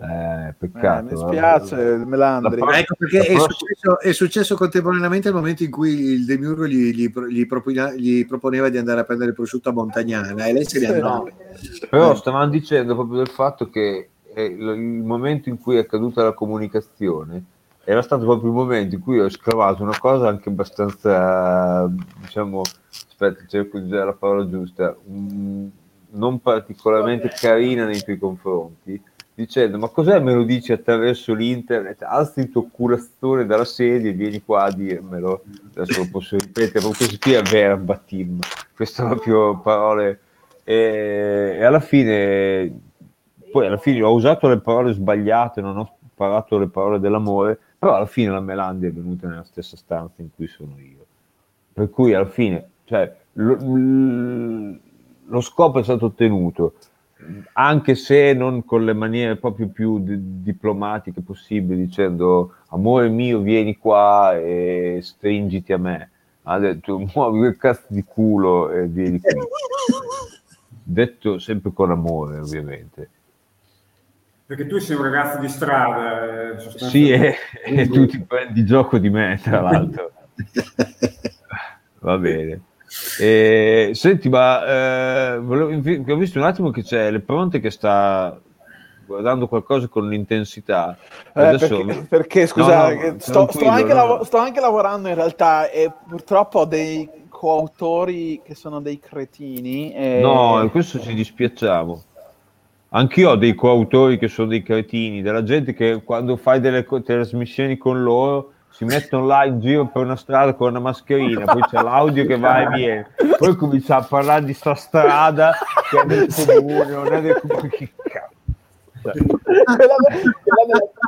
Speaker 4: Eh,
Speaker 2: eh,
Speaker 4: peccato.
Speaker 2: mi
Speaker 4: vabbè.
Speaker 2: spiace, Melandri.
Speaker 4: La
Speaker 3: Ma ecco perché è successo, è successo contemporaneamente il momento in cui il Demiurgo gli, gli, gli propina- gli proponeva di andare a prendere il prosciutto a Montagnana e lei se ne
Speaker 2: Sì.
Speaker 3: andava.
Speaker 4: Però stavamo dicendo proprio del fatto che eh, il il momento in cui è accaduta la comunicazione era stato proprio il momento in cui ho esclamato una cosa anche abbastanza, diciamo, aspetta, cerco di usare la parola giusta, mm, non particolarmente carina nei tuoi confronti, dicendo ma cos'è me lo dici attraverso l'internet, alzi il tuo culazzone dalla sedia e vieni qua a dirmelo, adesso lo posso ripetere, ma questo qui è verbatim, queste sono proprio parole, e, e alla fine, poi alla fine ho usato le parole sbagliate, non ho sparato le parole dell'amore, però alla fine la Melandi è venuta nella stessa stanza in cui sono io. Per cui alla fine, cioè, lo, lo scopo è stato ottenuto, anche se non con le maniere proprio più di- diplomatiche possibili, dicendo amore mio, vieni qua e stringiti a me. Ha detto muovi quel cazzo di culo e vieni qui. Detto sempre con amore, ovviamente.
Speaker 6: Perché tu sei un ragazzo di strada. eh.
Speaker 4: Sì, e, e tu ti prendi gioco di me, tra l'altro. Va bene. E, senti, ma eh, volevo- ho visto un attimo che c'è le pronte che sta guardando qualcosa con l'intensità.
Speaker 2: Eh,
Speaker 4: Adesso-
Speaker 2: perché, perché, scusate,
Speaker 4: No, no,
Speaker 2: sto, sto anche
Speaker 4: no.
Speaker 2: lavo- sto anche lavorando in realtà e purtroppo ho dei coautori che sono dei cretini. E...
Speaker 4: No, e questo ci dispiacciamo. Anch'io ho dei coautori che sono dei cretini, della gente che quando fai delle co- trasmissioni con loro si mettono là in giro per una strada con una mascherina, poi c'è l'audio che va e viene, poi comincia a parlare di sta strada che è del comune, non è del comune. Che cazzo.
Speaker 2: Quella, della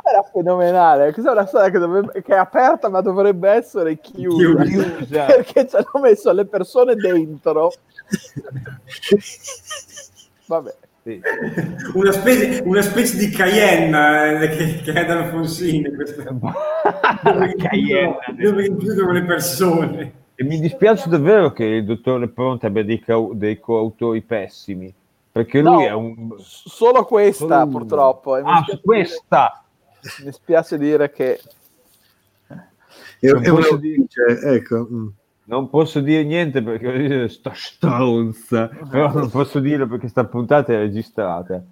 Speaker 2: era fenomenale. Questa è una storia che, dovrebbe- che è aperta, ma dovrebbe essere chiusa.
Speaker 4: Chiusa.
Speaker 2: Perché ci hanno messo le persone dentro. Vabbè.
Speaker 4: Sì.
Speaker 6: Una specie, una specie di Cayenne eh, che, che è dall'Alfonsini, questa. dove,
Speaker 4: Cayenne.
Speaker 6: dove includono le persone.
Speaker 4: E mi dispiace davvero che il dottor Lepronte abbia dei, cau- dei coautori pessimi, perché lui
Speaker 2: No,
Speaker 4: è un...
Speaker 2: Solo questa,
Speaker 4: solo
Speaker 2: purtroppo. E
Speaker 4: Ah, questa!
Speaker 2: dire- Mi spiace dire che
Speaker 3: È,
Speaker 4: Non
Speaker 3: è una
Speaker 4: dire-
Speaker 3: ecco. mm.
Speaker 4: Non posso dire niente perché sta stronza, però non posso dirlo perché sta puntata è registrata.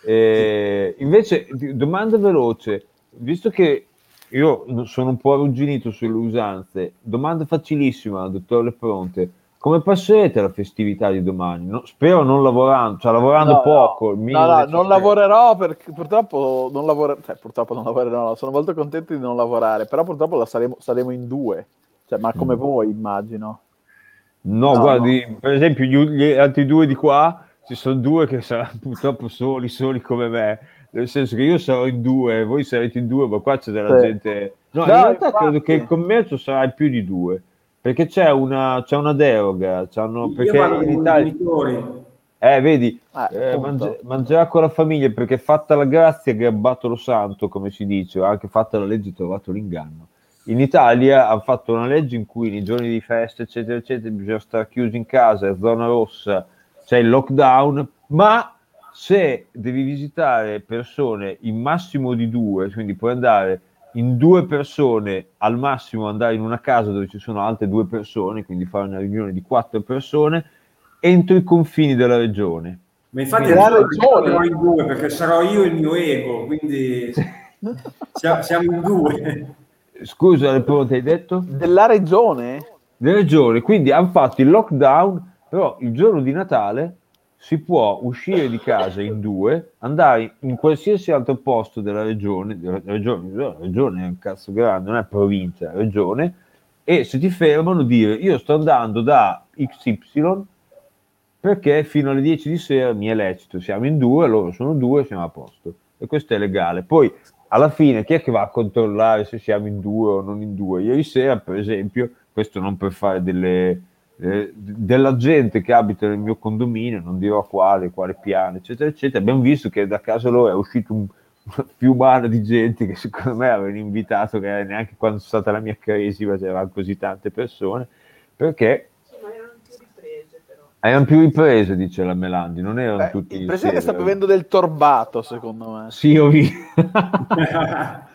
Speaker 4: E invece, domanda veloce, visto che io sono un po' arrugginito sulle usanze, domanda facilissima, dottor Lepronte, come passerete la festività di domani? No, spero non lavorando, cioè lavorando
Speaker 2: No,
Speaker 4: poco.
Speaker 2: No,
Speaker 4: minimo
Speaker 2: no, non
Speaker 4: necessario.
Speaker 2: lavorerò perché purtroppo non lavorerò, cioè purtroppo non lavorerò, no, sono molto contento di non lavorare, però purtroppo la saremo, saremo in due, cioè, ma come
Speaker 4: Mm.
Speaker 2: voi immagino.
Speaker 4: No,
Speaker 2: No,
Speaker 4: guardi, per esempio, gli, gli altri due di qua ci sono due che saranno purtroppo soli, soli come me. Nel senso che io sarò in due, voi sarete in due, ma qua c'è della
Speaker 2: Sì.
Speaker 4: gente. No, in
Speaker 2: No,
Speaker 4: realtà
Speaker 2: infatti.
Speaker 4: credo che il commercio sarà in più di due, perché c'è una, c'è una deroga. c'hanno- perché in Italia,
Speaker 6: genitori.
Speaker 4: eh, vedi,
Speaker 2: Eh,
Speaker 4: eh, mangi- mangerà con la famiglia perché fatta la grazia, gabbato lo santo, come si dice, o anche fatta la legge, trovato l'inganno. In Italia hanno fatto una legge in cui nei giorni di festa, eccetera, eccetera, bisogna stare chiusi in casa, è zona rossa, c'è il lockdown, ma se devi visitare persone in massimo di due, quindi puoi andare in due persone, al massimo andare in una casa dove ci sono altre due persone, quindi fare una riunione di quattro persone, entro i confini della regione.
Speaker 6: Ma infatti adesso
Speaker 2: regione.
Speaker 6: in due perché sarò io e il mio ego, quindi siamo in due.
Speaker 4: Scusa, hai detto?
Speaker 2: Della regione?
Speaker 4: Le regioni, quindi hanno fatto il lockdown, però il giorno di Natale si può uscire di casa in due, andare in qualsiasi altro posto della regione, della regione, la regione è un cazzo grande, non è provincia, è regione, e se ti fermano dire io sto andando da XY perché fino alle 10 di sera mi è lecito, siamo in due, loro sono due, siamo a posto. E questo è legale. Poi alla fine chi è che va a controllare se siamo in due o non in due? Ieri sera, per esempio, questo non per fare delle, eh, della gente che abita nel mio condominio, non dirò quale, quale piano, eccetera, eccetera, abbiamo visto che da casa loro è uscito un una fiumana di gente che secondo me avevano invitato, che neanche quando è stata la mia cresima c'erano così tante persone, perché
Speaker 8: Sì, ma erano più riprese però.
Speaker 4: Erano più riprese, dice la Melandi, non erano
Speaker 2: Eh,
Speaker 4: tutti
Speaker 2: il presidente sta bevendo del torbato, secondo me.
Speaker 4: Sì, ho visto.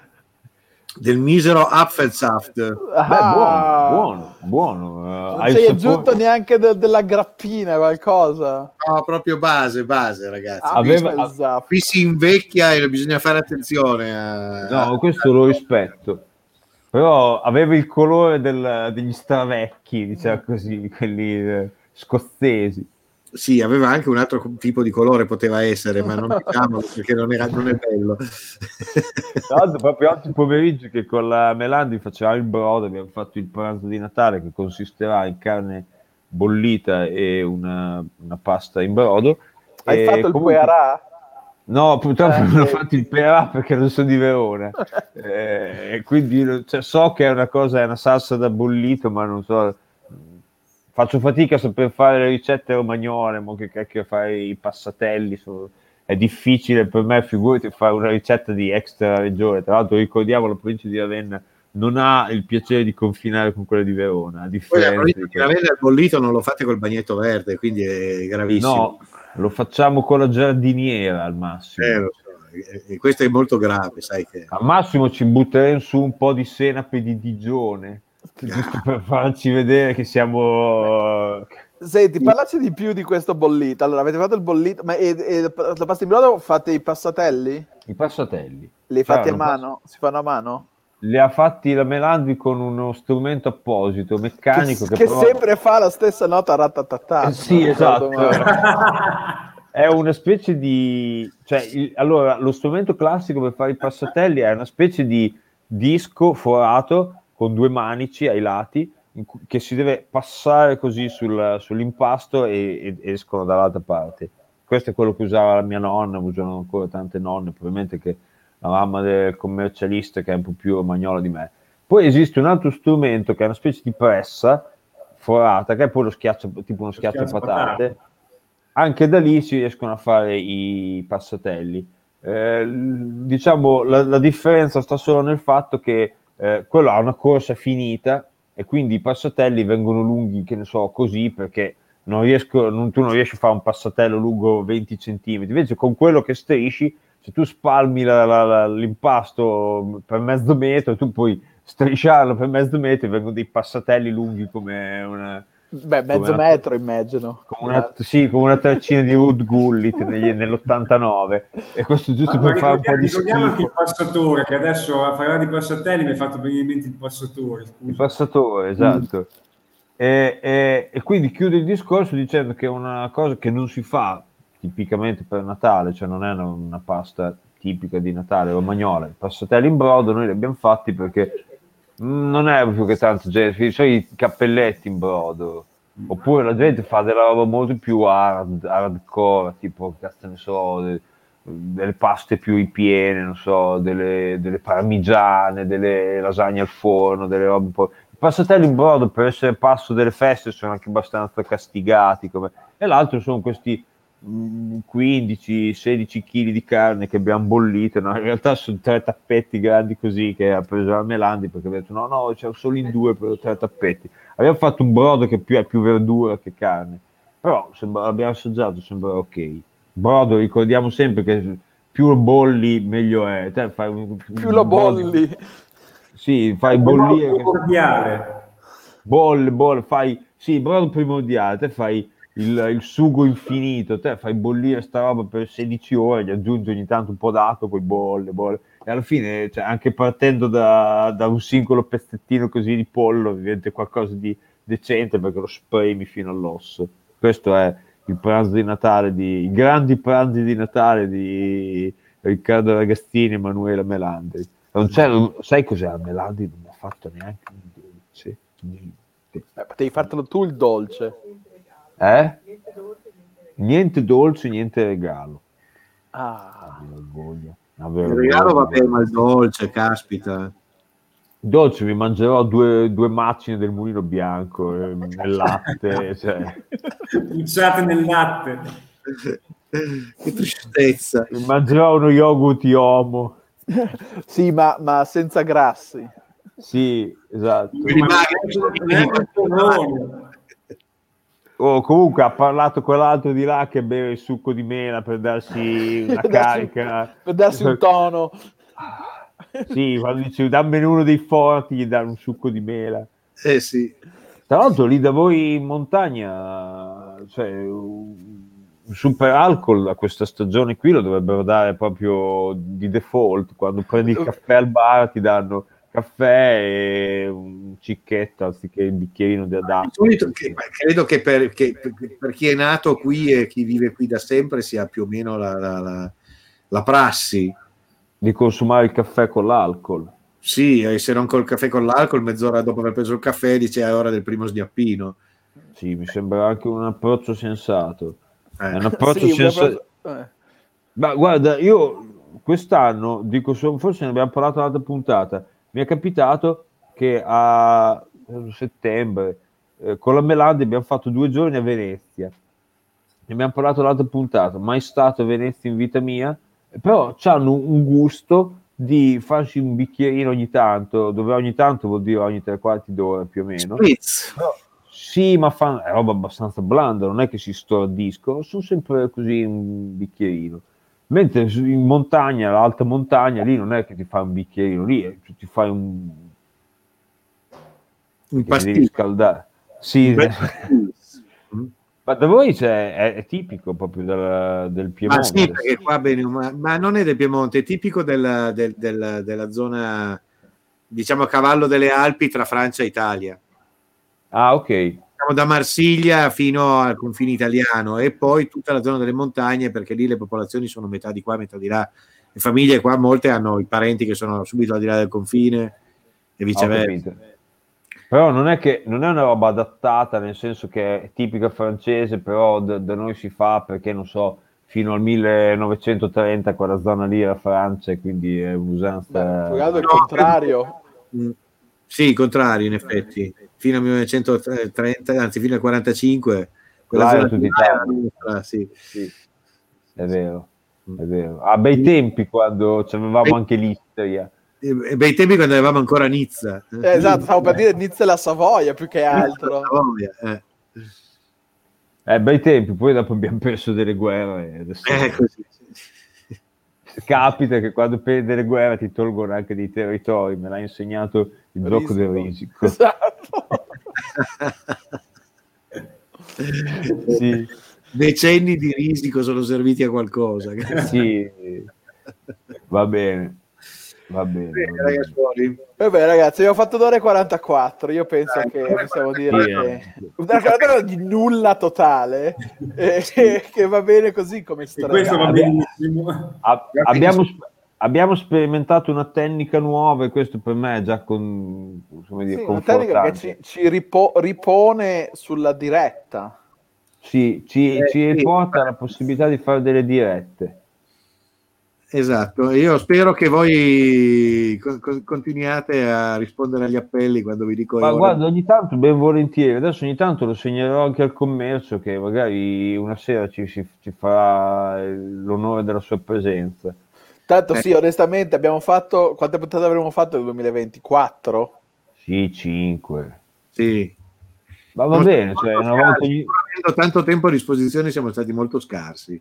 Speaker 3: Del misero Apfelsaft.
Speaker 4: Beh,
Speaker 2: Ah,
Speaker 4: buono, buono, buono. eh,
Speaker 2: Non
Speaker 4: hai
Speaker 2: sei aggiunto neanche de- della grappina, qualcosa.
Speaker 3: No, proprio base, base, ragazzi.
Speaker 2: Ah,
Speaker 4: Aveva-.
Speaker 3: Qui si invecchia e bisogna fare attenzione. A...
Speaker 4: No, questo lo rispetto. Però aveva il colore del- degli stravecchi, diciamo così, quelli eh, scozzesi.
Speaker 3: Sì, aveva anche un altro tipo di colore, poteva essere, ma non diciamolo perché non, era, non è bello.
Speaker 4: L'altro, proprio oggi pomeriggio che con la Melandi facevamo il brodo, abbiamo fatto il pranzo di Natale che consisterà in carne bollita e una, una pasta in brodo.
Speaker 2: Hai
Speaker 4: E
Speaker 2: fatto il
Speaker 4: comunque-
Speaker 2: puerà?
Speaker 4: No, purtroppo
Speaker 2: Eh,
Speaker 4: non ho fatto il perà perché non sono di Verona. Eh, e quindi cioè, so che è una cosa, è una salsa da bollito, ma non so. Faccio fatica a saper fare le ricette romagnole, mo che cacchio fare i passatelli. so- è difficile per me, figurati, fare una ricetta di extra regione. Tra l'altro, ricordiamo, la provincia di Ravenna non ha il piacere di confinare con quella di Verona, a
Speaker 3: Poi la
Speaker 4: differenza
Speaker 3: provincia
Speaker 4: di
Speaker 3: Ravenna il bollito non lo fate col bagnetto verde, quindi è gravissimo.
Speaker 4: No, lo facciamo con la giardiniera al massimo.
Speaker 3: Eh, lo so. E questo è molto grave, sai che...
Speaker 4: Al massimo ci butteremo su un po' di senape di Digione, giusto per farci vedere che siamo...
Speaker 2: Senti, parlaci di più di questo bollito. Allora, avete fatto il bollito, ma e, e la pasta in brodo fate i passatelli?
Speaker 4: I passatelli.
Speaker 2: Li fate a
Speaker 4: Fanno
Speaker 2: mano? Si fanno a mano?
Speaker 4: Li ha fatti la Melandi con uno strumento apposito, meccanico,
Speaker 2: che
Speaker 4: che,
Speaker 2: che
Speaker 4: però-
Speaker 2: sempre fa la stessa nota ratatatà.
Speaker 4: Eh, sì, esatto. È una specie di... Cioè, il- allora, lo strumento classico per fare i passatelli è una specie di disco forato con due manici ai lati cui- che si deve passare così sul- sull'impasto e, e escono dall'altra parte. questo è quello che usava la mia nonna, usano ancora tante nonne, probabilmente che la mamma del commercialista che è un po' più romagnola di me. Poi esiste un altro strumento che è una specie di pressa forata, che è poi lo schiaccio, tipo uno schiaccio patate. Anche da lì si riescono a fare i passatelli. Eh, diciamo la, la, differenza sta solo nel fatto che eh, quello ha una corsa finita e quindi i passatelli vengono lunghi, che ne so, così perché non riesco, non, tu non riesci a fare un passatello lungo 20 cm. Invece con quello che strisci, se tu spalmi la, la, l'impasto per mezzo metro, tu puoi strisciarlo per mezzo metro e vengono dei passatelli lunghi come una...
Speaker 2: Beh, mezzo una, metro immagino.
Speaker 4: Come una, sì, come una treccina di Wood Gullit negli, nell'89. E questo giusto ah, per fare un po' di schifo. anche
Speaker 6: il passatore, che adesso a parlare di passatelli mi hai fatto venire in mente il passatore. Scusa.
Speaker 4: Il passatore, esatto. Mm. E, e, e, quindi chiude il discorso dicendo che è una cosa che non si fa tipicamente per Natale, cioè non è una, una pasta tipica di Natale romagnola. I passatelli in brodo noi li abbiamo fatti perché non è più che tanto gente, cioè i cappelletti in brodo. Oppure la gente fa della roba molto più hard, hardcore, tipo, cazzo ne so, de, delle paste più ripiene, non so, delle, delle, parmigiane, delle lasagne al forno, delle robe un po'. I passatelli in brodo per essere passo delle feste sono anche abbastanza castigati, come... e l'altro sono questi 15-16 kg di carne che abbiamo bollito, no? in realtà sono tre tappetti grandi così che ha preso la Melandi perché ha detto no, no, c'è solo in due per tre tappetti. Abbiamo fatto un brodo che più, è più verdura che carne, però sembra, abbiamo assaggiato, sembra ok. Brodo, ricordiamo sempre che più lo bolli meglio è. Te fai un,
Speaker 2: più lo bolli.
Speaker 4: Sì, fai bollire. Primordiale. Bolle, bolle, fai... Sì, brodo primordiale, te fai il, il, sugo infinito, te fai bollire sta roba per 16 ore, gli aggiungi ogni tanto un po' d'acqua, poi bolle, bolle, e alla fine, cioè, anche partendo da, da, un singolo pezzettino così di pollo, diventa qualcosa di decente perché lo spremi fino all'osso. Questo è il pranzo di Natale, di, i grandi pranzi di Natale di Riccardo Ragazzini e Emanuela Melandri. Non sai cos'è la Melandri? Non mi ha fatto neanche un dolce. Niente.
Speaker 2: Eh, potevi fartelo tu il dolce.
Speaker 4: Eh? Niente dolce, niente regalo.
Speaker 2: Ah.
Speaker 3: Il regalo va bene, ma il dolce, caspita.
Speaker 4: Dolce, mi mangerò due, due macine del mulino bianco eh, nel latte. cioè.
Speaker 6: Puzzate nel latte.
Speaker 3: che tristezza.
Speaker 4: Mi mangerò uno yogurt Iomo.
Speaker 2: sì, ma, ma senza grassi.
Speaker 4: Sì, esatto. Mi Oh, comunque ha parlato quell'altro di là che beve il succo di mela per darsi una carica.
Speaker 2: per darsi un tono.
Speaker 4: sì, quando dice dammene uno dei forti gli danno un succo di mela.
Speaker 3: Eh sì.
Speaker 4: Tra l'altro lì da voi in montagna, cioè, un super alcol a questa stagione qui lo dovrebbero dare proprio di default. Quando prendi il caffè al bar ti danno caffè e un cicchetto anziché il bicchierino di adatto.
Speaker 3: credo che per, che per, chi è nato qui e chi vive qui da sempre sia più o meno la, la, la, la prassi.
Speaker 4: Di consumare il caffè con l'alcol.
Speaker 3: Sì, e se non col caffè con l'alcol, mezz'ora dopo aver preso il caffè dice è ora del primo sdiappino.
Speaker 4: Sì, mi sembra anche un approccio sensato. Eh. È un approccio sì, sensato. Eh. Ma guarda, io quest'anno, dico, forse ne abbiamo parlato l'altra puntata, mi è capitato che a settembre eh, con la Melandi abbiamo fatto due giorni a Venezia. Ne abbiamo parlato l'altra puntata mai stato a Venezia in vita mia però hanno un gusto di farsi un bicchierino ogni tanto dove ogni tanto vuol dire ogni tre quarti d'ora più o meno. Però, sì ma fanno è roba abbastanza blanda non è che si stordiscono sono sempre così un bicchierino Mentre in montagna, l'alta montagna, lì non è che ti fai un bicchierino, lì ti fai un...
Speaker 3: Un pasticcio.
Speaker 4: scaldare. Sì. Ma da voi cioè, è, è, tipico proprio del, del Piemonte.
Speaker 3: Ma sì, perché qua bene, ma, ma non è del Piemonte, è tipico del, del, del, della zona, diciamo, a cavallo delle Alpi tra Francia e Italia.
Speaker 4: Ah, ok
Speaker 3: diciamo, da Marsiglia fino al confine italiano e poi tutta la zona delle montagne perché lì le popolazioni sono metà di qua, metà di là. Le famiglie qua molte hanno i parenti che sono subito al di là del confine e viceversa.
Speaker 4: Però non è che non è una roba adattata, nel senso che è tipica francese, però da, da noi si fa perché non so, fino al 1930 quella zona lì era Francia e quindi è un'usanza...
Speaker 2: Beh, il
Speaker 3: No,
Speaker 2: contrario.
Speaker 3: Mm, Sì, il contrario, in effetti. Fino al 1930, anzi fino al 45, quella zona nostra, sì.
Speaker 4: Sì, è vero, è vero. A bei tempi quando avevamo anche l'Istria.
Speaker 3: E, bei tempi quando avevamo ancora Nizza.
Speaker 2: Eh, esatto, stavo per dire Nizza e la Savoia più che altro.
Speaker 3: Savoia, eh.
Speaker 4: Eh, bei tempi, poi dopo abbiamo perso delle guerre. Adesso
Speaker 3: Eh, così.
Speaker 4: Capita che quando perdi delle guerre ti tolgono anche dei territori. Me l'ha insegnato il gioco del risico.
Speaker 2: Esatto.
Speaker 4: Sì,
Speaker 3: Decenni di risico sono serviti a qualcosa.
Speaker 4: sì, va bene. Va bene.
Speaker 3: Bene,
Speaker 4: va bene.
Speaker 3: ragazzuoli.
Speaker 2: Vabbè ragazzi, abbiamo fatto 2 ore e 44, io penso
Speaker 3: Dai,
Speaker 2: che possiamo dire
Speaker 4: Sì,
Speaker 2: che
Speaker 4: eh.
Speaker 2: una carattere di nulla totale e che, che va bene così come
Speaker 6: E questo va
Speaker 2: strada.
Speaker 6: benissimo.
Speaker 4: A- abbiamo, abbiamo sperimentato una tecnica nuova e questo per me è già con, come dire,
Speaker 2: Sì, una tecnica che ci, ci ripo- ripone sulla diretta.
Speaker 4: Sì, ci,
Speaker 3: Eh,
Speaker 4: ci
Speaker 3: sì.
Speaker 4: riporta la possibilità di fare delle dirette.
Speaker 3: Esatto, io spero che voi co- co- continuiate a rispondere agli appelli quando vi dico
Speaker 4: Ma
Speaker 3: ora.
Speaker 4: guarda, ogni tanto ben volentieri, adesso ogni tanto lo segnerò anche al commercio che magari una sera ci, ci- ci farà l'onore della sua presenza.
Speaker 2: Tanto
Speaker 3: Eh.
Speaker 2: sì, onestamente abbiamo fatto... Quante puntate avremo fatto nel 2024?
Speaker 4: Sì, 5.
Speaker 3: Sì.
Speaker 4: Ma va
Speaker 3: Molto-
Speaker 4: bene, cioè, una volta
Speaker 3: avendo tanto tempo a disposizione siamo stati molto scarsi.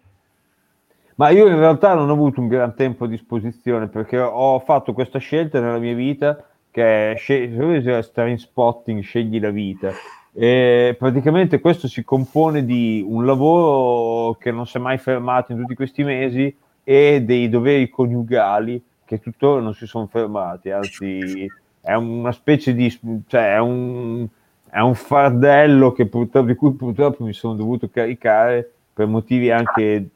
Speaker 4: Ma io in realtà non ho avuto un gran tempo a disposizione perché ho fatto questa scelta nella mia vita che è scegli, stare in spotting, scegli la vita. E praticamente questo si compone di un lavoro che non si è mai fermato in tutti questi mesi e dei doveri coniugali che tuttora non si sono fermati, anzi è una specie di... cioè è un, è un fardello purtroppo, di cui purtroppo mi sono dovuto caricare per motivi anche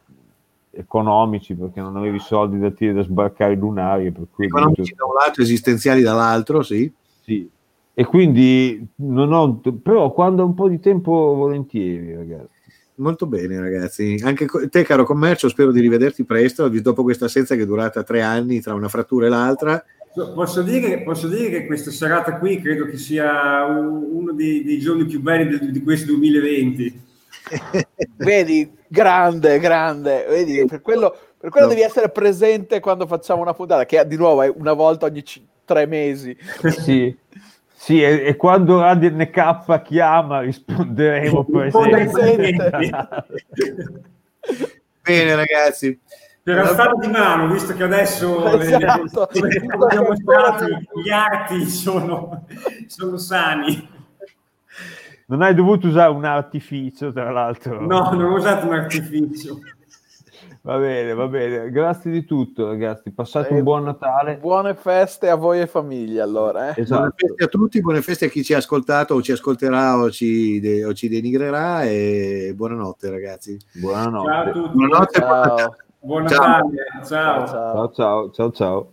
Speaker 4: economici perché non avevi soldi da tirare da sbarcare lunarie per cui
Speaker 3: Economici da un lato, esistenziali dall'altro, sì.
Speaker 4: sì. e quindi non ho però quando ho un po' di tempo volentieri ragazzi
Speaker 3: Molto bene, ragazzi. Anche te, caro commercio, spero di rivederti presto dopo questa assenza che è durata tre anni tra una frattura e l'altra.
Speaker 6: Posso dire, posso dire che questa serata qui credo che sia un- uno dei, dei giorni più belli di questo 2020.
Speaker 2: Vedi, grande, grande. Vedi, per quello, per quello
Speaker 3: No.
Speaker 2: devi essere presente quando facciamo una puntata, che di nuovo è una volta ogni c- tre mesi.
Speaker 4: sì sì e, e quando ADNK chiama risponderemo presenti
Speaker 3: Bene, ragazzi.
Speaker 6: Per alzare di mano, visto che adesso
Speaker 2: Esatto.
Speaker 6: le- abbiamo mostrato, gli arti sono, sono sani.
Speaker 4: Non hai dovuto usare un artificio tra l'altro
Speaker 6: No, non ho usato un artificio.
Speaker 4: va bene va bene grazie di tutto ragazzi passate
Speaker 2: Eh,
Speaker 4: un buon Natale
Speaker 2: Buone feste a voi e famiglia, allora. Eh?
Speaker 3: Buone
Speaker 4: esatto
Speaker 3: feste a tutti, buone feste a chi ci ha ascoltato o ci ascolterà o ci, de- o ci denigrerà e buonanotte, ragazzi.
Speaker 4: buonanotte
Speaker 6: Ciao a tutti.
Speaker 3: Buonanotte buona
Speaker 2: Ciao.
Speaker 6: Buon. Natale. Ciao.
Speaker 2: Ciao, ciao.
Speaker 4: ciao ciao ciao ciao